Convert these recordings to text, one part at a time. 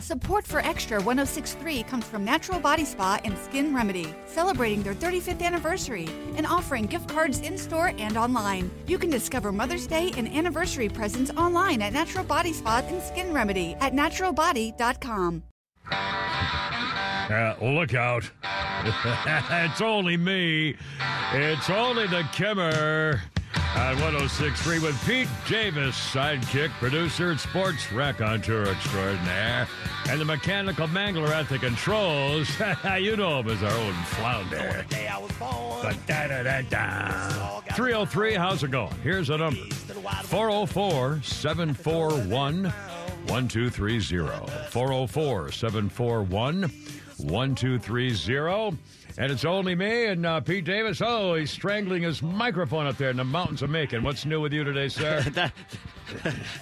Support for Extra 1063 comes from Natural Body Spa and Skin Remedy, celebrating their 35th anniversary and offering gift cards in store and online. You can discover Mother's Day and anniversary presents online at Natural Body Spa and Skin Remedy at naturalbody.com. Uh, look out. it's only me. It's only the Kimmer at 1063 with Pete Davis, sidekick, producer, sports raconteur extraordinaire, and the mechanical mangler at the controls. you know him as our own flounder. Ba-da-da-da-da. 303, how's it going? Here's a number 404 741 1230. 404 741 1230. And it's only me and uh, Pete Davis. Oh, he's strangling his microphone up there in the mountains of Macon. What's new with you today, sir? that,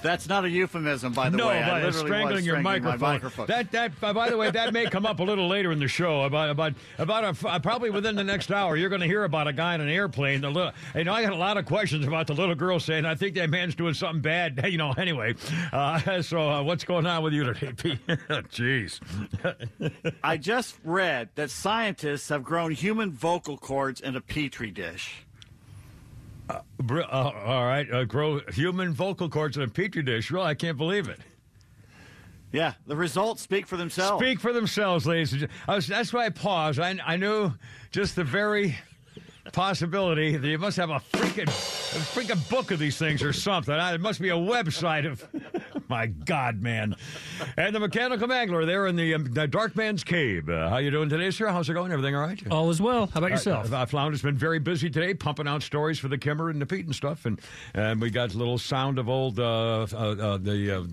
that's not a euphemism, by the no, way. but I strangling your microphone. microphone. That that uh, by the way, that may come up a little later in the show. About about about a, uh, probably within the next hour, you're going to hear about a guy in an airplane. The little, you know, I got a lot of questions about the little girl saying, "I think that man's doing something bad." You know, anyway. Uh, so uh, what's going on with you today, Pete? Jeez. I just read that scientists have grown human vocal cords in a petri dish. Br- uh, all right, uh, grow human vocal cords in a petri dish. Really, I can't believe it. Yeah, the results speak for themselves. Speak for themselves, ladies and gentlemen. I was, that's why I paused. I, I knew just the very possibility that you must have a freaking, a freaking book of these things or something. I- It must be a website of. My God, man! And the mechanical mangler there in the, um, the Dark Man's Cave. Uh, how you doing today, sir? How's it going? Everything all right? All is well. How about yourself? Uh, Flounder's been very busy today, pumping out stories for the Kimmer and the Pete and stuff, and and we got a little sound of old uh, uh, uh, the. Uh,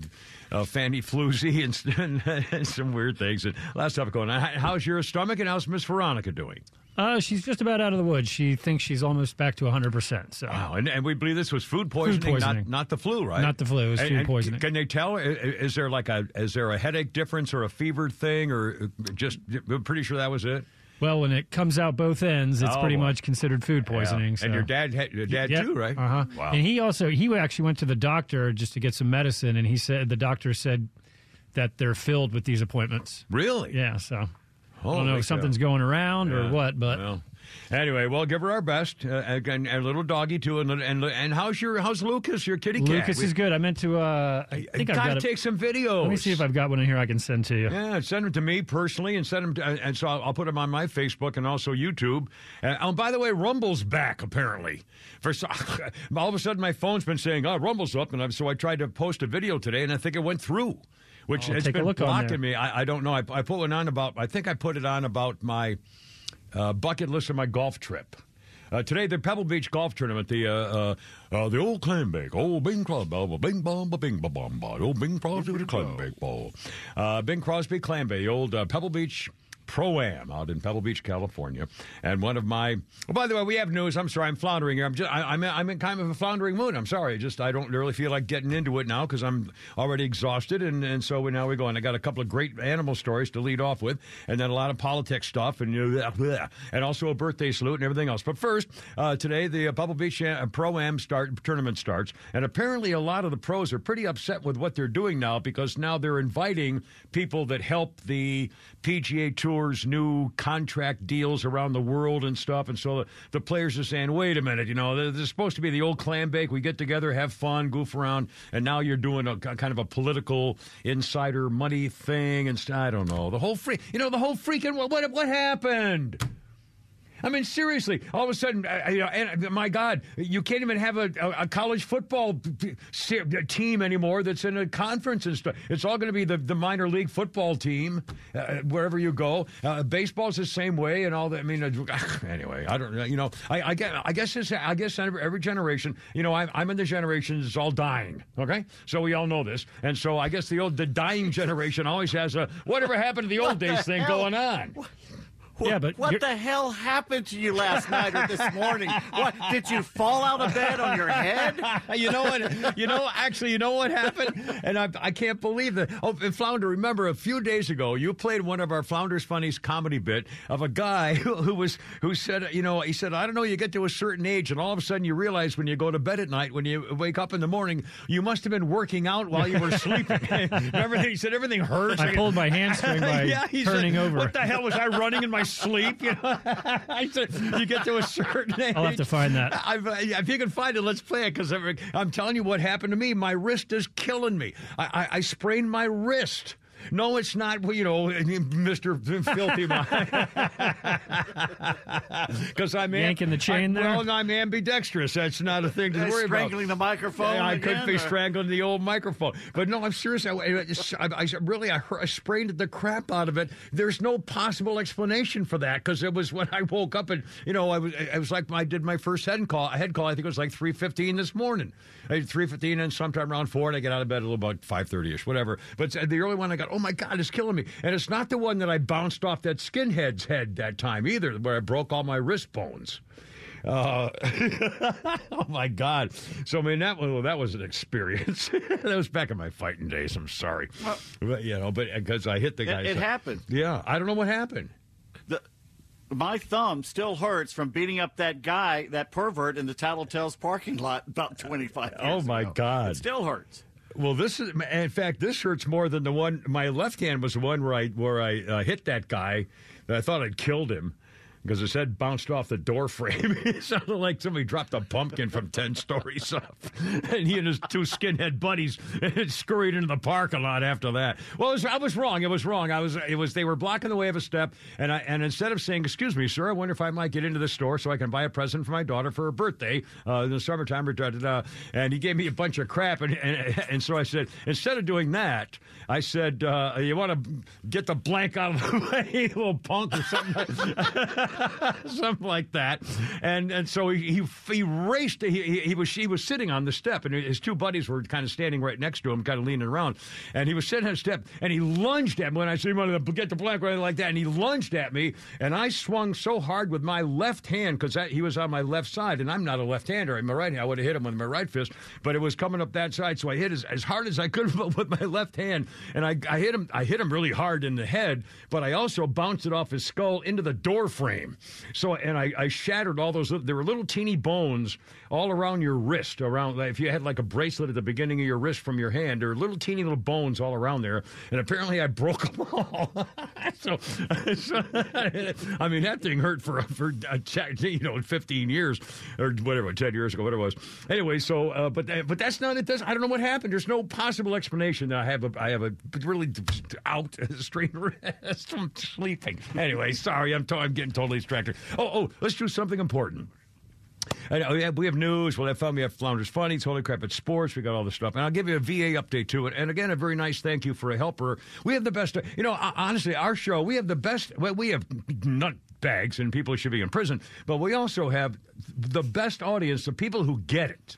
uh, Fanny Floozy and, and some weird things and a lot of stuff going on. How's your stomach and how's Miss Veronica doing? Uh, she's just about out of the woods. She thinks she's almost back to 100%. So, Wow, and, and we believe this was food poisoning, poisoning. Not, not the flu, right? Not the flu, it was And- food and poisoning. Can they tell? Is there like a is there a headache difference or a fever thing or just? I'm pretty sure that was it. well, when it comes out both ends, it's Oh, pretty much considered food poisoning. Yeah. So. And your dad, had, your dad Yep. too, right? Uh huh. Wow. And he also he actually went to the doctor just to get some medicine, and he said the doctor said that they're filled with these appointments. really? Yeah. So I don't know if something's going around Yeah. or what, but Well, anyway, well, give her our best, uh, and, and a little doggy too, and and and how's your how's Lucas, your kitty cat? Lucas is good. I meant to. Uh, I think I've got. a- take some videos. let me see if I've got one in here I can send to you. Yeah, send them to me personally, and send them, to, and so I'll, I'll put them on my Facebook and also YouTube. Uh, oh, by the way, Rumble's back apparently. For all of a sudden, my phone's been saying, "Oh, Rumble's up," and I've, so I tried to post a video today, and I think it went through, which I'll has been blocking me. I, I don't know. I, I put one on about. I think I put it on about my uh, bucket list of my golf trip. Uh, today, the Pebble Beach Golf Tournament, the uh, uh, uh, the old clam bake, old Bing Crosby, bing bong, ba bing ba bong, old Bing Crosby with a clam bake ball, uh, Bing Crosby clam bake, old uh, Pebble Beach Pro Am out in Pebble Beach, California, and one of my. Oh, by the way, we have news. I'm sorry, I'm floundering here. I'm just, I, I'm, in, I'm in kind of a floundering mood. I'm sorry, just I don't really feel like getting into it now because I'm already exhausted, and and so we, now we go. And I got a couple of great animal stories to lead off with, and then a lot of politics stuff, and you know, and also a birthday salute and everything else. But first, uh, today the uh, Pebble Beach uh, Pro Am start tournament starts, and apparently a lot of the pros are pretty upset with what they're doing now because now they're inviting people that help the PGA New contract deals around the world and stuff, and so the, the players are saying, "Wait a minute, you know, they're, they're supposed to be the old clam bake. We get together, have fun, goof around, and now you're doing a kind of a political insider money thing, and I don't know the whole free, you know, the whole freaking what what, what happened." I mean, seriously, all of a sudden, uh, you know, and, uh, my God, you can't even have a, a, a college football p- p- team anymore that's in a conference and stuff. It's all going to be the, the minor league football team uh, wherever you go. Uh, baseball's the same way, and all that. I mean, uh, anyway, I don't, know, you know, I, I guess, I guess, it's, I guess every, every generation, you know, I'm, I'm in the generation that's all dying. Okay, so we all know this, and so I guess the old, the dying generation always has a whatever happened to the old days thing going on. Yeah, but what the hell happened to you last night or this morning? What did you fall out of bed on your head? you know what? You know, actually, you know what happened? And I, I can't believe that. Oh, and Flounder, remember a few days ago, you played one of our Flounder's Funnies comedy bit of a guy who, who was who said, you know, he said, I don't know, you get to a certain age, and all of a sudden you realize when you go to bed at night, when you wake up in the morning, you must have been working out while you were sleeping. remember, he said everything hurts. I pulled my hamstring by yeah, turning said, over. What the hell was I running in my sleep? You know, I said you get to a certain age. I'll have to find that. I've, uh, if you can find it, let's play it because I'm telling you what happened to me. My wrist is killing me. I, I, I sprained my wrist. No, it's not. You know, Mister Filthy Mind. Because I'm am- Yanking the chain I, there? Well, I'm ambidextrous. That's not a thing to Uh, worry about. strangling the microphone. Yeah, I again, could be or- strangling the old microphone. But no, I'm serious. I, I, I really, I, I sprained the crap out of it. There's no possible explanation for that because it was when I woke up and you know I was, I was like I did my first head call. Head call. I think it was like 3:15 this morning. I did 3:15 and sometime around four, and I get out of bed a little about 5:30 ish, whatever. But the early one, I got, oh my god, it's killing me. And it's not the one that I bounced off that skinhead's head that time either, where I broke all my wrist bones. Uh, oh my God! So I mean that was that was an experience. that was back in my fighting days. I'm sorry, but you know, but because I hit the It- guy. it so- happened. Yeah, I don't know what happened. The, my thumb still hurts from beating up that guy, that pervert, in the Tattletales parking lot about 25 years Oh, my ago. God. It still hurts. Well, this is in fact this hurts more than the one. My left hand was the one where I where I uh, hit that guy. I thought I'd killed him. Because his head bounced off the door frame. it sounded like somebody dropped a pumpkin from 10 stories up. And he and his two skinhead buddies scurried into the parking lot after that. Well, was, I was wrong. It was wrong. I was, it was, they were blocking the way of a step. And I, and instead of saying, excuse me, sir, I wonder if I might get into the store so I can buy a present for my daughter for her birthday uh, in the summertime. And he gave me a bunch of crap. And, and, and so I said, instead of doing that, I said, uh, you want to get the blank out of the way, little punk or something. something like that. And and so he he, he raced. He, he, was he was sitting on the step, and his two buddies were kind of standing right next to him, kind of leaning around. And he was sitting on the step, and he lunged at me when I said, "You want to get the blank right like that?" And he lunged at me, and I swung so hard with my left hand because he was on my left side, and I'm not a left-hander. I'm a right hand. I would have hit him with my right fist, but it was coming up that side, so I hit as, as hard as I could with my left hand, and I, I hit him. I hit him really hard in the head, but I also bounced it off his skull into the door frame. So, and I, I shattered all those. There were little teeny bones all around your wrist. Around if you had like a bracelet at the beginning of your wrist from your hand, there were little teeny little bones all around there. And apparently, I broke them all. so, so, I mean, that thing hurt for for uh, you know 15 years or whatever, 10 years ago, whatever it was. Anyway, so uh, but but that's not it. Does I don't know what happened. There's no possible explanation. that I have a I have a really out strained wrist from sleeping. Anyway, sorry, I'm to- I'm getting totally distracted. Oh oh, let's do something important. I we have- news. we have news. Well, that fun. We have Flounders Funnies, Holy Crap at Sports. We got all this stuff. And I'll give you a VA update to it. And again, a very nice thank you for a helper. We have the best, you know, honestly, our show, we have the best, well, we have nut bags and people should be in prison, but we also have the best audience, the people who get it.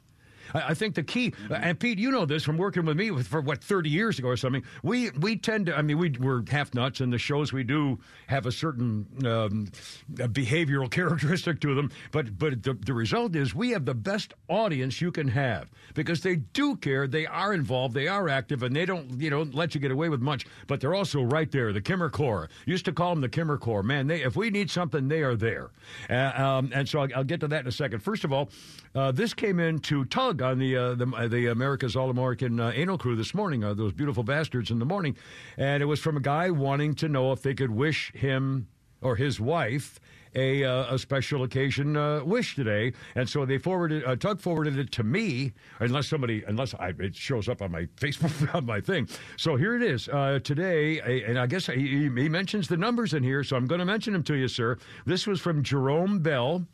I I think the key, and Pete, you know this from working with me for what thirty years ago or something. We we tend to, I mean, we we're half nuts, and the shows we do have a certain um, behavioral characteristic to them. But but the, the result is we have the best audience you can have because they do care, they are involved, they are active, and they don't you know let you get away with much. But they're also right there. The Kimmer Corps used to call them the Kimmer Corps. Man, they if we need something, they are there. Uh, um, and so I'll, I'll get to that in a second. First of all, uh, this came in to tug on the uh, the, the America's All American uh, Anal Crew this morning. Uh, those beautiful bastards in the morning, and it was from a guy wanting to know if they could wish him or his wife a, uh, a special occasion uh, wish today, and so they forwarded uh, Tug forwarded it to me, unless somebody unless I, it shows up on my Facebook on my thing. So here it is uh, today, uh, and I guess he, he mentions the numbers in here, so I'm going to mention them to you, sir. This was from Jerome Bell,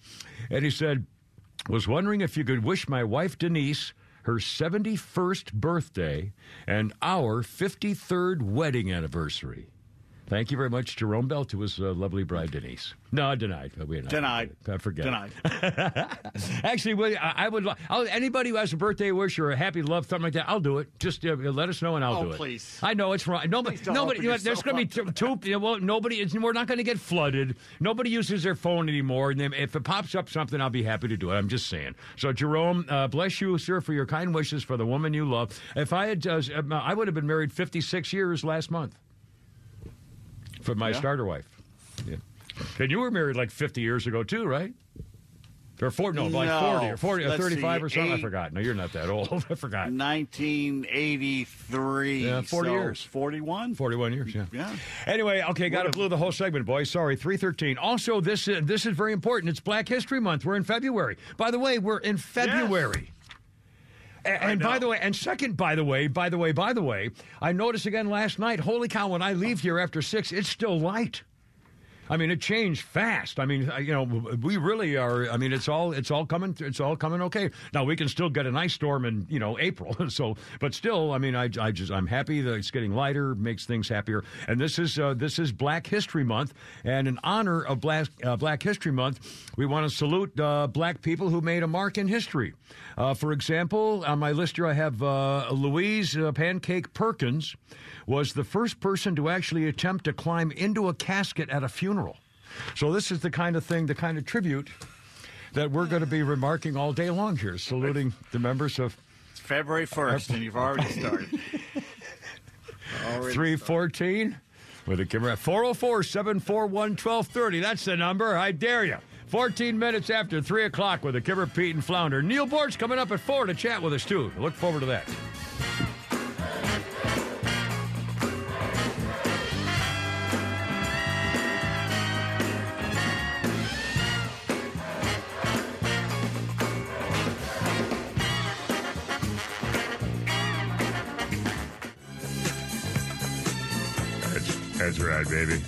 and he said was wondering if you could wish my wife Denise her 71st birthday and our 53rd wedding anniversary. Thank you very much, Jerome Bell, to his uh, lovely bride Denise. No, denied. We Denied. I forget. Denied. Actually, I, I would. I'll, anybody who has a birthday wish or a happy love, something like that, I'll do it. Just uh, let us know and I'll Oh, do it. please. I know it's wrong. Nobody. Nobody. You know, there's going to be two. two you know, well, nobody. It's, we're not going to get flooded. Nobody uses their phone anymore. And if it pops up something, I'll be happy to do it. I'm just saying. So, Jerome, uh, bless you, sir, for your kind wishes for the woman you love. If I had, uh, I would have been married 56 years last month for my Yeah. starter wife. Yeah. And you were married like 50 years ago too, right? Or 40, no, like 40 or 40 or 35 see, or something. I forgot. No, you're not that old. I forgot. 1983. Yeah, 40 so years. 41? 41 years, yeah. Yeah. Anyway, okay, got to blew the whole segment, boys. Sorry, 313. Also, this uh, this is very important. It's Black History Month. We're in February. By the way, we're in February. A- And, by the way, and second, by the way, by the way, by the way, I noticed again last night. Holy cow! When I leave here after six, it's still light. I mean, it changed fast. I mean, uh, you know, we really are. I mean, it's all it's all coming. It's all coming okay. Now we can still get an ice storm in you know April. So, but still, I mean, I, I just I'm happy that it's getting lighter, makes things happier. And this is uh, this is Black History Month, and in honor of Black uh, Black History Month, we want to salute uh, black people who made a mark in history. Uh, for example, on my list here, I have uh, Louise Pancake Perkins was the first person to actually attempt to climb into a casket at a funeral. So this is the kind of thing, the kind of tribute that we're going to be remarking all day long here, saluting the members of It's February 1st, and you've already started. Already 314 with a camera 404 741 1230. That's the number. I dare you. 14 minutes after 3 o'clock with the Kimmer, Pete, and Flounder. Neal Boortz coming up at 4 to chat with us, too. Look forward to that. That's, right, baby.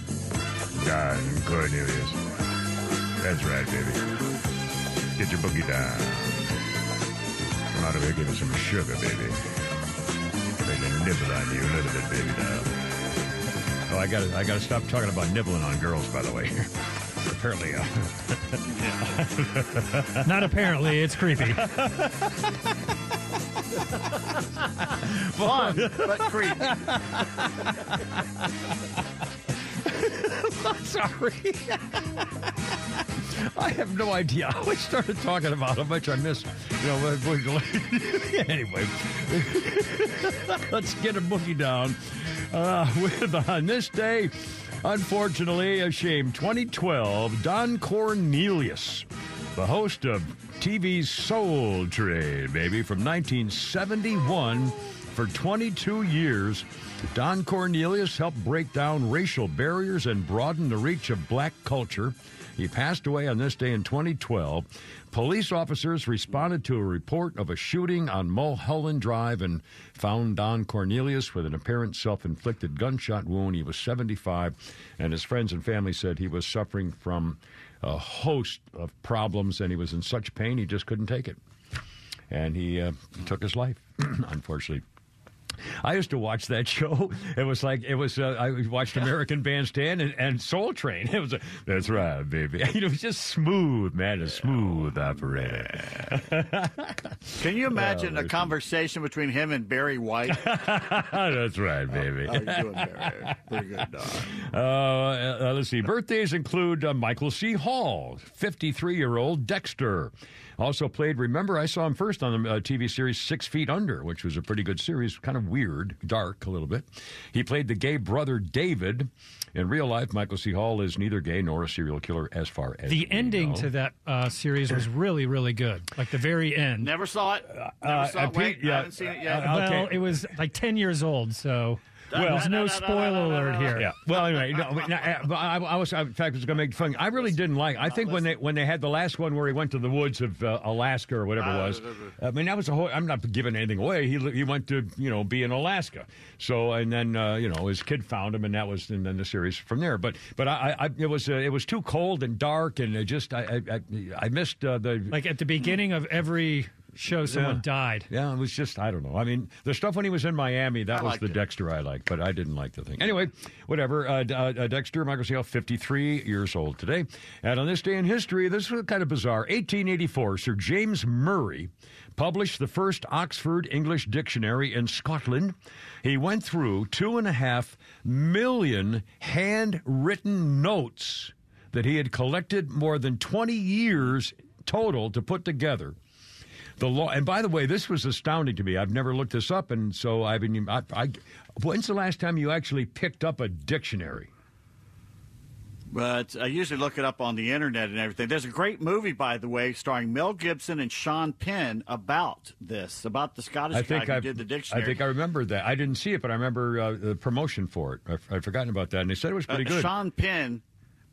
Don Cornelius. That's right, baby. Get your boogie down. Come out of here, give me some sugar, baby. Make a nibble on you a little bit, baby doll. Oh, I gotta, I gotta stop talking about nibbling on girls, by the way. Apparently, uh, Not apparently, it's creepy. fun, but creepy. sorry. I have no idea how I started talking about how much I miss. You know, uh, anyway, let's get a boogie down. Uh, with on this day, unfortunately, a shame. 2012, Don Cornelius, the host of TV's Soul Train, baby, from 1971 for 22 years. Don Cornelius helped break down racial barriers and broaden the reach of black culture. He passed away on this day in 2012. Police officers responded to a report of a shooting on Mulholland Drive and found Don Cornelius with an apparent self inflicted gunshot wound. He was 75, and his friends and family said he was suffering from a host of problems and he was in such pain he just couldn't take it. And he uh, took his life, unfortunately. I used to watch that show. It was like it was. Uh, I watched American Bandstand and, and Soul Train. It was. A, That's right, baby. You know, it was just smooth, man. A smooth operator. Can you imagine a listen. conversation between him and Barry White? That's right, baby. How you doing, Barry? Pretty good, dog. Uh, uh, let's see. Birthdays include uh, Michael C. Hall, 53 year old Dexter. Also played, remember, I saw him first on the uh, TV series Six Feet Under, which was a pretty good series, kind of weird, dark a little bit. He played the gay brother David. In real life, Michael C. Hall is neither gay nor a serial killer as far as The we ending know. to that uh, series was really, really good. Like the very end. Never saw it. Never Uh, saw uh, it. Wait, yeah, I haven't seen it yet. uh, well, it was like 10 years old, so Well- there's no spoiler alert here. Yeah. Well, anyway, no, but, but I, I was, in fact, I was going to make fun. I really didn't like. I think when they when they had the last one where he went to the woods of uh, Alaska or whatever it was. I mean, that was a whole. I'm not giving anything away. He he went to you know be in Alaska. So and then uh, you know his kid found him, and that was and then the series from there. But but I, I it was uh, it was too cold and dark, and it just I I, I- I missed uh, the Like at the beginning of every show someone Yeah. died. Yeah, it was just I don't know. I mean, the stuff when he was in Miami, that I was the it. Dexter I liked, but I didn't like the thing. Anyway, whatever. Uh, D- uh, uh, Dexter Michael C. Hall, fifty-three years old today, and on this day in history, this was kind of bizarre. Eighteen eighty-four, Sir James Murray published the first Oxford English dictionary in Scotland. He went through two and a half million handwritten notes that he had collected more than twenty years total to put together. The law, and by the way, this was astounding to me. I've never looked this up, and so I've been. I, I, when's the last time you actually picked up a dictionary? But I usually look it up on the internet and everything. There's a great movie, by the way, starring Mel Gibson and Sean Penn about this, about the Scottish I guy think who I did the dictionary. I think I remember that. I didn't see it, but I remember uh, the promotion for it. I've, I've forgotten about that, and they said it was pretty Uh, good. Sean Penn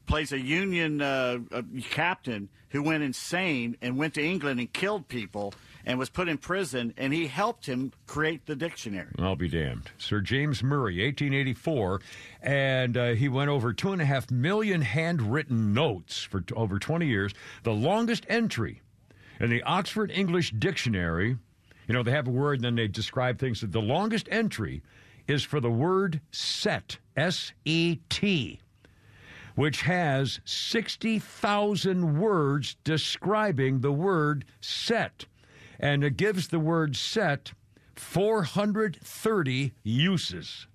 plays a Union uh, uh, captain who went insane and went to England and killed people and was put in prison, and he helped him create the dictionary. I'll be damned. Sir James Murray, 1884, and uh, he went over two and a half million handwritten notes for t- over 20 years. The longest entry in the Oxford English Dictionary, you know, they have a word and then they describe things. The longest entry is for the word set, S E T, which has 60,000 words describing the word set. And it gives the word set 430 uses.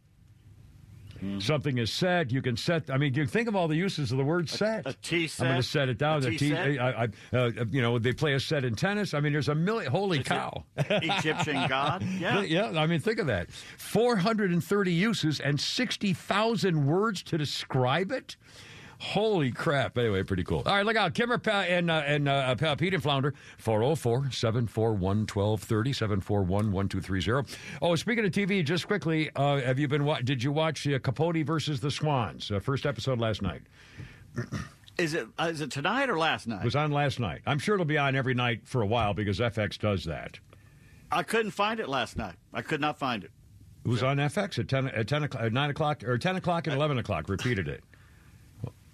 Something is set. You can set. I mean, you think of all the uses of the word set. a tea I'm going to set, set it down. a A tea tea- set. I, I, uh, you know, they play a set in tennis. I mean, there's a million. Holy cow! Egyptian god. Yeah. yeah. I mean, think of that. 430 uses and 60,000 words to describe it. Holy crap. Anyway, pretty cool. All right, look out. Kimmer Pa- and, uh, and uh, Pa- Pete and Flounder, 404 741 1230, 741 1230. Oh, speaking of TV, just quickly, uh, have you been, wa- did you watch uh, Capote versus the Swans? Uh, first episode last night. Is it uh, is it tonight or last night? It was on last night. I'm sure it'll be on every night for a while because FX does that. I couldn't find it last night. I could not find it. It was on FX at 10, at 10 o'clock, at 9 o'clock, or 10 o'clock and 11 o'clock. Repeated it.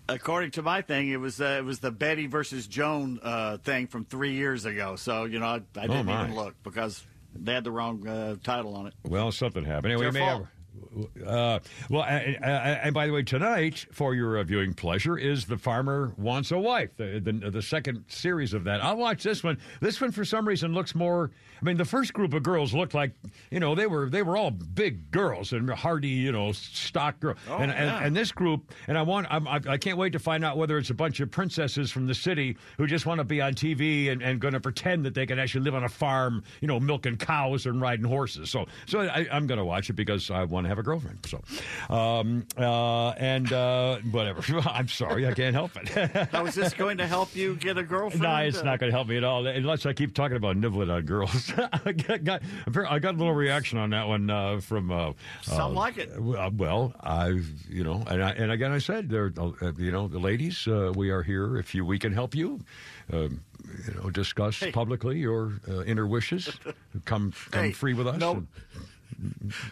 According to my thing, it was uh, it was the Betty versus Joan uh, thing from three years ago. So you know, I, I didn't my. even look because they had the wrong uh, title on it. Well, something happened. Anyway, It's may your have, uh, well, and, and, by the way, tonight for your uh, viewing pleasure is the farmer wants a wife, the, the the second series of that. I'll watch this one. This one, for some reason, looks more. I mean, the first group of girls looked like you know they were they were all big girls and hardy, you know, stock girls. Oh, and, yeah. and and this group, and I want I'm, I, I can't wait to find out whether it's a bunch of princesses from the city who just want to be on TV and, and going to pretend that they can actually live on a farm, you know, milking cows and riding horses. So so I, I'm going to watch it because I want to have a girlfriend. So, um, uh, and uh, whatever. I'm sorry, I can't help it. Now, is this going to help you get a girlfriend? No, it's Uh, not going to help me at all unless I keep talking about nibbling on girls. I got, I got a little reaction on that one uh, from uh, Something uh, like it. uh, Well, I've you know, and I, and again I said there, uh, you know, the ladies, uh, we are here if you we can help you. Um, you know, discuss Hey. publicly your uh, inner wishes. Come come Hey, free with us. no- and-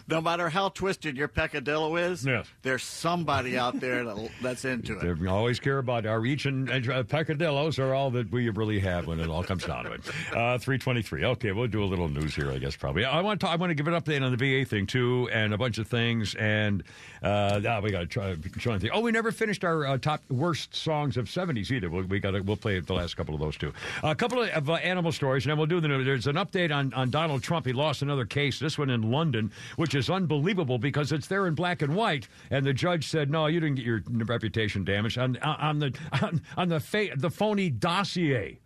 No matter how twisted your peccadillo is, Yes. there's somebody out there that, that's into it. They always care about our each and, and uh, peccadillos are all that we really have when it all comes down to it. Uh, Three twenty-three. Okay, we'll do a little news here, I guess. Probably. I want to. I want to give an update on the VA thing too, and a bunch of things. And uh, ah, we got to try. try. Oh, we never finished our uh, top worst songs of '70s either. We'll, we got. to We'll play the last couple of those too. a couple of, uh, animal stories, and then we'll do the. news. There's an update on on Donald Trump. He lost another case. This one in London, which is unbelievable because it's there in black and white, and the judge said, "No, you didn't get your reputation damaged on on the on, on the fa- the phony dossier."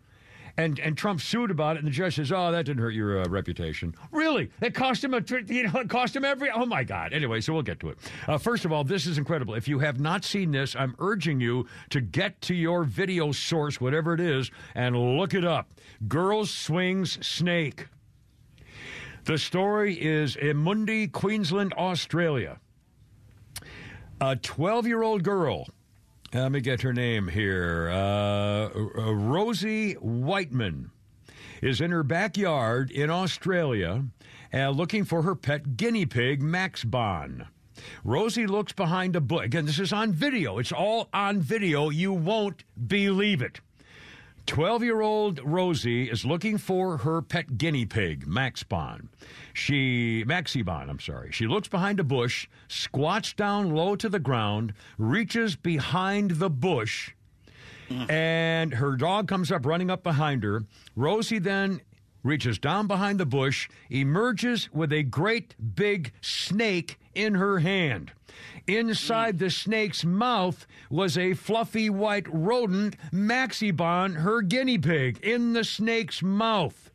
And and Trump sued about it, and the judge says, "Oh, that didn't hurt your uh, reputation. Really? It cost him a you know it cost him every. Oh my God. Anyway, so we'll get to it. Uh, first of all, this is incredible. If you have not seen this, I'm urging you to get to your video source, whatever it is, and look it up. Girls swings snake. The story is in Mundi, Queensland, Australia. A 12 year old girl, let me get her name here, uh, uh, Rosie Whiteman, is in her backyard in Australia uh, looking for her pet guinea pig, Max Bon. Rosie looks behind a bush. Again, this is on video. It's all on video. You won't believe it. 12 year old Rosie is looking for her pet guinea pig, Max Bon. She, Maxie Bon, I'm sorry. She looks behind a bush, squats down low to the ground, reaches behind the bush, and her dog comes up running up behind her. Rosie then reaches down behind the bush, emerges with a great big snake in her hand. Inside the snake's mouth was a fluffy white rodent, Maxibon, her guinea pig, in the snake's mouth.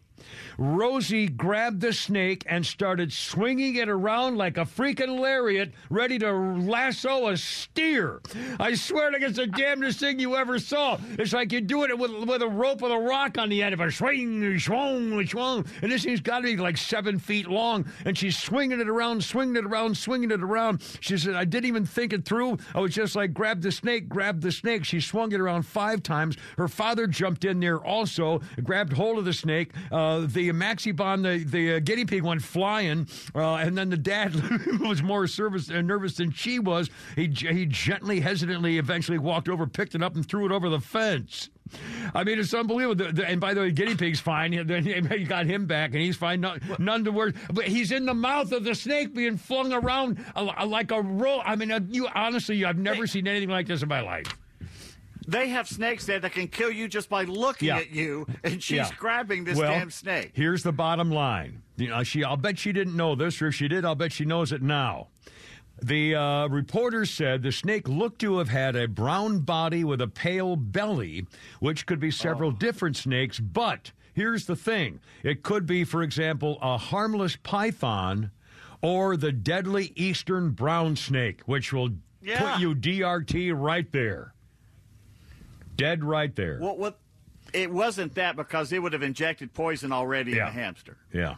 Rosie grabbed the snake and started swinging it around like a freaking lariat, ready to lasso a steer. I swear to God, it's the damnedest thing you ever saw. It's like you're doing it with, with a rope with a rock on the end of it. Swing, swung, swung. And this thing's got to be like seven feet long. And she's swinging it around, swinging it around, swinging it around. She said, I didn't even think it through. I was just like, grab the snake, grab the snake. She swung it around five times. Her father jumped in there also, grabbed hold of the snake. Uh, the maxi bomb, the, the uh, guinea pig went flying, uh, and then the dad was more service, uh, nervous than she was. He, he gently, hesitantly, eventually walked over, picked it up, and threw it over the fence. I mean, it's unbelievable. The, the, and by the way, guinea pig's fine. He got him back, and he's fine. None, none to worry. But he's in the mouth of the snake, being flung around like a roll. I mean, uh, you honestly, I've never seen anything like this in my life. They have snakes there that can kill you just by looking Yeah. at you, and she's Yeah. grabbing this well, damn snake. Here's the bottom line. You know, she. I'll bet she didn't know this, or if she did, I'll bet she knows it now. The uh, reporter said the snake looked to have had a brown body with a pale belly, which could be several different snakes. But here's the thing: it could be, for example, a harmless python, or the deadly eastern brown snake, which will Yeah. put you DRT right there, dead right there. What? What? It wasn't that because it would have injected poison already Yeah. in the hamster. Yeah.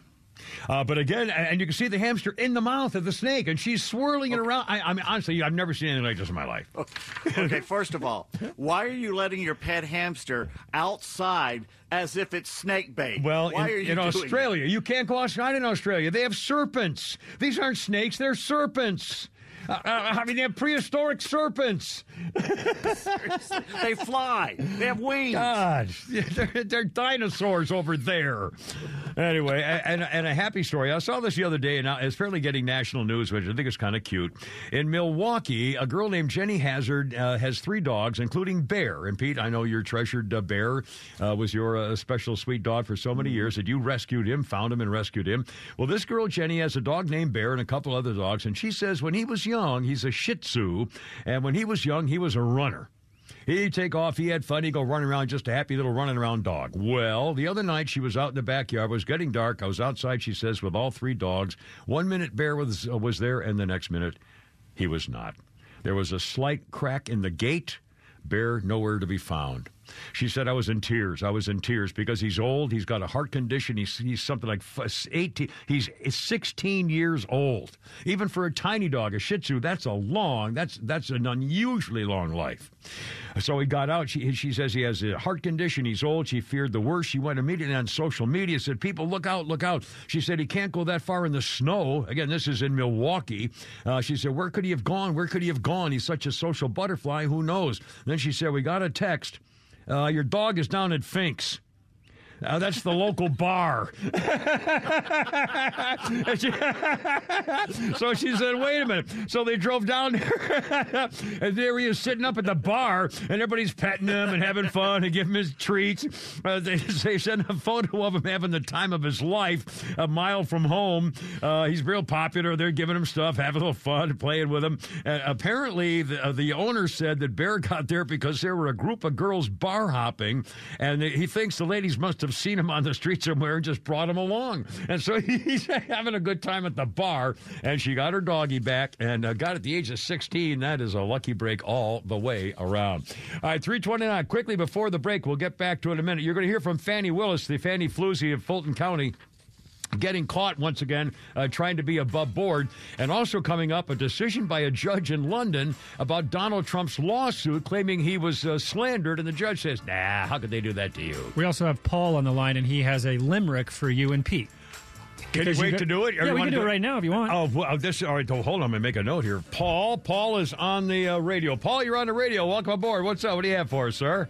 Uh, but again, and you can see the hamster in the mouth of the snake, and she's swirling it around. I, I mean, honestly, I've never seen anything like this in my life. Okay, first of all, why are you letting your pet hamster outside as if it's snake bait? Well, why in, are you in Australia, you can't go outside in Australia. They have serpents. These aren't snakes; they're serpents. Uh, uh, I mean, they have prehistoric serpents. They fly. They have wings. God, they're, they're dinosaurs over there. Anyway, and, and a happy story. I saw this the other day, and it's fairly getting national news, which I think is kind of cute. In Milwaukee, a girl named Jenny Hazard uh, has three dogs, including Bear. And Pete, I know your treasured uh, Bear uh, was your uh, special sweet dog for so many years that you rescued him, found him, and rescued him. Well, this girl Jenny has a dog named Bear and a couple other dogs, and she says when he was young, he's a Shih Tzu, and when he was young, he was a runner. He'd take off. He had fun. He'd go running around, just a happy little running around dog. Well, the other night she was out in the backyard. It was getting dark. I was outside, she says, with all three dogs. One minute Bear was, uh, was there, and the next minute he was not. There was a slight crack in the gate. Bear nowhere to be found. She said, I was in tears. I was in tears because he's old. He's got a heart condition. He's, he's something like 18. He's 16 years old. Even for a tiny dog, a Shih Tzu, that's a long, that's, that's an unusually long life. So he got out. She, she says he has a heart condition. He's old. She feared the worst. She went immediately on social media, said, People, look out, look out. She said he can't go that far in the snow. Again, this is in Milwaukee. Uh, she said, Where could he have gone? Where could he have gone? He's such a social butterfly. Who knows? Then she said, We got a text. Uh, your dog is down at Fink's. Uh, that's the local bar. So she said, wait a minute. So they drove down there, and there he is sitting up at the bar, and everybody's petting him and having fun and giving him his treats. Uh, they, they sent a photo of him having the time of his life a mile from home. Uh, he's real popular. They're giving him stuff, having a little fun, playing with him. Apparently, the, uh, the owner said that Bear got there because there were a group of girls bar hopping, and he thinks the ladies must have seen him on the street somewhere and just brought him along. And so he's having a good time at the bar, and she got her doggy back and uh, got at the age of 16. That is a lucky break all the way around. All right, 329. Quickly before the break, we'll get back to it in a minute. You're going to hear from Fani Willis, the Fannie Floozy of Fulton County getting caught once again uh, trying to be above board. And also coming up, a decision by a judge in London about Donald Trump's lawsuit claiming he was uh, slandered. And the judge says, nah, how could they do that to you? We also have Paul on the line, and he has a limerick for you and Pete. Can you Because wait got- to do it? Or Yeah, we wanna can do it right now if you want. Oh, well, this, all right, hold on. I'm going to make a note here. Paul, Paul is on the uh, radio. Paul, you're on the radio. Welcome aboard. What's up? What do you have for us, sir?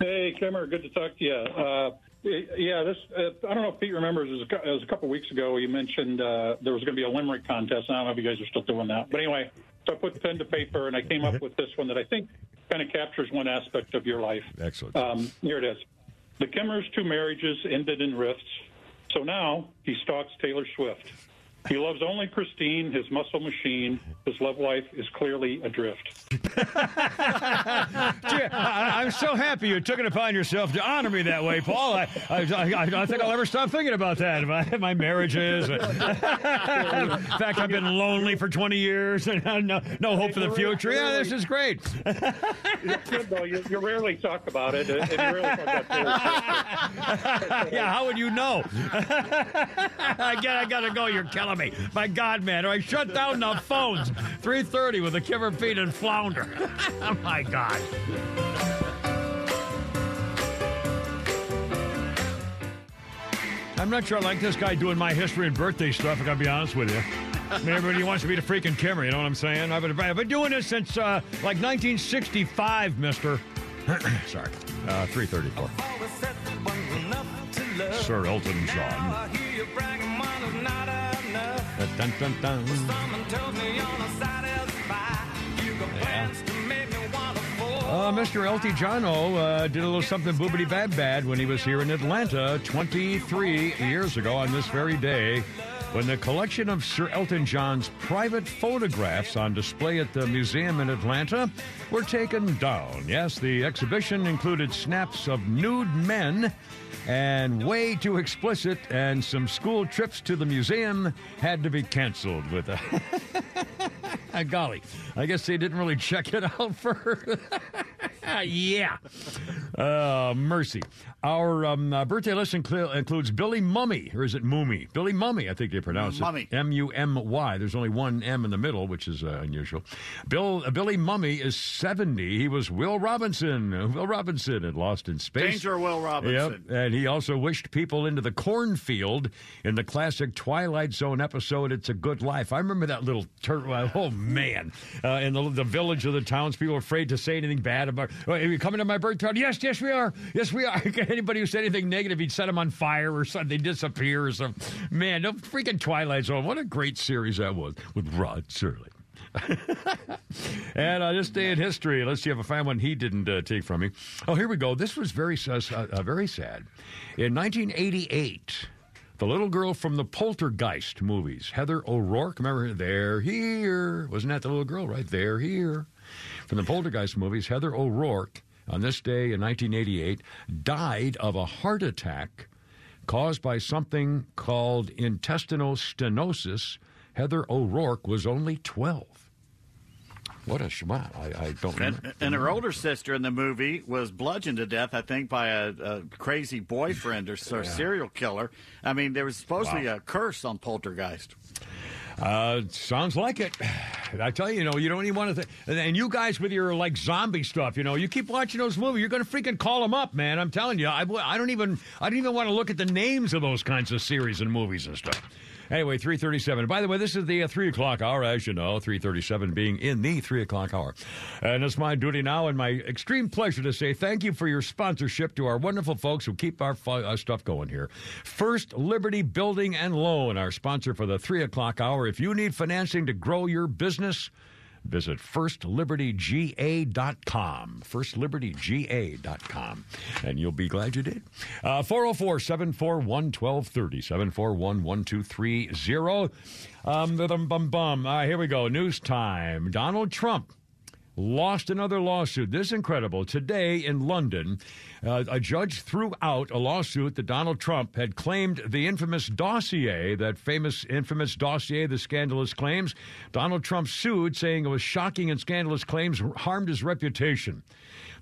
Hey, Kimmer, good to talk to you. Uh, yeah, this uh, I don't know if Pete remembers. It was a, it was a couple weeks ago. You mentioned uh, there was going to be a limerick contest. I don't know if you guys are still doing that, but anyway, so I put pen to paper and I came up with this one that I think kind of captures one aspect of your life. Excellent. Um, here it is. The Kimmer's two marriages ended in rifts, so now he stalks Taylor Swift. He loves only Christine, his muscle machine. His love life is clearly adrift. I, am so happy you took it upon yourself to honor me that way, Paul. I, I, I, I don't think I'll ever stop thinking about that. My, my marriages. In fact, I've been lonely for 20 years and no, no hope for the future. Yeah, this is great. You, you rarely talk about it. And you rarely talk about yeah, how would you know? I, got, I got to go. You're killing me. My God, man. I shut down the phones. 3.30 with a Kimmer Pete and Flounder. oh, my God. I'm not sure I like this guy doing my history and birthday stuff, I gotta be honest with you. Everybody wants to be the freaking Kimmer, you know what I'm saying? I've been, I've been doing this since uh, like 1965, mister. Sorry. Uh, 334. Sir Elton John. Dun, dun, dun. Uh, Mr. Elty Jono uh, did a little something boobity bad bad when he was here in Atlanta 23 years ago on this very day when the collection of Sir Elton John's private photographs on display at the museum in Atlanta were taken down. Yes, the exhibition included snaps of nude men and way too explicit, and some school trips to the museum had to be canceled with a. golly, I guess they didn't really check it out for. yeah. Uh, mercy. Our um, uh, birthday list incl- includes Billy Mumy, or is it Mummy? Billy Mumy, I think they pronounce it. Mummy. it. M U M Y. There's only one M in the middle, which is uh, unusual. Bill uh, Billy Mumy is 70. He was Will Robinson. Will Robinson had lost in space. Danger Will Robinson. Yep. And he also wished people into the cornfield in the classic Twilight Zone episode, It's a Good Life. I remember that little turtle. Oh, man. Uh, in the, the village of the townspeople afraid to say anything bad about, oh, are you coming to my birthday? Yes, yes, we are. Yes, we are. Anybody who said anything negative, he'd set them on fire or something. They disappear or something. Man, no freaking Twilight Zone. What a great series that was with Rod Serling. and uh, this day in history, let's see if I find one he didn't uh, take from me. Oh, here we go. This was very, uh, uh very sad. In 1988, the little girl from the Poltergeist movies, Heather O'Rourke, remember, they're here. Wasn't that the little girl, right? They're here. From the Poltergeist movies, Heather O'Rourke on this day in 1988, died of a heart attack caused by something called intestinal stenosis. Heather O'Rourke was only 12. What a shmat. I, I don't and, remember. And her older sister in the movie was bludgeoned to death, I think, by a, a crazy boyfriend or, or yeah. serial killer. I mean, there was supposedly wow. a curse on Poltergeist. Uh, sounds like it. I tell you, you know, you don't even want to. Th- and you guys with your like zombie stuff, you know, you keep watching those movies, you're going to freaking call them up, man. I'm telling you, I, I don't even, I don't even want to look at the names of those kinds of series and movies and stuff. Anyway, 337. By the way, this is the uh, 3 o'clock hour, as you know, 337 being in the 3 o'clock hour. And it's my duty now and my extreme pleasure to say thank you for your sponsorship to our wonderful folks who keep our fu- uh, stuff going here. First Liberty Building and Loan, our sponsor for the 3 o'clock hour. If you need financing to grow your business, Visit firstlibertyga.com. Firstlibertyga.com. And you'll be glad you did. Uh, 404 741 1230. 741 1230. Um, bum, bum, bum. Uh, here we go. News time. Donald Trump lost another lawsuit. This is incredible. Today in London, uh, a judge threw out a lawsuit that Donald Trump had claimed the infamous dossier, that famous infamous dossier, the scandalous claims. Donald Trump sued, saying it was shocking and scandalous claims harmed his reputation.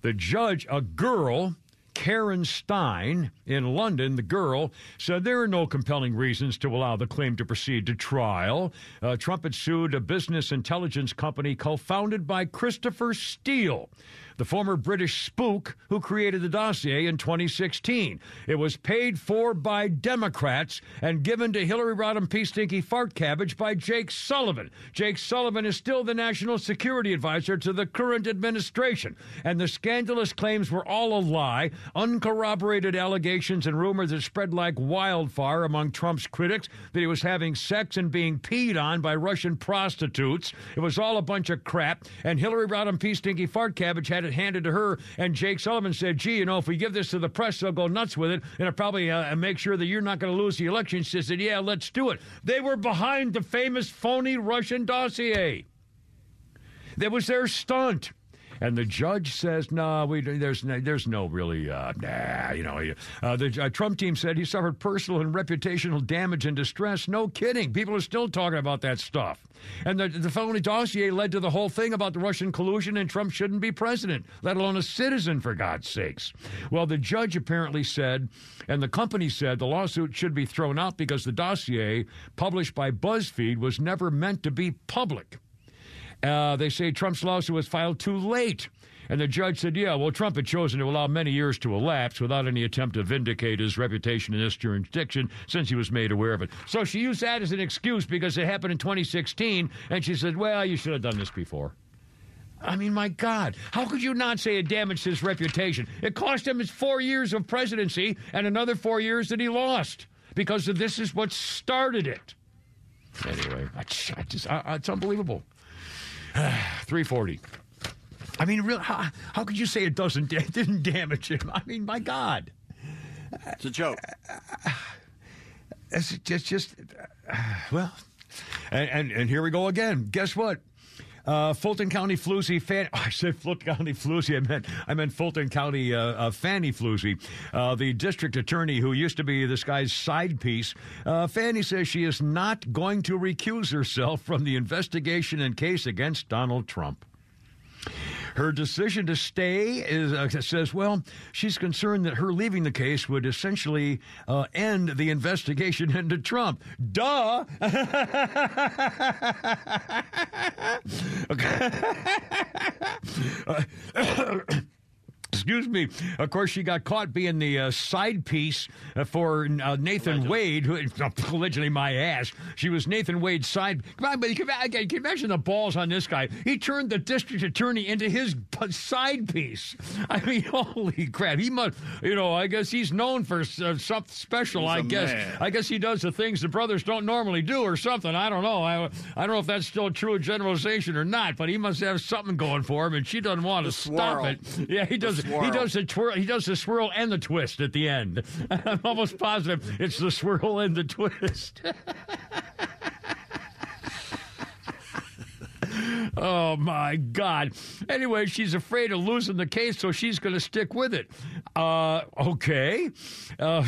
The judge, a girl, Karen Steyn in London, the girl, said there are no compelling reasons to allow the claim to proceed to trial. Uh, Trump had sued a business intelligence company co founded by Christopher Steele. The former British spook who created the dossier in 2016. It was paid for by Democrats and given to Hillary Rodham P. Stinky Fart Cabbage by Jake Sullivan. Jake Sullivan is still the national security advisor to the current administration, and the scandalous claims were all a lie, uncorroborated allegations and rumors that spread like wildfire among Trump's critics that he was having sex and being peed on by Russian prostitutes. It was all a bunch of crap, and Hillary Rodham P. Stinky Fart Cabbage had it handed to her, and Jake Sullivan said, gee, you know, if we give this to the press, they'll go nuts with it, and it'll probably uh, make sure that you're not going to lose the election. She said, yeah, let's do it. They were behind the famous phony Russian dossier. That was their stunt. And the judge says, "No, we there's no, there's no really, uh, nah, you know." Uh, the uh, Trump team said he suffered personal and reputational damage and distress. No kidding. People are still talking about that stuff. And the, the phony dossier led to the whole thing about the Russian collusion, and Trump shouldn't be president, let alone a citizen, for God's sakes. Well, the judge apparently said, and the company said, the lawsuit should be thrown out because the dossier published by BuzzFeed was never meant to be public. Uh, they say Trump's lawsuit was filed too late. And the judge said, yeah, well, Trump had chosen to allow many years to elapse without any attempt to vindicate his reputation in this jurisdiction since he was made aware of it. So she used that as an excuse because it happened in 2016, and she said, well, you should have done this before. I mean, my God, how could you not say it damaged his reputation? It cost him his four years of presidency and another four years that he lost because this is what started it. Anyway, I I just I, it's unbelievable. 340. I mean, real, how, how could you say it doesn't it didn't damage him? I mean, my God. It's a joke. It's just, just well, and, and, and here we go again. Guess what? Uh, Fulton County Floozy fan. Oh, I said Fulton County Floozy. I meant I meant Fulton County uh, uh, Fanny Floozy, uh, the district attorney who used to be this guy's side piece. Uh, Fanny says she is not going to recuse herself from the investigation and case against Donald Trump. Her decision to stay is uh, says, well, she's concerned that her leaving the case would essentially uh, end the investigation into Trump. Duh. Excuse me. Of course, she got caught being the uh, side piece uh, for uh, Nathan Wade, who allegedly my ass. She was Nathan Wade's side. Come on, but you can, can you imagine the balls on this guy? He turned the district attorney into his side piece. I mean, holy crap! He must, you know, I guess he's known for uh, something special. I guess. man. I guess he does the things the brothers don't normally do, or something. I don't know. I, I don't know if that's still a true generalization or not. But he must have something going for him, and she doesn't want to stop it. Yeah, he does. He does the twirl. He does the swirl and the twist at the end. I'm almost positive it's the swirl and the twist. oh my God! Anyway, she's afraid of losing the case, so she's going to stick with it. Uh, okay. Uh,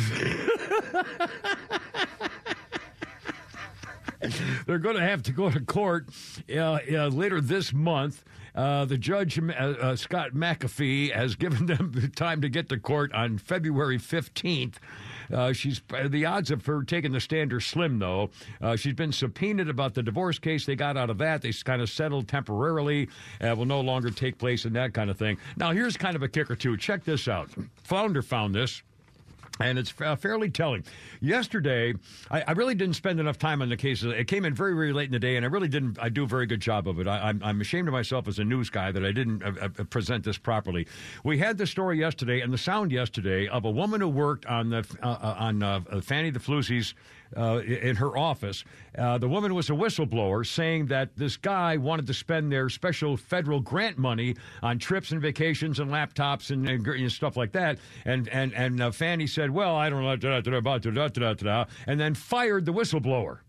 they're going to have to go to court uh, uh, later this month. Uh, the judge, uh, uh, Scott McAfee, has given them the time to get to court on February 15th. Uh, she's the odds of her taking the stand are slim, though. She's been subpoenaed about the divorce case. They got out of that. They kind of settled temporarily. Will no longer take place and that kind of thing. Now, here's kind of a kicker too. Check this out. Founder found this. And it's uh, fairly telling. Yesterday, I, I really didn't spend enough time on the case. It came in very, very late in the day, and I really didn't. I do a very good job of it. I, I'm, I'm ashamed of myself as a news guy that I didn't uh, uh, present this properly. We had the story yesterday and the sound yesterday of a woman who worked on the uh, uh, on uh, Fanny the Floozy's uh, in her office. Uh, the woman was a whistleblower saying that this guy wanted to spend their special federal grant money on trips and vacations and laptops and, and, and stuff like that. And and and uh, Fannie said, "Well, I don't know," and then fired the whistleblower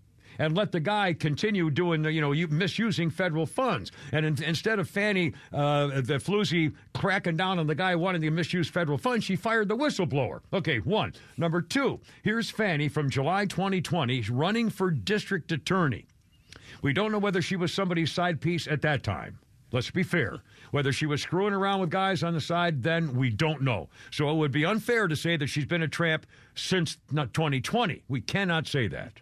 and let the guy continue doing, the you know, misusing federal funds. And in, instead of Fannie, uh, the floozy cracking down on the guy wanting to misuse federal funds, she fired the whistleblower. Okay, one. Number two, here's Fannie from July 2020 running for district attorney. We don't know whether she was somebody's side piece at that time. Let's be fair. Whether she was screwing around with guys on the side, then we don't know. So it would be unfair to say that she's been a tramp since 2020. We cannot say that.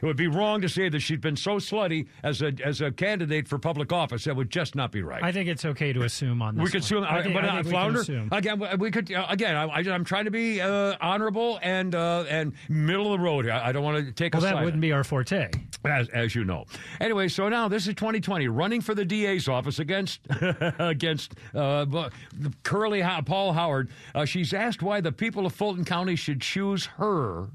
It would be wrong to say that she'd been so slutty as a as a candidate for public office. That would just not be right. I think it's okay to assume on this. we could assume, I think, but I uh, think flounder again. We could uh, again. I, I'm trying to be uh, honorable and uh, and middle of the road. here. I, I don't want to take Well, that wouldn't be our forte. as, as you know. Anyway, so now this is 2020, running for the DA's office against against uh, Curly Paul Howard. Uh, she's asked why the people of Fulton County should choose her.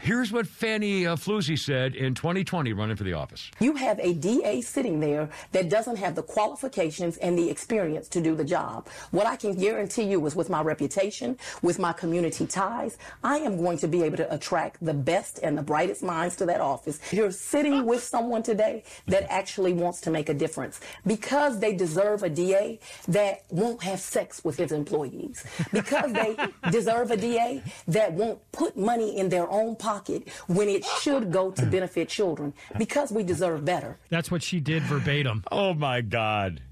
Here's what Fannie uh, Floozy said in 2020, running for the office. You have a DA sitting there that doesn't have the qualifications and the experience to do the job. What I can guarantee you is with my reputation, with my community ties, I am going to be able to attract the best and the brightest minds to that office. You're sitting with someone today that actually wants to make a difference because they deserve a DA that won't have sex with his employees, because they deserve a DA that won't put money in their own pocket when it should go to hmm. benefit children, because we deserve better. That's what she did verbatim. Oh my God!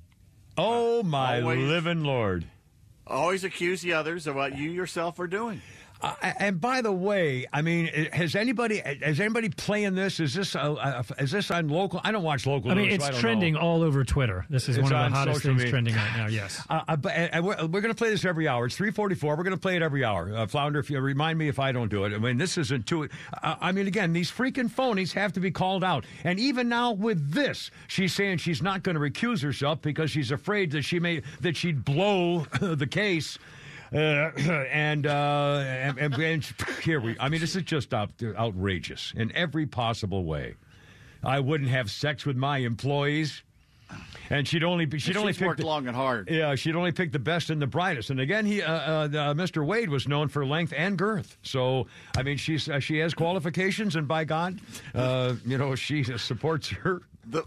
Oh my Always. living Lord! Always accuse the others of what you yourself are doing. Uh, and by the way, I mean, has anybody has anybody playing this? Is this uh, is this on local? I don't watch local. I mean, news, so it's don't trending know. all over Twitter. This is It's one of the hottest things media. trending right now. Yes. Uh, uh, but, and we're, we're going to play this every hour. It's three forty-four. We're going to play it every hour. Uh, Flounder, if you remind me if I don't do it. I mean, this isn't too. Uh, I mean, again, these freaking phonies have to be called out. And even now with this, she's saying she's not going to recuse herself because she's afraid that she may that she'd blow the case. Uh, and, uh, and, and, and here we. I mean, this is just out, outrageous in every possible way. I wouldn't have sex with my employees. And she'd only be, she'd She's only pick worked the- long and hard. yeah, she'd only pick the best and the brightest. And again, he, uh, uh, uh, Mr. Wade was known for length and girth. So, I mean, she's uh, she has qualifications, and by God, uh, you know, she supports her. The,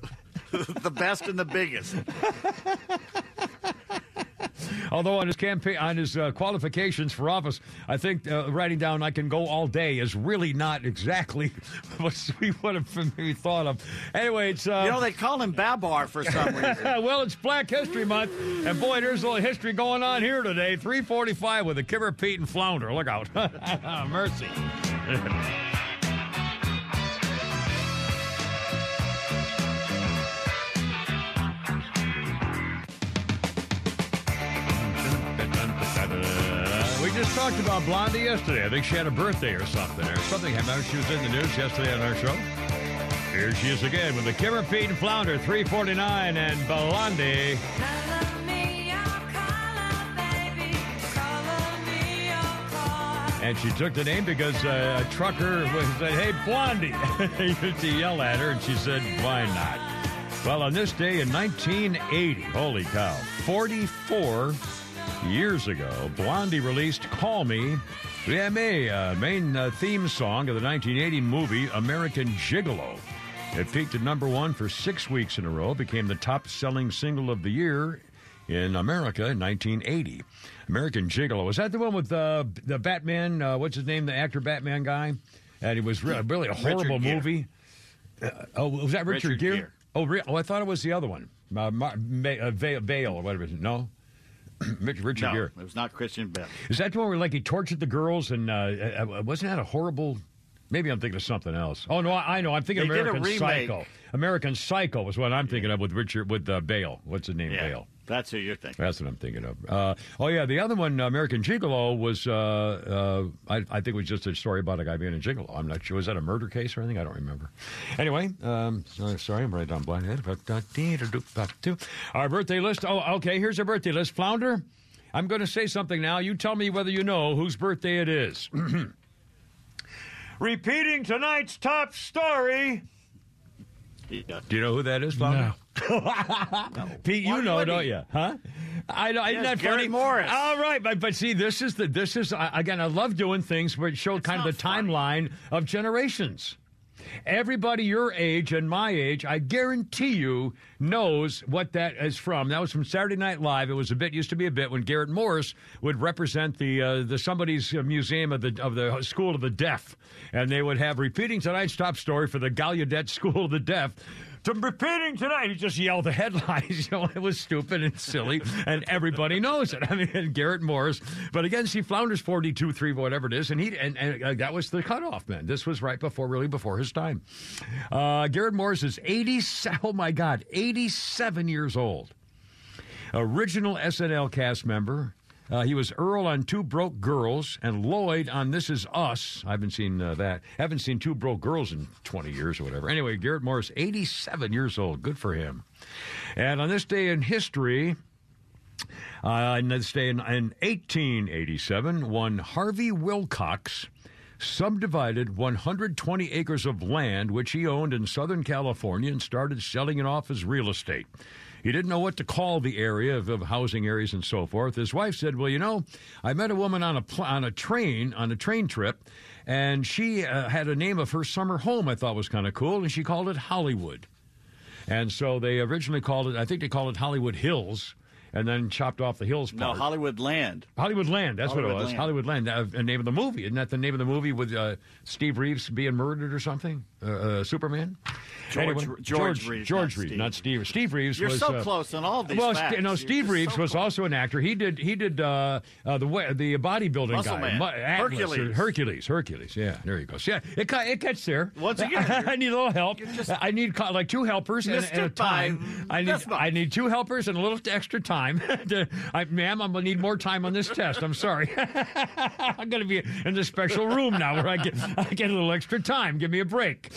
the best and the biggest. Although on his campaign, on his uh, qualifications for office, I think uh, writing down "I can go all day" is really not exactly what we would have maybe thought of. Anyway, it's uh, You know, they call him Babar for some reason. well, it's Black History Month, and boy, there's a little history going on here today. 345 with the Kimmer, Pete, and Flounder. Look out. Mercy. Just talked about Blondie yesterday. I think she had a birthday or something, or something happened. She was in the news yesterday on our show. Here she is again with the Kimmer, Pete and Flounder, 349, and Blondie. And she took the name because uh, a trucker said, Hey, Blondie. he used to yell at her, and she said, Why not? Well, on this day in 1980, holy cow, 44 years ago, Blondie released Call Me. May, uh, main uh, theme song of the 1980 movie American Gigolo. It peaked at number one for six weeks in a row, became the top selling single of the year in America in 1980. American Gigolo. Was that the one with uh, the Batman? Uh, what's his name? The actor Batman guy? And it was re- really a horrible movie. Uh, oh, was that Richard, Richard Gere? Gere. Oh, re- oh, I thought it was the other one. Uh, Mar- Ma- uh, Vale, Bale or whatever. it is. No? Richard, Richard No, Gere. it was not Christian Bale. Is that the one where like he tortured the girls and uh, uh, wasn't that a horrible? Maybe I'm thinking of something else. Oh no, I, I know. I'm thinking They American. Psycho. American Psycho was what I'm thinking of with Richard with uh, Bale. What's the name? Yeah, Bale. That's who you're thinking. That's what I'm thinking of. Uh, oh yeah, the other one, American Gigolo, was uh, uh, I, I think it was just a story about a guy being a gigolo. I'm not sure. Was that a murder case or anything? I don't remember. Anyway, um, so- sorry, I'm right down blind. Head. Our birthday list. Oh, okay. Here's our birthday list. Flounder, I'm going to say something now. You tell me whether you know whose birthday it is. Repeating tonight's top story. Yeah. Do you know who that is, Flounder? No. Pete, you Why know, don't you? Huh? I know. Isn't Yes, that Gary funny? Morris. All right, but but see, this is the this is again. I love doing things where it showed kind of the funny. timeline of generations. Everybody your age and my age, I guarantee you, knows what that is from. That was from Saturday Night Live. It was a bit used to be a bit when Garrett Morris would represent the uh, the somebody's uh, museum of the of the School of the Deaf, and they would have repeating tonight's top story for the Gallaudet School of the Deaf. To repeating tonight. He just yelled the headlines. You know, it was stupid and silly, and everybody knows it. I mean, Garrett Morris. But again, she flounders 42 3, whatever it is, and he and, and uh, that was the cutoff, man. This was right before, really before his time. Uh, Garrett Morris is 87, oh my God, 87 years old. Original SNL cast member. Uh, he was Earl on Two Broke Girls and Lloyd on This Is Us. I haven't seen uh, that. Haven't seen Two Broke Girls in 20 years or whatever. Anyway, Garrett Morris, 87 years old. Good for him. And on this day in history, uh, on this day in, in 1887, one Harvey Wilcox subdivided 120 acres of land which he owned in Southern California and started selling it off as real estate. He didn't know what to call the area of, of housing areas and so forth. His wife said, "Well, you know, I met a woman on a pl- on a train on a train trip, and she uh, had a name of her summer home I thought was kind of cool, and she called it Hollywood." And so they originally called it, I think they called it Hollywood Hills, and then chopped off the hills No, part. Hollywood Land. Hollywood Land, that's what it was. Land. Hollywood Land, uh, the name of the movie. Isn't that the name of the movie with uh, Steve Reeves being murdered or something? Uh, uh, Superman? George- Anyway, George Reeves, George not Reeves, Steve. not Steve. Steve Reeves You're was. so uh, close on all these well, facts. No, You're Steve Reeves so was close. also an actor. He did he did uh, uh, the the bodybuilding Muscle guy, Man. Atlas, Hercules. Hercules, Hercules. Yeah, there you go. So, yeah, it it gets there. Once again, I need a little help. just- I need like two helpers and, and a time. I need. I need two helpers and a little extra time. to, I, ma'am, I'm gonna need more time on this test. I'm sorry. I'm gonna be in the special room now where I get I get a little extra time. Give me a break.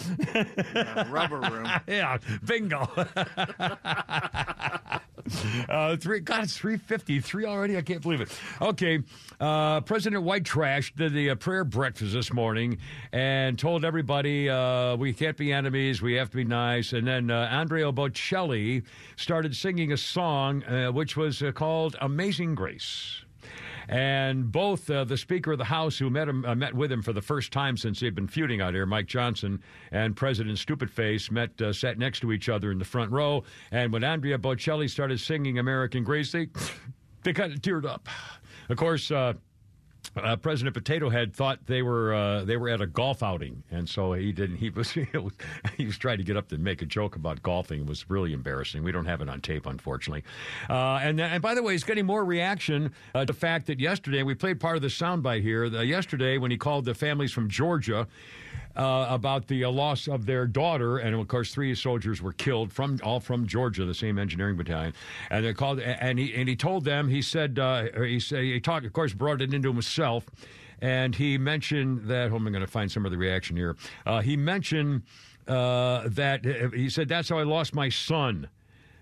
Rubber room. Yeah, bingo. uh, three, God, it's three fifty three already. I can't believe it. Okay, uh, President White Trash did the uh, prayer breakfast this morning and told everybody uh, we can't be enemies. We have to be nice. And then uh, Andrea Bocelli started singing a song uh, which was called "Amazing Grace." And both uh, the Speaker of the House, who met him, uh, met with him for the first time since they've been feuding out here, Mike Johnson, and President Stupidface met, uh, sat next to each other in the front row. And when Andrea Bocelli started singing "American Grace," they they kind of teared up. Of course. Uh, uh, President Potato Head thought they were uh, they were at a golf outing, and so he didn't. He was he was, he was trying to get up to make a joke about golfing. It was really embarrassing. We don't have it on tape, unfortunately. Uh, and and by the way, he's getting more reaction uh, to the fact that yesterday we played part of the soundbite here. The, yesterday, when he called the families from Georgia. Uh, about the uh, loss of their daughter, and of course, three soldiers were killed from all from Georgia, the same engineering battalion. And they called, and he and he told them. He said, uh, he said, he talked, of course, brought it into himself, and he mentioned that. On, I'm going to find some of the reaction here. Uh, he mentioned uh, that he said that's how I lost my son.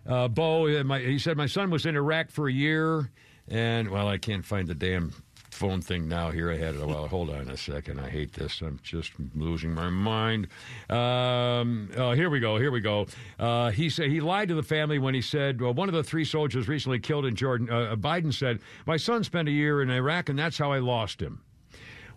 Uh, Bo, uh, my, he said my son was in Iraq for a year, and well, I can't find the damn phone thing now. Here I had it. Well, hold on a second. I hate this. I'm just losing my mind. Um, oh, here we go. Here we go. Uh, he said he lied to the family when he said well, one of the three soldiers recently killed in Jordan. Uh, Biden said my son spent a year in Iraq, and that's how I lost him.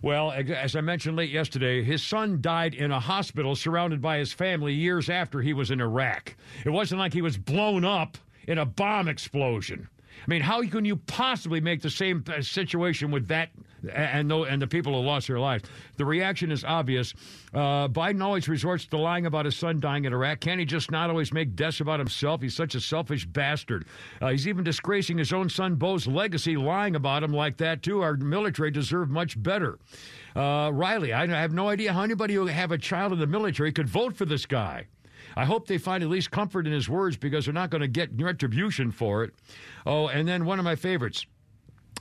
Well, as I mentioned late yesterday, his son died in a hospital surrounded by his family years after he was in Iraq. It wasn't like he was blown up in a bomb explosion. I mean, how can you possibly make the same uh, situation with that and the, and the people who lost their lives? The reaction is obvious. Uh, Biden always resorts to lying about his son dying in Iraq. Can he just not always make deaths about himself? He's such a selfish bastard. Uh, he's even disgracing his own son Bo's legacy, lying about him like that, too. Our military deserve much better. Uh, Riley, I have no idea how anybody who have a child in the military could vote for this guy. I hope they find at least comfort in his words because they're not going to get retribution for it. Oh, and then one of my favorites.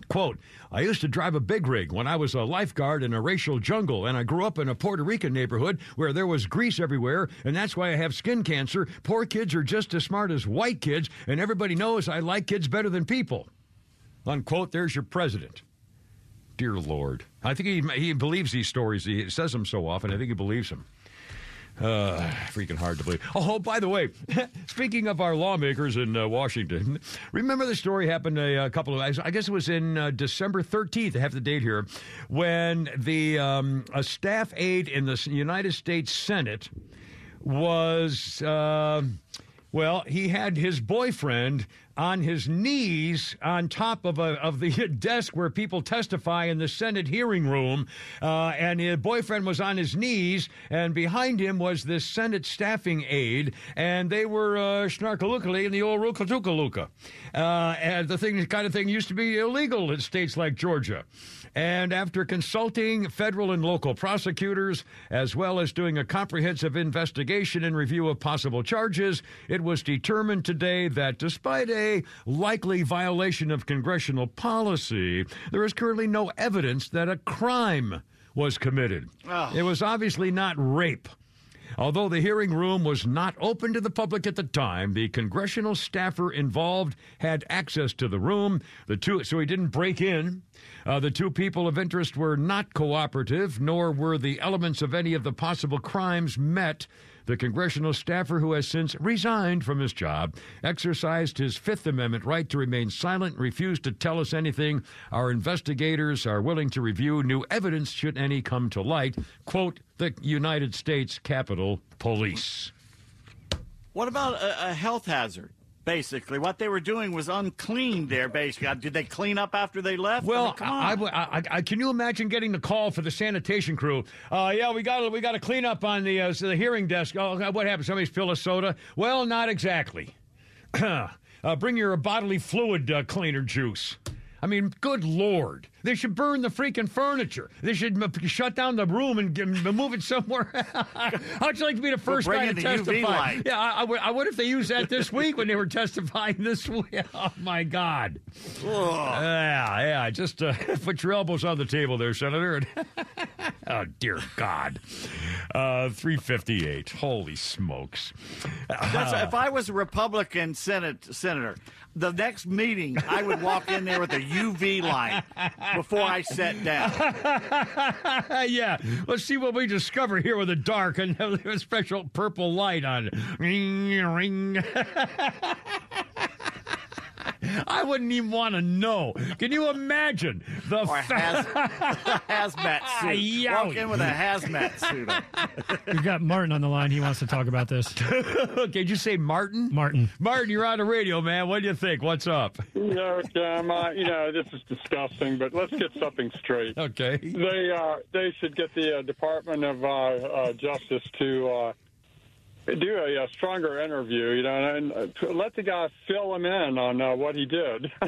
Quote, I used to drive a big rig when I was a lifeguard in a racial jungle, and I grew up in a Puerto Rican neighborhood where there was grease everywhere, and that's why I have skin cancer. Poor kids are just as smart as white kids, and everybody knows I like kids better than people. Unquote, there's your president. Dear Lord. I think he, he believes these stories. He says them so often, I think he believes them. Uh, freaking hard to believe. Oh, by the way, speaking of our lawmakers in uh, Washington, remember the story happened a, a couple of, I guess it was in uh, December 13th, I have the date here, when the um, a staff aide in the United States Senate was. Well, he had his boyfriend on his knees on top of a of the desk where people testify in the Senate hearing room, uh, and his boyfriend was on his knees, and behind him was this Senate staffing aide, and they were uh, snarkalukali in the old rukaltukaluka. Uh, and the thing, the kind of thing, used to be illegal in states like Georgia. And after consulting federal and local prosecutors, as well as doing a comprehensive investigation and review of possible charges, it was determined today that despite a likely violation of congressional policy, there is currently no evidence that a crime was committed. Ah. It was obviously not rape. Although the hearing room was not open to the public at the time, the congressional staffer involved had access to the room. The two, so he didn't break in. Uh, the two people of interest were not cooperative, nor were the elements of any of the possible crimes met. The congressional staffer, who has since resigned from his job, exercised his Fifth Amendment right to remain silent and refused to tell us anything. Our investigators are willing to review new evidence should any come to light. Quote, the United States Capitol Police. What about a, a health hazard? Basically, what they were doing was unclean there. Basically, Uh, did they clean up after they left? I Well, mean. I, I, I- I- can you imagine getting the call for the sanitation crew? Uh, yeah, we got we got to clean up on the uh, the hearing desk. Oh, what happened? Somebody spilled a soda? Well, not exactly. uh, bring your bodily fluid uh, cleaner juice. I mean, good lord, they should burn the freaking furniture. They should m- shut down the room and g- move it somewhere. How'd you like to be the first bring guy to testify? Yeah, I, I would. I would if they used that this week when they were testifying this week. Oh my God. Yeah, yeah. Just uh, put your elbows on the table there, Senator. oh dear God. Uh, Three fifty-eight. Holy smokes. That's, if I was a Republican Senate senator, the next meeting I would walk in there with a UV light before I sat down. yeah. Let's see what we discover here with the dark and a special purple light on. Ring, ring. I wouldn't even want to know. Can you imagine the Or a fa- haz, hazmat suit. Yowie. Walk in with a hazmat suit. on. We've got Martin on the line. He wants to talk about this. Okay, did you say Martin? Martin. Martin, you're on the radio, man. What do you think? What's up? You know, Jim, uh, you know, this is disgusting, but let's get something straight. Okay. They uh, they should get the uh, Department of uh, uh, Justice to uh, do a, uh stronger interview, you know, and uh, to let the guy fill him in on uh, what he did.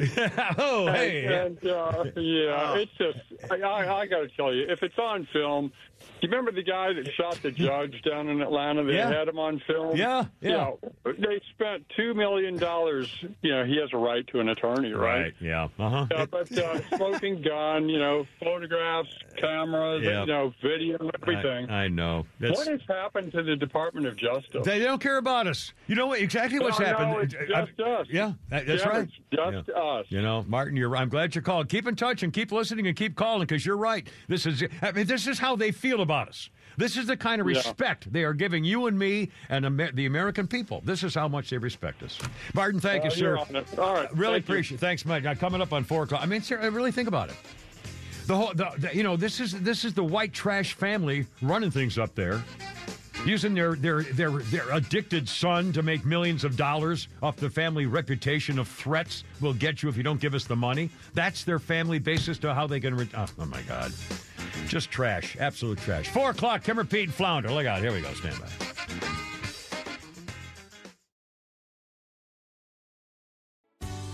oh, hey. and uh, yeah, it's just I, I, I got to tell you, if it's on film, you remember the guy that shot the judge down in Atlanta? They Yeah. had him on film. Yeah, yeah. You know, they spent two million dollars. You know, he has a right to an attorney, right? Right. Yeah. Uh huh. Yeah, but uh, smoking gun, you know, photographs, cameras, Yeah. you know, video, everything. I, I know. That's, what has happened to the Department of Justice? they don't care about us. You know what? Exactly what's No, happened. no, it's I- just us. Yeah, that- that's Yeah, right. just Yeah. us. You know, Martin, you're. I'm glad you called. Keep in touch and keep listening and keep calling because you're right. This is. I mean, this is how they feel about us. This is the kind of Yeah. respect they are giving you and me and Amer- the American people. This is how much they respect us. Martin, thank you, Uh, you're sir. it. All right. Really Thank you. appreciate. Thanks, Mike. Now, coming up on four o'clock. I mean, sir, really think about it. The whole, the, the, you know, this is this is the white trash family running things up there, using their their their their addicted son to make millions of dollars off the family reputation of threats. We'll get you if you don't give us the money. That's their family basis to how they can. Re- oh, oh my God, just trash, absolute trash. Four o'clock. Kimmer Pete and Flounder. Look out. Here we go. Stand by.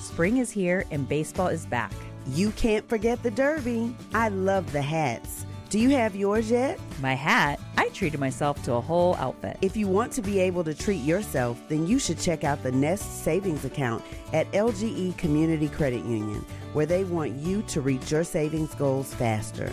Spring is here and baseball is back. You can't forget the Derby. I love the hats. Do you have yours yet? My hat, I treated myself to a whole outfit. If you want to be able to treat yourself, then you should check out the Nest Savings Account at LGE Community Credit Union, where they want you to reach your savings goals faster.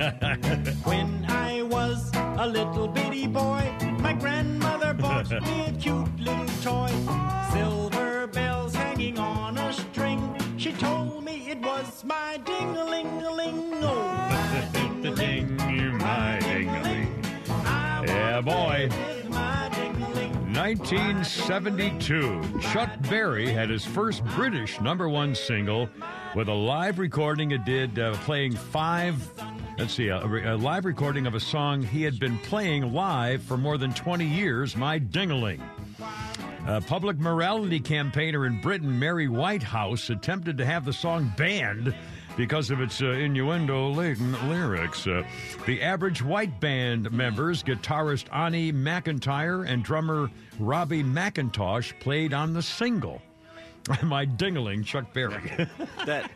When I was a little bitty boy, my grandmother bought me a cute little toy. Silver bells hanging on a string. She told me it was my ding-a-ling-a-ling. Oh, my ding-a-ling. My ding-a-ling. Yeah, boy. 1972, Chuck Berry had his first British number one single with a live recording it did uh, playing five. Let's see, a, a live recording of a song he had been playing live for more than 20 years, My Dingaling. A public morality campaigner in Britain, Mary Whitehouse, attempted to have the song banned because of its uh, innuendo lyrics. Uh, the average white band members, guitarist Onnie McIntyre and drummer Robbie McIntosh, played on the single. My dingling, Chuck Berry. that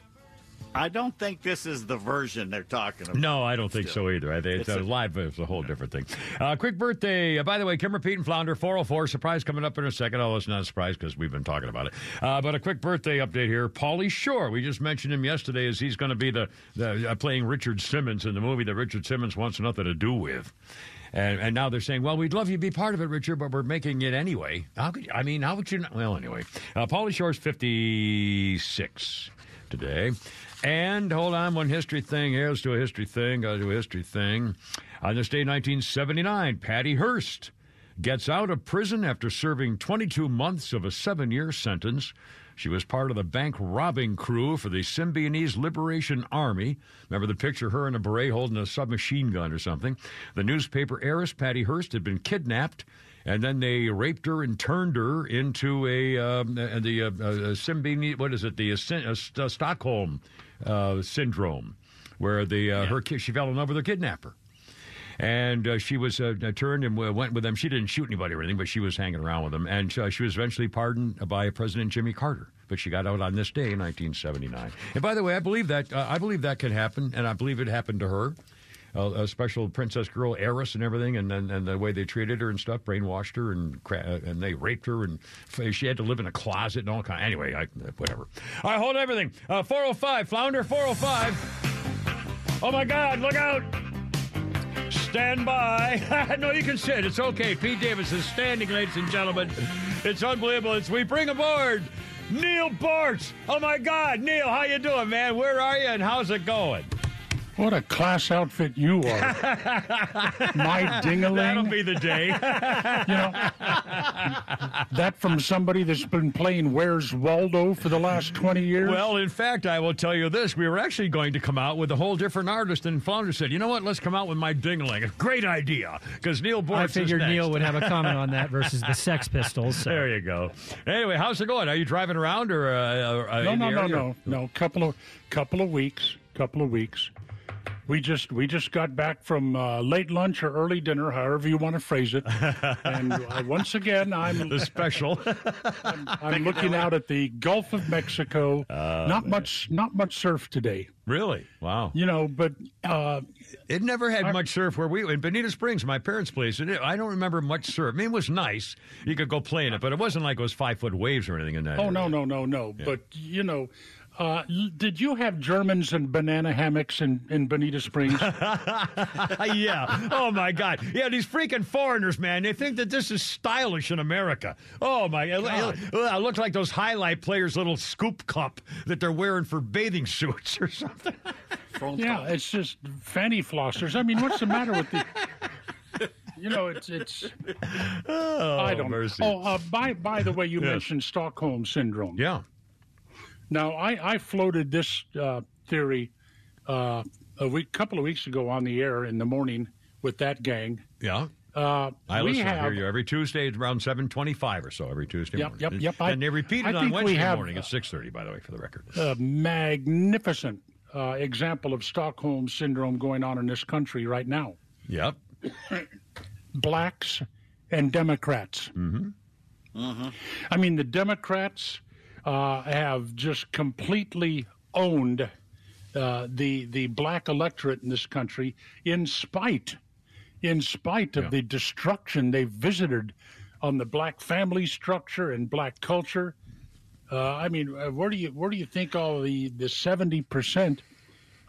I don't think this is the version they're talking about. No, I don't think Still. so either. I think it's, It's uh, a- live. It's a whole different thing. Uh, quick birthday. Uh, by the way, Kimmer Pete and Flounder, 404. Surprise coming up in a second. Oh, it's not a surprise because we've been talking about it. Uh, but a quick birthday update here. Pauly Shore. We just mentioned him yesterday as he's going to be the, the uh, playing Richard Simmons in the movie that Richard Simmons wants nothing to do with. And, and now they're saying, well, we'd love you to be part of it, Richard, but we're making it anyway. How could I mean, how would you? Not? Well, anyway, uh, Pauly Shore's 56 today. And hold on, one history thing here. Let's do a history thing. Got to do a history thing. On this day, 1979, Patty Hearst gets out of prison after serving 22 months of a seven year sentence. She was part of the bank robbing crew for the Symbionese Liberation Army. Remember the picture, of her in a beret holding a submachine gun or something? The newspaper heiress, Patty Hearst, had been kidnapped and then they raped her and turned her into a um, uh, the uh, uh, Symbionese, what is it, the uh, uh, uh, Stockholm uh, syndrome, where the uh, her she fell in love with her kidnapper. And uh, she was uh, turned and went with them. She didn't shoot anybody or anything, but she was hanging around with them. And uh, she was eventually pardoned by President Jimmy Carter. But she got out on this day in 1979. And by the way, I believe that uh, I believe that can happen, and I believe it happened to her. Uh, a special princess girl heiress and everything, and, and and the way they treated her and stuff, brainwashed her and cra- uh, and they raped her, and f- she had to live in a closet and all kind. Anyway, I, whatever. I hold everything. Uh, 405 Flounder 405. Oh my God! Look out! Stand by. no, you can sit. It's okay. Pete Davis is standing, ladies and gentlemen. It's unbelievable. It's we bring aboard Neal Boortz. Oh my God, Neal, how you doing, man? Where are you and how's it going? What a class outfit you are. My dingaling. That'll be the day. You know, that from somebody that's been playing Where's Waldo for the last 20 years? Well, in fact, I will tell you this. We were actually going to come out with a whole different artist, and Flounder said, you know what, let's come out with my dingling. A great idea, because Neal Boortz I figured. Neal would have a comment on that versus the Sex Pistols. so. There you go. Anyway, how's it going? Are you driving around or uh, uh, no, in no, no, no, no. Couple of couple of weeks. Couple of weeks. We just we just got back from uh, late lunch or early dinner, however you want to phrase it. and uh, once again, I'm the special. I'm, I'm looking out at the Gulf of Mexico. not much, not much surf today. Really? Wow. You know, but uh, It never had much surf where we in Bonita Springs, my parents' place. And it, I don't remember much surf. I mean, it was nice. You could go play in it, but it wasn't like it was five foot waves or anything in that. Oh area. no, no, no, no. But you know, uh, did you have Germans and banana hammocks in, in Bonita Springs? yeah. Oh my God. Yeah, these freaking foreigners, man. They think that this is stylish in America. Oh my God. It, it looked like those highlight players' little scoop cup that they're wearing for bathing suits or something. yeah, it's just fanny flossers. I mean, what's the matter with the? You know, it's it's. Oh, I don't. mercy. Oh, uh, by by the way, you Yes. mentioned Stockholm syndrome. Yeah. Now, I I floated this uh, theory uh, a week, couple of weeks ago on the air in the morning with that gang. Yeah. Uh, I we listen. I hear you every Tuesday at around seven twenty-five or so. Every Tuesday Yep, morning. yep, yep. I- And they repeat I it on think we Wednesday have, morning uh, at six thirty. By the way, for the record. a magnificent uh, example of Stockholm syndrome going on in this country right now. Yep. Blacks and Democrats. Mm-hmm. I mean, the Democrats uh, have just completely owned uh, the the black electorate in this country, in spite, in spite of the destruction they've visited on the black family structure and black culture. Uh, I mean, uh, where do you where do you think all the the seventy percent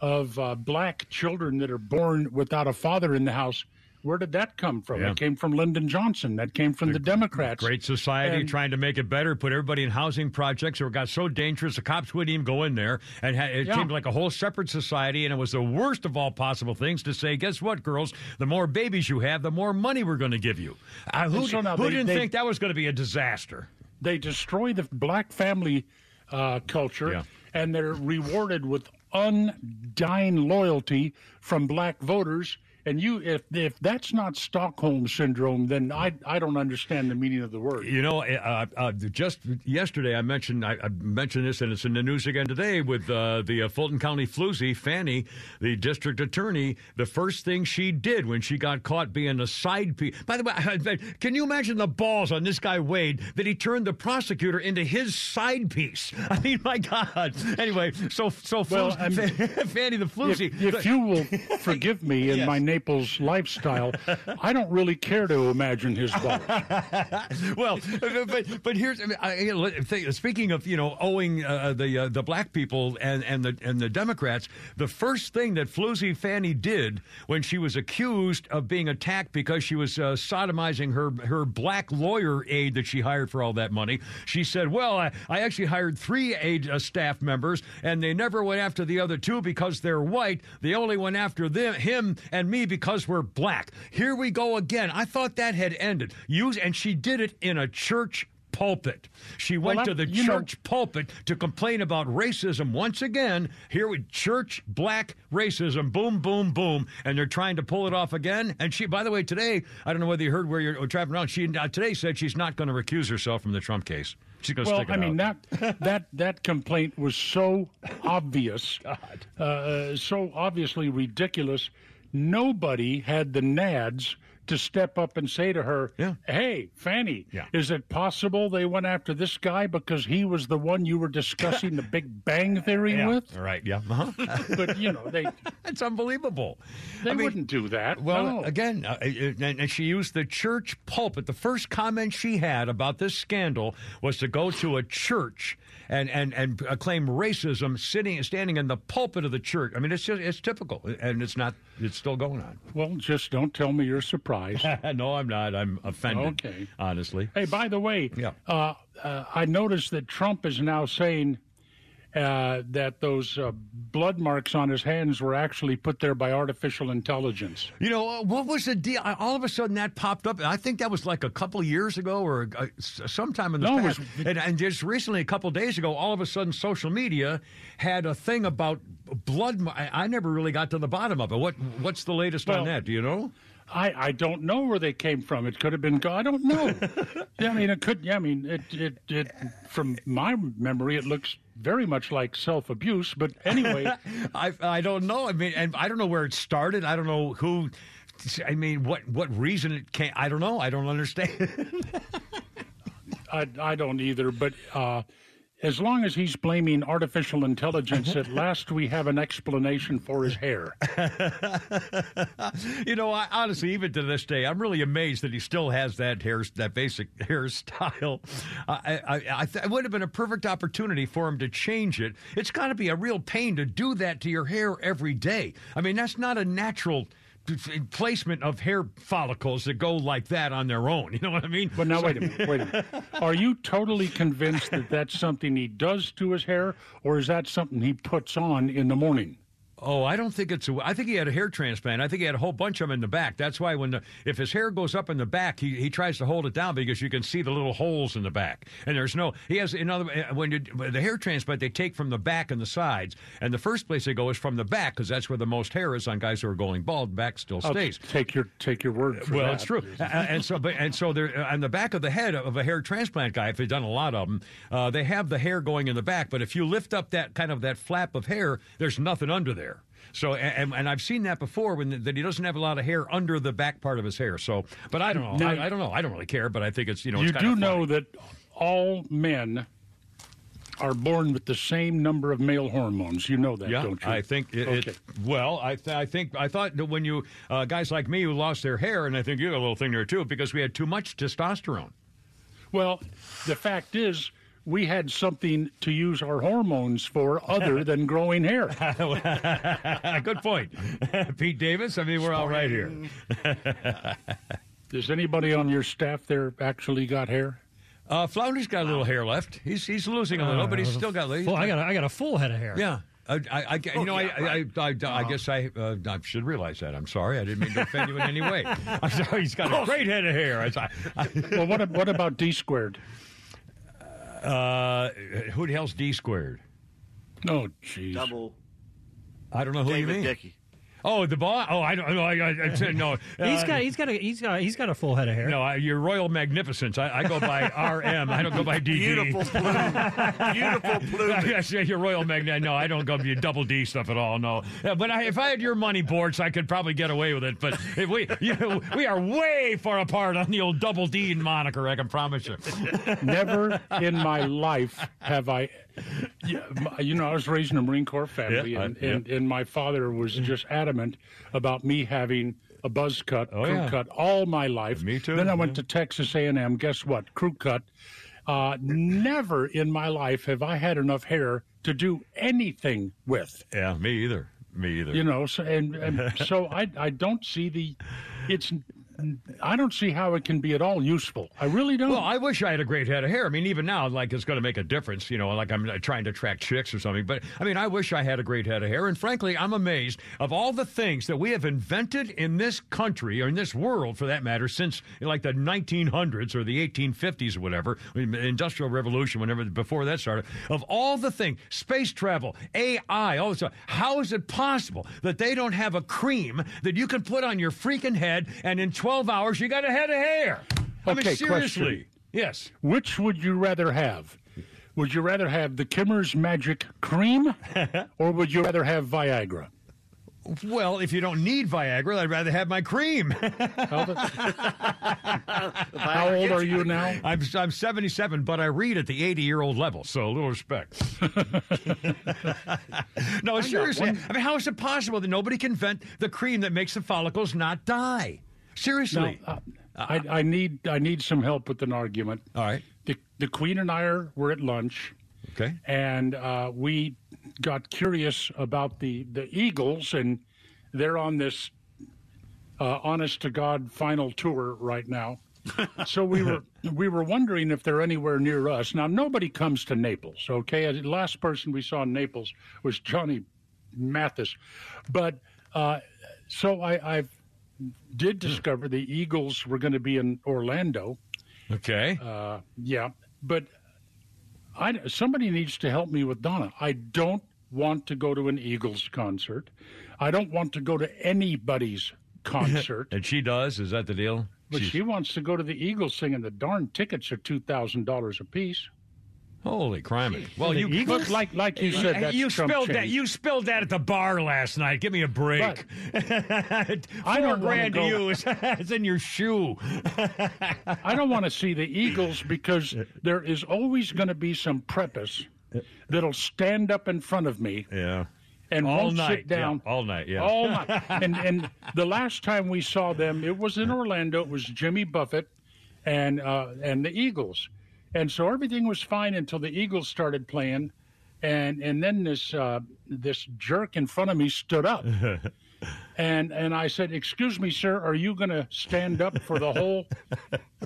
of uh, black children that are born without a father in the house? Where did that come from? Yeah. That came from Lyndon Johnson. That came from the, Democrats. Great society And- trying to make it better, put everybody in housing projects It got so dangerous the cops wouldn't even go in there. And ha- it Yeah. seemed like a whole separate society. And it was the worst of all possible things to say, guess what, girls? The more babies you have, the more money we're going to give you. Uh, who so who they- didn't they- think that was going to be a disaster? They destroy the black family uh, culture, Yeah. and they're rewarded with undying loyalty from black voters. And you, if if that's not Stockholm syndrome, then I I don't understand the meaning of the word. You know, uh, uh, just yesterday I mentioned I, I mentioned this, and it's in the news again today with uh, the uh, Fulton County floozy Fanny, the district attorney. The first thing she did when she got caught being a side piece. By the way, can you imagine the balls on this guy Wade that he turned the prosecutor into his side piece? I mean, my God. Anyway, so so Well, floozy- I'm- Fanny the If, floozy. if you will forgive me in Yes. my Naples lifestyle, I don't really care to imagine his balls. well, but but here's I speaking of you know owing uh, the uh, the black people and and the and the Democrats, the first thing that Floozy Fanny did when she was accused of being attacked because she was uh, sodomizing her her black lawyer aide that she hired for all that money, she said, "Well, I, I actually hired three aide uh, staff members, and they never went after the other two because they're white. They only went after them, him and me because we're black. Here we go again. I thought that had ended. Use and she did it in a church pulpit. She went Well, to the you know- church pulpit to complain about racism once again. Here with church black racism, boom, boom, boom, and they're trying to pull it off again. And she, by the way, today I don't know whether you heard where you're traveling around. She uh, today said she's not going to recuse herself from the Trump case. She's going to Well, stick it I mean out. that that that complaint was so obvious, uh, so obviously ridiculous. Nobody had the nads to step up and say to her, "Hey, Fanny, Yeah. is it possible they went after this guy because he was the one you were discussing the Big Bang Theory Yeah, with?" right? Yeah, uh-huh. But you know they it's unbelievable. they I mean, wouldn't do that. Well, no. again, uh, and, and she used the church pulpit. The first comment she had about this scandal was to go to a church and and and claim racism sitting standing in the pulpit of the church. I mean, it's just it's typical, and it's not. It's still going on. well, just don't tell me you're surprised. no, I'm not. I'm offended. Okay. honestly. Hey, by the way, Yeah. uh, uh, I noticed that Trump is now saying uh, that those uh, blood marks on his hands were actually put there by artificial intelligence. You know, uh, what was the deal? I- All of a sudden that popped up. I think that was like a couple of years ago or uh, sometime in the No, past. was- and, and just recently, a couple days ago, all of a sudden social media had a thing about blood. I, I never really got to the bottom of it. What What's the latest on that? Do you know? I, I don't know where they came from. It could have been. I don't know. yeah, I mean, it could. Yeah, I mean, it, it, it. From my memory, it looks very much like self abuse. But anyway, I I don't know. I mean, and I don't know where it started. I don't know who. I mean, what what reason it came? I don't know. I don't understand. I, I don't either. But uh, as long as he's blaming artificial intelligence, uh-huh. at last we have an explanation for his hair. you know, I, honestly, even to this day, I'm really amazed that he still has that hair, that basic hairstyle. I, I, I th- it would have been a perfect opportunity for him to change it. It's got to be a real pain to do that to your hair every day. I mean, that's not a natural placement of hair follicles that go like that on their own. You know what I mean? But now, wait a minute. Wait a minute. Are you totally convinced that that's something he does to his hair, or is that something he puts on in the morning? Oh, I don't think it's. A, I think he had a hair transplant. I think he had a whole bunch of them in the back. That's why when the if his hair goes up in the back, he, he tries to hold it down because you can see the little holes in the back. And there's no. He has another when you, the hair transplant they take from the back and the sides, and the first place they go is from the back because that's where the most hair is on guys who are going bald. Back still I'll stays. take your take your word for Well, that. it's true, and so, but and so there on the back of the head of a hair transplant guy, if they've done a lot of them, uh, they have the hair going in the back. But if you lift up that kind of that flap of hair, there's nothing under there. So, and, and I've seen that before when that he doesn't have a lot of hair under the back part of his hair. So, but I don't know. Now- I, I don't know. I don't really care. But I think it's you know you it's do funny. know that all men are born with the same number of male hormones. You know that, Yeah, don't you? I think it. Okay. it well, I, th- I think I thought that when you uh, guys like me who lost their hair, and I think you got a little thing there too, because we had too much testosterone. Well, the fact is, we had something to use our hormones for other than growing hair. Good point, Pete Davis. I mean, we're all right here. Does anybody on your staff there actually got hair? Uh, Flounder's got a little hair left. He's he's losing a little, but he's still got. Well, I got a, I got a full head of hair. Yeah. I, I, I, you know, yeah, I, right. I, I, I guess I, uh, I should realize that. I'm sorry. I didn't mean to offend you in any way. I'm sorry. He's got a great head of hair. I, I, Well, what what about D squared? Uh, who the hell's D squared? Oh, jeez. Double I don't know who you David mean. Dickey. Oh, the boss. Oh, I don't know. I, I, I said no. He's uh, got he's got a he's got he's got a full head of hair. No, I, your Royal Magnificence. I, I go by RM. I don't go by DD. Beautiful plume. Beautiful plumage. Yes, your Royal Magnet. No, I don't go by double D stuff at all. No, Yeah, but I, if I had your money, Boortz, I could probably get away with it. But if we, you know, we are way far apart on the old double D moniker. I can promise you. Never in my life have I. Yeah, You know, I was raised in a Marine Corps family, Yeah, I- and, yeah. and, and my father was just adamant about me having a buzz cut, Oh, crew yeah. cut all my life. Me too, Then I went to Texas A&M. Guess what? Crew cut. Uh, never in my life have I had enough hair to do anything with. Yeah, me either. Me either. You know, so and, and so I I don't see the, it's. I don't see how it can be at all useful. I really don't. Well, I wish I had a great head of hair. I mean, even now, like it's going to make a difference. You know, like I'm uh, trying to attract chicks or something. But I mean, I wish I had a great head of hair. And frankly, I'm amazed of all the things that we have invented in this country or in this world, for that matter, since like the 1900s or the 1850s or whatever, Industrial Revolution, whenever before that started. Of all the things, space travel, AI, all this stuff. How is it possible that they don't have a cream that you can put on your freaking head and in 12 hours you got a head of hair? I mean, Okay, seriously. question. Yes. Which would you rather have? Would you rather have the Kimmer's Magic Cream, or would you rather have Viagra? Well, if you don't need Viagra, I'd rather have my cream. How old are you now? I'm I'm 77, but I read at the 80 year old level, so a little respect. no, seriously. I mean, how is it possible that nobody can invent the cream that makes the follicles not die? Seriously. Now, uh, I, I need I need some help with an argument. All right. The the Queen and I are were at lunch, Okay. and uh, we got curious about the the Eagles, and they're on this uh, honest to God final tour right now. so we were we were wondering if they're anywhere near us. Now nobody comes to Naples. Okay, the last person we saw in Naples was Johnny Mathis, but uh, so I, I did discover the Eagles were going to be in Orlando. Okay. Uh, yeah, but I, somebody needs to help me with Donna. I don't want to go to an Eagles concert. I don't want to go to anybody's concert. and she does? Is that the deal? But She's- she wants to go to the Eagles thing, and the darn tickets are two thousand dollars a piece. Holy criminy! Well, you Eagles? like like you said, that's you chump spilled that. You spilled that at the bar last night. Give me a break. I Four don't wanna grand to you. It's, it's in your shoe. I don't want to see the Eagles because there is always going to be some preface that'll stand up in front of me Yeah. and All won't night. sit down Yeah, all night. Yeah. all night. And and the last time we saw them, it was in Orlando. It was Jimmy Buffett and uh, and the Eagles, and so everything was fine until the Eagles started playing, and and then this uh, this jerk in front of me stood up. And and I said, "Excuse me, sir, are you going to stand up for the whole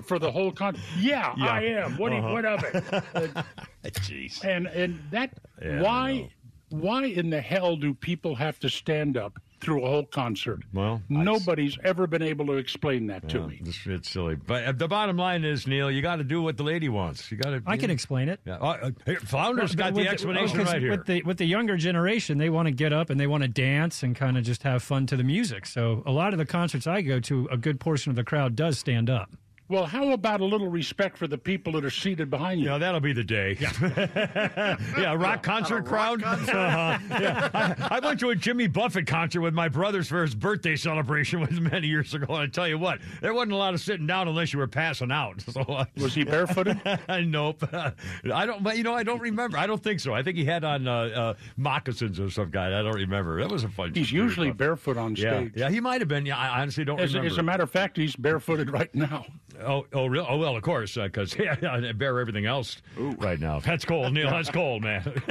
for the whole con?" Yeah, Yeah. I am. What do you Uh-huh. what of it? Uh, Jeez. and and that Yeah, why why in the hell do people have to stand up through a whole concert? Well, nobody's ever been able to explain that to me. It's, it's silly. But uh, the bottom line is, Neal, you got to do what the lady wants. You got to. I can explain it. Yeah. Uh, uh, here, Flounder's got With the explanation because right here. With the with the younger generation, they want to get up and they want to dance and kind of just have fun to the music. So a lot of the concerts I go to, a good portion of the crowd does stand up. Well, how about a little respect for the people that are seated behind you? Yeah, that'll be the day. Yeah, yeah rock concert crowd. Uh-huh. Yeah, I, I went to a Jimmy Buffett concert with my brothers for his birthday celebration was many years ago. And I tell you what, there wasn't a lot of sitting down unless you were passing out. So uh, Was he barefooted? nope. I don't. But you know, I don't remember. I don't think so. I think he had on uh, uh, moccasins or some guy. I don't remember. That was a fun. He's usually Buffett. barefoot on Yeah, stage. yeah, he might have been. Yeah, I honestly don't As, remember. as a matter of fact, he's barefooted right now. Oh, oh, real? Oh, well, of course, because yeah, I bear everything else right now. That's cold, Neal. That's cold, man.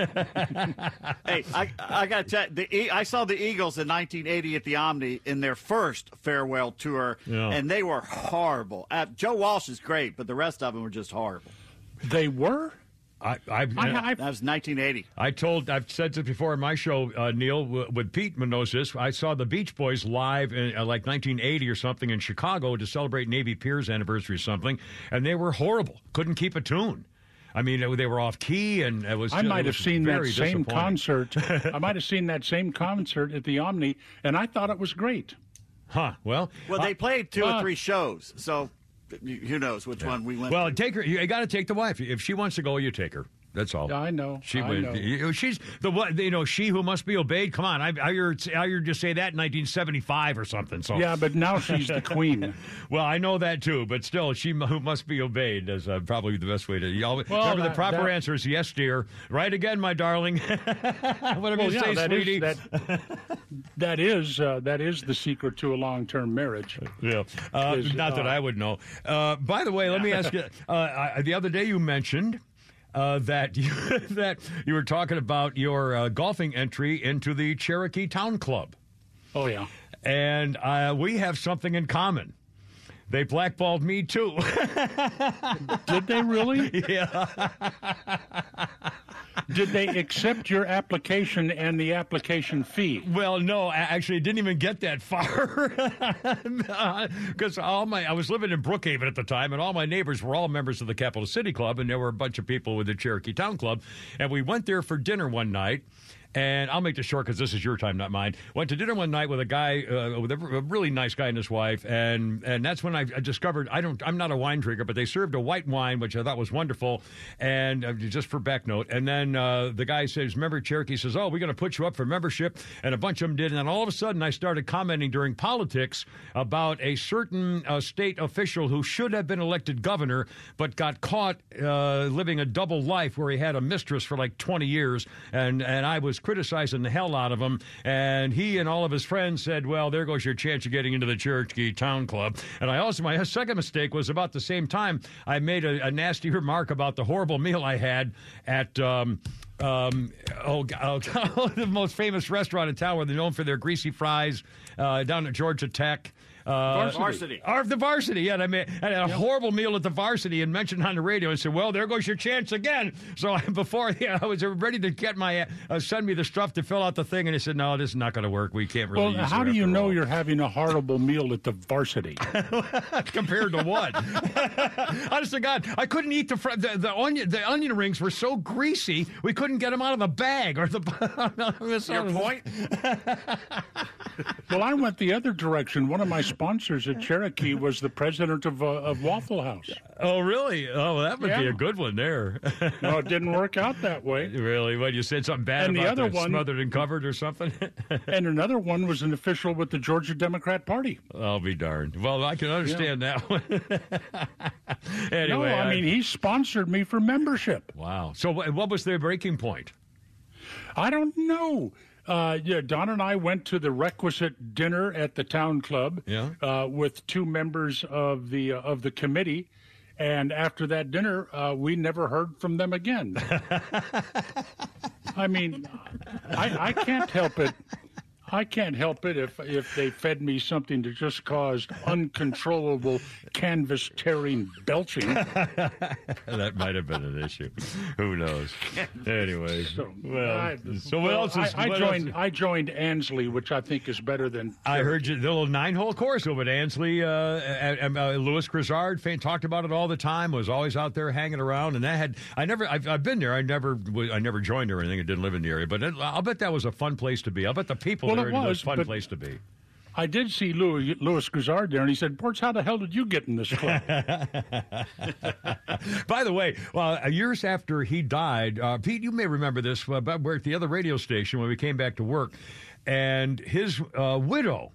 hey, I, I got to tell you, the, E- I saw the Eagles in 1980 at the Omni in their first farewell tour, Yeah. and they were horrible. Uh, Joe Walsh is great, but the rest of them were just horrible. They were. I, I, that was 1980. I told, I've said this before in my show, uh, Neal, w- with Pete knows this. I saw the Beach Boys live in uh, like 1980 or something in Chicago to celebrate Navy Piers anniversary or something, and they were horrible. Couldn't keep a tune. I mean, they were off key, and it was. I it might have seen that same concert. I might have seen that same concert at the Omni, and I thought it was great. Huh. Well, Well, they played two uh, or three shows, so who knows which one we went Well, to. take her. You got to take the wife. If she wants to go, you take her. That's all. I know. She I would. know. She's the one. You know, she who must be obeyed. Come on, I, I heard. I heard you say that in 1975 or something. So Yeah, but now she's the queen. well, I know that too, but still, she who must be obeyed is uh, probably the best way to. You always, Well, remember, the proper that- answer is yes, dear. Right again, my darling. Whatever Well, you yeah, say, that is- sweetie. that, that is uh, that is the secret to a long-term marriage. Yeah, uh, Is, not that uh, I would know. Uh, by the way, let me ask you. Uh, I, the other day you mentioned uh, that you, that you were talking about your uh, golfing entry into the Cherokee Town Club, Oh yeah. and uh, we have something in common. They blackballed me too. Did they really? yeah. Did they accept your application and the application fee? Well, no, actually didn't even get that far because all my I was living in Brookhaven at the time, and all my neighbors were all members of the Capital City Club, and there were a bunch of people with the Cherokee Town Club, and we went there for dinner one night. And I'll make this short because this is your time, not mine. Went to dinner one night with a guy, uh, with a, a really nice guy and his wife, and and that's when I, discovered I don't I'm not a wine drinker, but they served a white wine which I thought was wonderful, and uh, just for back note. And then uh, the guy says, "Remember Cherokee?" Says, "Oh, we're going to put you up for membership," and a bunch of them did. And then all of a sudden, I started commenting during politics about a certain uh, state official who should have been elected governor, but got caught uh, living a double life where he had a mistress for like 20 years, and and I was criticizing the hell out of him. And he and all of his friends said, "Well, there goes your chance of getting into the Cherokee Town Club." And I also my second mistake was about the same time I made a, a nasty remark about the horrible meal I had at. Um, um, oh, oh, the most famous restaurant in town where they're known for their greasy fries uh, down at Georgia Tech. Uh, Varsity. Or the varsity, yeah. and I, made, I had a horrible meal at the varsity and mentioned on the radio and said, "Well, there goes your chance again." So I, before yeah, I was ready to get my uh, send me the stuff to fill out the thing, and he said, "No, this is not going to work. We can't really." Well, how do you know all." you're having a horrible meal at the varsity? compared to what? Honest to God, I couldn't eat the, fr- the the onion. The onion rings were so greasy, we couldn't get them out of the bag or the. Your point? well, I went the other direction. One of my sponsors at Cherokee was the president of, uh, of Waffle House. Oh, really? Oh, that would be a good one there. No, it didn't work out that way. really? What you said something bad And the other one- smothered and covered or something? And another one was an official with the Georgia Democrat Party. I'll be darned. Well, I can understand that one. anyway, no, I mean, he sponsored me for membership. wow. So, what, what was their breaking point? I don't know. Uh, yeah, Don and I went to the requisite dinner at the town club Yeah. uh, with two members of the uh, of the committee, and after that dinner, uh, we never heard from them again. I mean, I, I can't help it. I can't help it if if they fed me something that just caused uncontrollable canvas tearing belching. that might have been an issue. Who knows? Anyway, So, well, I, so what well, else is? I, I what else joined. I joined Ansley, which I think is better than. I heard you, the little nine-hole course over at Ansley. Uh, and, uh, Lewis Grizzard talked about it all the time. Was always out there hanging around, and that had I never. I've, I've been there. I never. I never joined or anything. I didn't live in the area, but it, I'll bet that was a fun place to be. I'll bet the people Well, it was a fun place to be. I did see Lewis, Lewis Grizzard there, and he said, "Boortz, how the hell did you get in this club?" By the way, well, uh, years after he died, uh, Pete, you may remember this. Uh, but we're at the other radio station when we came back to work, and his uh, widow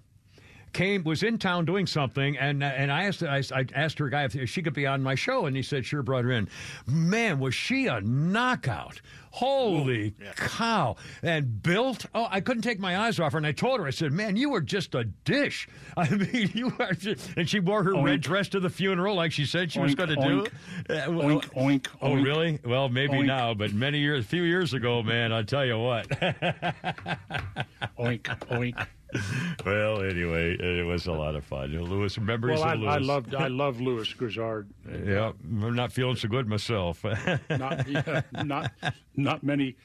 came was in town doing something, and and I asked I, I asked her guy if she could be on my show, and he said sure, brought her in. Man, was she a knockout! Holy cow! And built. Oh, I couldn't take my eyes off her, and I told her, I said, "Man, you were just a dish." I mean, you are. Just, and she wore her red dress to the funeral, like she said she was going to do. oink. Uh, well- Oink, oink, Oh, oink. really? Well, maybe Oink. now, but many years, a few years ago, man, I'll tell you what. oink, oink. well, anyway, it was a lot of fun. Lewis, memories Well, I, of Lewis. I loved I love Lewis Grizzard. Yeah, I'm not feeling so good myself. Not yeah, not not many.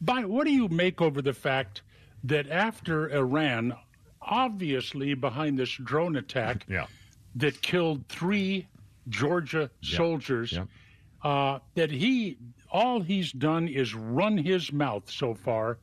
By what do you make over the fact that after Iran, obviously behind this drone attack, yeah. that killed three Georgia Yeah. soldiers, Yeah. uh, that he all he's done is run his mouth so far.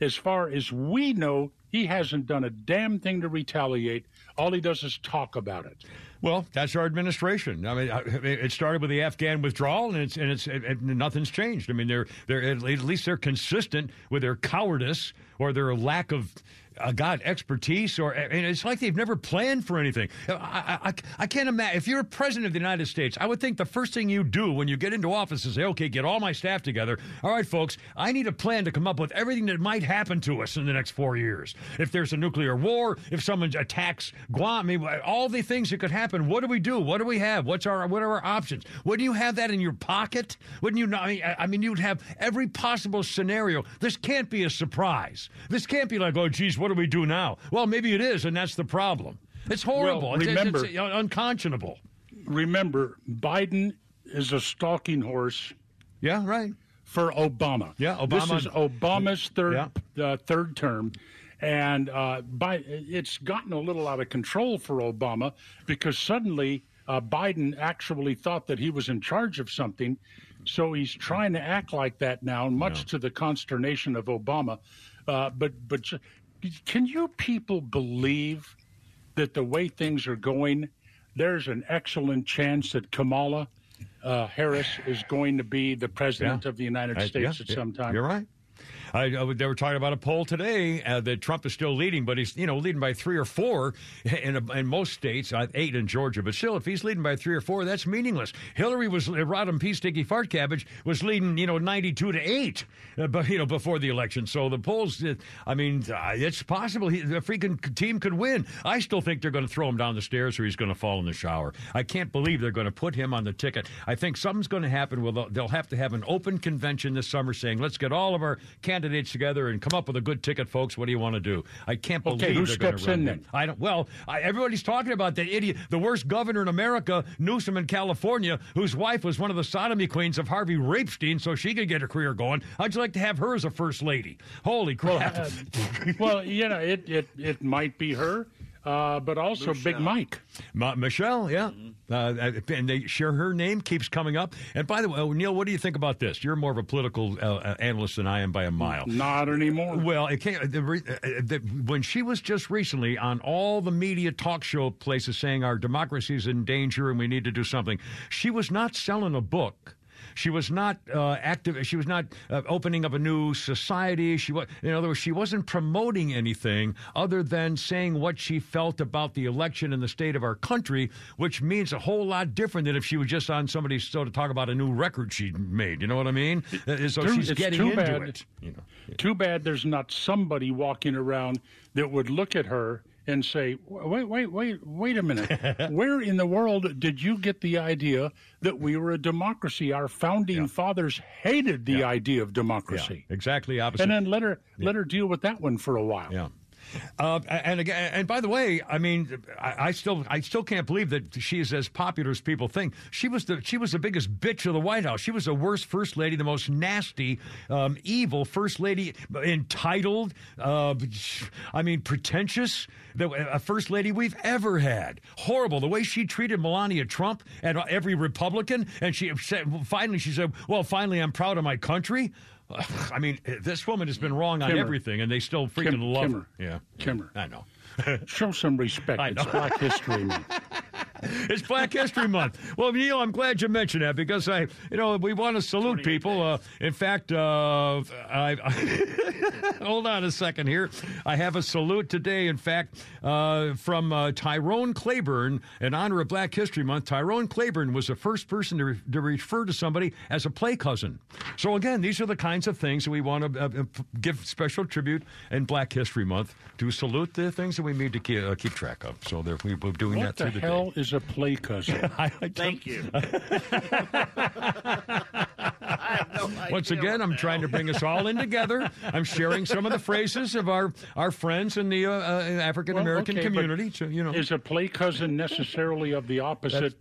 As far as we know, he hasn't done a damn thing to retaliate. All he does is talk about it. Well, that's our administration. I mean, it started with the Afghan withdrawal, and it's and it's and nothing's changed. I mean, they're they're at least they're consistent with their cowardice or their lack of. Uh, God, expertise, or mean, it's like they've never planned for anything. I, I, I, can't imagine. If you're a president of the United States, I would think the first thing you do when you get into office is say, okay, get all my staff together. All right, folks, I need a plan to come up with everything that might happen to us in the next four years. If there's a nuclear war, if someone attacks Guam, I mean, all the things that could happen. What do we do? What do we have? What's our what are our options? Wouldn't you have that in your pocket? Wouldn't you? Not, I mean, I- I mean, you'd have every possible scenario. This can't be a surprise. This can't be like, oh, geez, what do we do now? Well, maybe it is, and that's the problem. It's horrible. It's- it's- remember- it's, unconscionable. Remember, Biden is a stalking horse. Yeah, right. For Obama. Yeah, Obama. This is Obama's third Yeah. uh, third term, and uh, by it's gotten a little out of control for Obama because suddenly uh, Biden actually thought that he was in charge of something, so he's trying to act like that now, much to the consternation of Obama. Uh, but but can you people believe that the way things are going, there's an excellent chance that Kamala uh, Harris is going to be the president Yeah. of the United I- States yeah, at some time. You're right. I, I, they were talking about a poll today uh, that Trump is still leading, but he's you know leading by three or four in, in most states, uh, eight in Georgia. But still, if he's leading by three or four, that's meaningless. Hillary was uh, Rodham P. Sticky Fart Cabbage was leading you know ninety two to eight, uh, but you know before the election. So the polls, uh, I mean, uh, it's possible he, the freaking team could win. I still think they're going to throw him down the stairs or he's going to fall in the shower. I can't believe they're going to put him on the ticket. I think something's going to happen. Well, they'll have to have an open convention this summer saying, let's get all of our candidates together and come up with a good ticket, folks. What do you want to do? I can't believe Okay, who steps run in then? I don't. Well, I, everybody's talking about that idiot, the worst governor in America, Newsom in California, whose wife was one of the sodomy queens of Harvey Rapestein, so she could get her career going. How'd you like to have her as a first lady? Holy crap! uh, well, you know, it, it, it might be her, uh, but also Big Mike. Ma- Michelle, yeah. Uh, and they share her name keeps coming up. And by the way, oh, Neal, what do you think about this? You're more of a political uh, uh, analyst than I am by a mile. Not anymore. Well, it can't, the, re- uh, the, when she was just recently on all the media talk show places saying our democracy is in danger and we need to do something, she was not selling a book. She was not uh, active. She was not uh, opening up a new society. She was, in other words, she wasn't promoting anything other than saying what she felt about the election and the state of our country, which means a whole lot different than if she was just on somebody's show to talk about a new record she made. You know what I mean? Uh, so Too- she's it's getting too into bad. it. You know. Too bad there's not somebody walking around that would look at her and say, "Wait, wait, wait, wait a minute. Where in the world did you get the idea that we were a democracy? Our founding fathers hated the idea of democracy." Exactly opposite. And then let her let her deal with that one for a while. Yeah. Uh, and again, and by the way, I mean, I, I still, I still can't believe that she is as popular as people think. She was the, she was the biggest bitch of the White House. She was the worst first lady, the most nasty, um, evil first lady, entitled. Uh, I mean, pretentious. The a first lady we've ever had. Horrible. The way she treated Melania Trump and every Republican, and she said, finally, she said, "Well, finally, I'm proud of my country." I mean, this woman has been wrong on everything, and they still freaking Kim- love Kimmer. her. Yeah, Kimmer. I know. Show some respect. I It's. Black History Month. it's Black History Month. Well, Neal, I'm glad you mentioned that because I, you know, we want to salute people. Uh, in fact, uh, I, hold on a second here. I have a salute today. In fact, uh, from uh, Tyrone Claiborne in honor of Black History Month. Tyrone Claiborne was the first person to, re- to refer to somebody as a play cousin. So again, these are the kinds of things that we want to uh, uh, give special tribute in Black History Month to salute the things that we need to keep, uh, keep track of. So there, we- we're doing What that the through the hell day. is a play cousin? Thank you. Once again, I'm trying to bring us all in together. I'm sharing some of the phrases of our, our friends in the uh, uh, African American Well, okay, community. So, you know, Is a play cousin necessarily of the opposite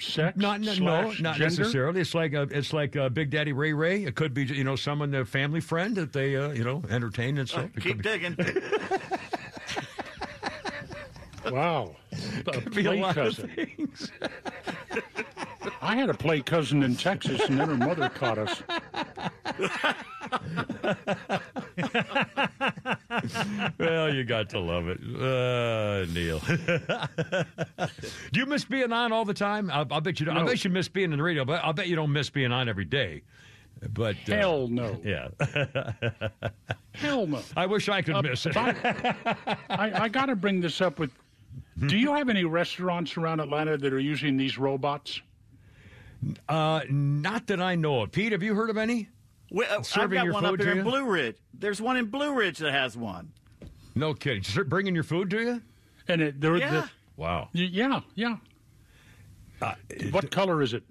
sex? Not no, no, not gender? necessarily. It's like a, it's like uh Big Daddy Ray Ray. It could be you know someone a family friend that they uh, you know entertain and stuff. It Keep digging. Wow. A could be a play lot of cousin. things. I had a play cousin in Texas, and then her mother caught us. well, you got to love it, uh, Neal. Do you miss being on all the time? I, I bet you. Don't. I bet you miss being in the radio, but I bet you don't miss being on every day. But uh, Hell no. yeah. Hell no. I wish I could Uh, miss it. by- I, I got to bring this up with. Do you have any restaurants around Atlanta that are using these robots? Uh, not that I know of. Pete, have you heard of any? We, uh, I've Serving got your one food up here in? Blue Ridge. There's one in Blue Ridge that has one. No kidding. Just bringing your food to you? And it, they're, Yeah. Wow. the- yeah, yeah. Uh, What color is it?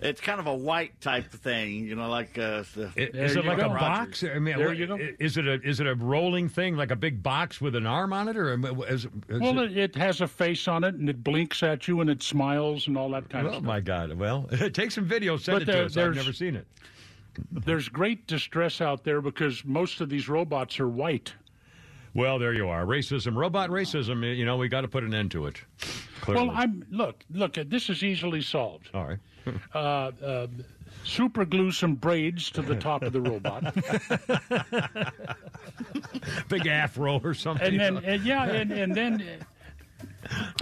It's kind of a white type of thing, you know, like uh, the. I- Is it you like a go. box? I mean, There you go. Is it a is it a rolling thing like a big box with an arm on it, or is, is Well, it, it, it has a face on it, and it blinks at you, and it smiles, and all that kind of stuff. Oh my God! Well, take some video, send But it to us. I've never seen it. There's great distress out there because most of these robots are white. Well, there you are. Racism, robot racism. You know, we got to put an end to it. Clearly. Well, I'm look, look. This is easily solved. all right. Uh, uh, super glue some braids to the top of the robot, Big afro or something. and then and yeah, and, and then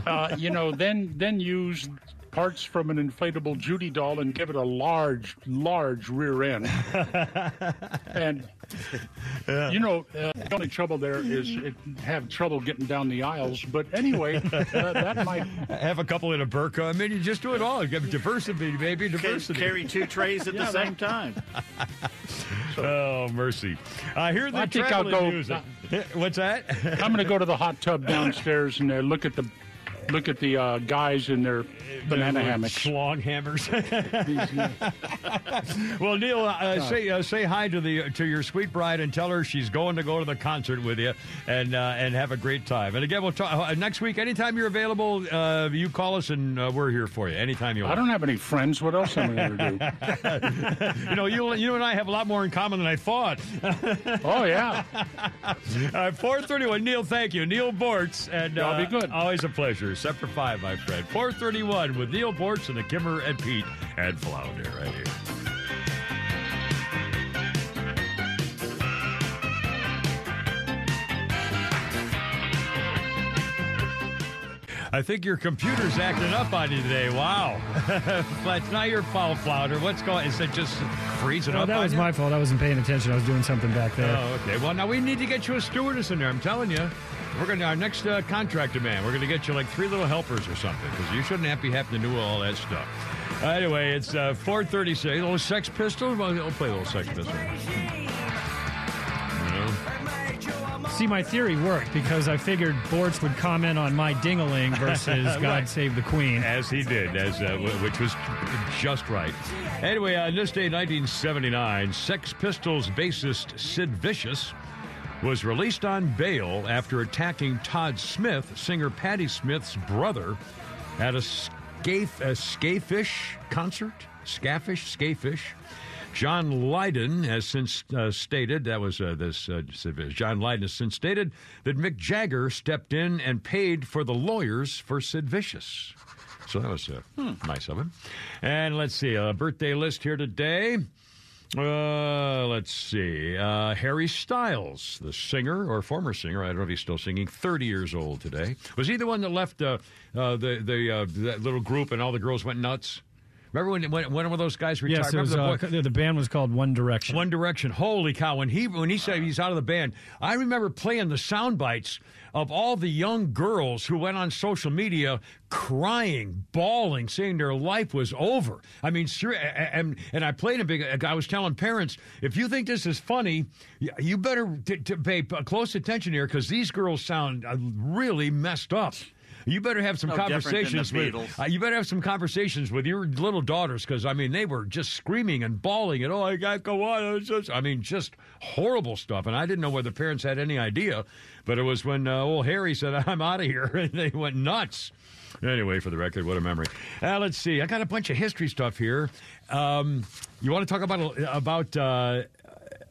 uh, you know, then then use parts from an inflatable Judy doll and give it a large, large rear end. and you know, uh, the only trouble there is it have trouble getting down the aisles. But anyway, uh, that might have a couple in a burqa. I mean, you just do it all. You get diversity, baby, Can diversity. carry two trays at Yeah, the same time. Oh mercy! I hear the I think I'll go- music. What's that? I'm going to go to the hot tub downstairs and uh, look at the look at the uh, guys in their banana hammocks. Schlong hammers. well, Neal, uh, say uh, say hi to the to your sweet bride and tell her she's going to go to the concert with you and uh, and have a great time. And again, we'll talk uh, next week. Anytime you're available, uh, you call us and uh, we're here for you. Anytime you want. I don't have any friends. What else am I going to do? you know, you you and I have a lot more in common than I thought. Oh yeah, Uh, 431, Neal, thank you. Neal Boortz. And, uh, be good. Always a pleasure. Except for five, my friend. 431 with Neal Boortz and the Kimmer and Pete and Flounder right here. I think your computer's acting up on you today. Wow. but it's not your fault, Flounder. What's going Is it just freezing Oh, up that was you? my fault. I wasn't paying attention. I was doing something back there. Oh, okay. Well, now we need to get you a stewardess in there. I'm telling you. We're going to, our next uh, contract demand, we're going to get you like three little helpers or something because you shouldn't have to have to do all that stuff. Uh, anyway, it's uh, 436. Little Sex Pistols? Well, I'll play a little Sex Pistols. See, my theory worked because I figured Boortz would comment on my dingaling versus God Right. Save the Queen. As he did, as uh, which was just right. Anyway, on this day, 1979, Sex Pistols bassist Sid Vicious was released on bail after attacking Todd Smith, singer Patti Smith's brother, at a, Skafish concert. Skafish, Skafish. John Lydon has since uh, stated, that was uh, this, uh, John Lydon has since stated that Mick Jagger stepped in and paid for the lawyers for Sid Vicious. So that was uh, nice of him. And let's see, a birthday list here today. Uh, let's see. Uh, Harry Styles, the singer or former singer, I don't know if he's still singing, 30 years old today. Was he the one that left uh, uh, the the uh, that little group and all the girls went nuts? Remember when, when one of those guys retired? Yes, was, Remember uh, the the band was called One Direction. One Direction. Holy cow! When he when he said he's out of the band, I remember playing the sound bites of all the young girls who went on social media crying, bawling, saying their life was over. I mean, and and I played a big. I was telling parents, if you think this is funny, you better t- t- pay close attention here because these girls sound uh, really messed up. You better have some No different than the conversations with. Uh, you better have some conversations with your little daughters because I mean they were just screaming and bawling and oh I got go on. Just, I mean just horrible stuff. And I didn't know whether parents had any idea, but it was when uh, old Harry said I'm out of here and they went nuts. Anyway, for the record, what a memory. Uh, let's see. I got a bunch of history stuff here. Um, you want to talk about about? Uh,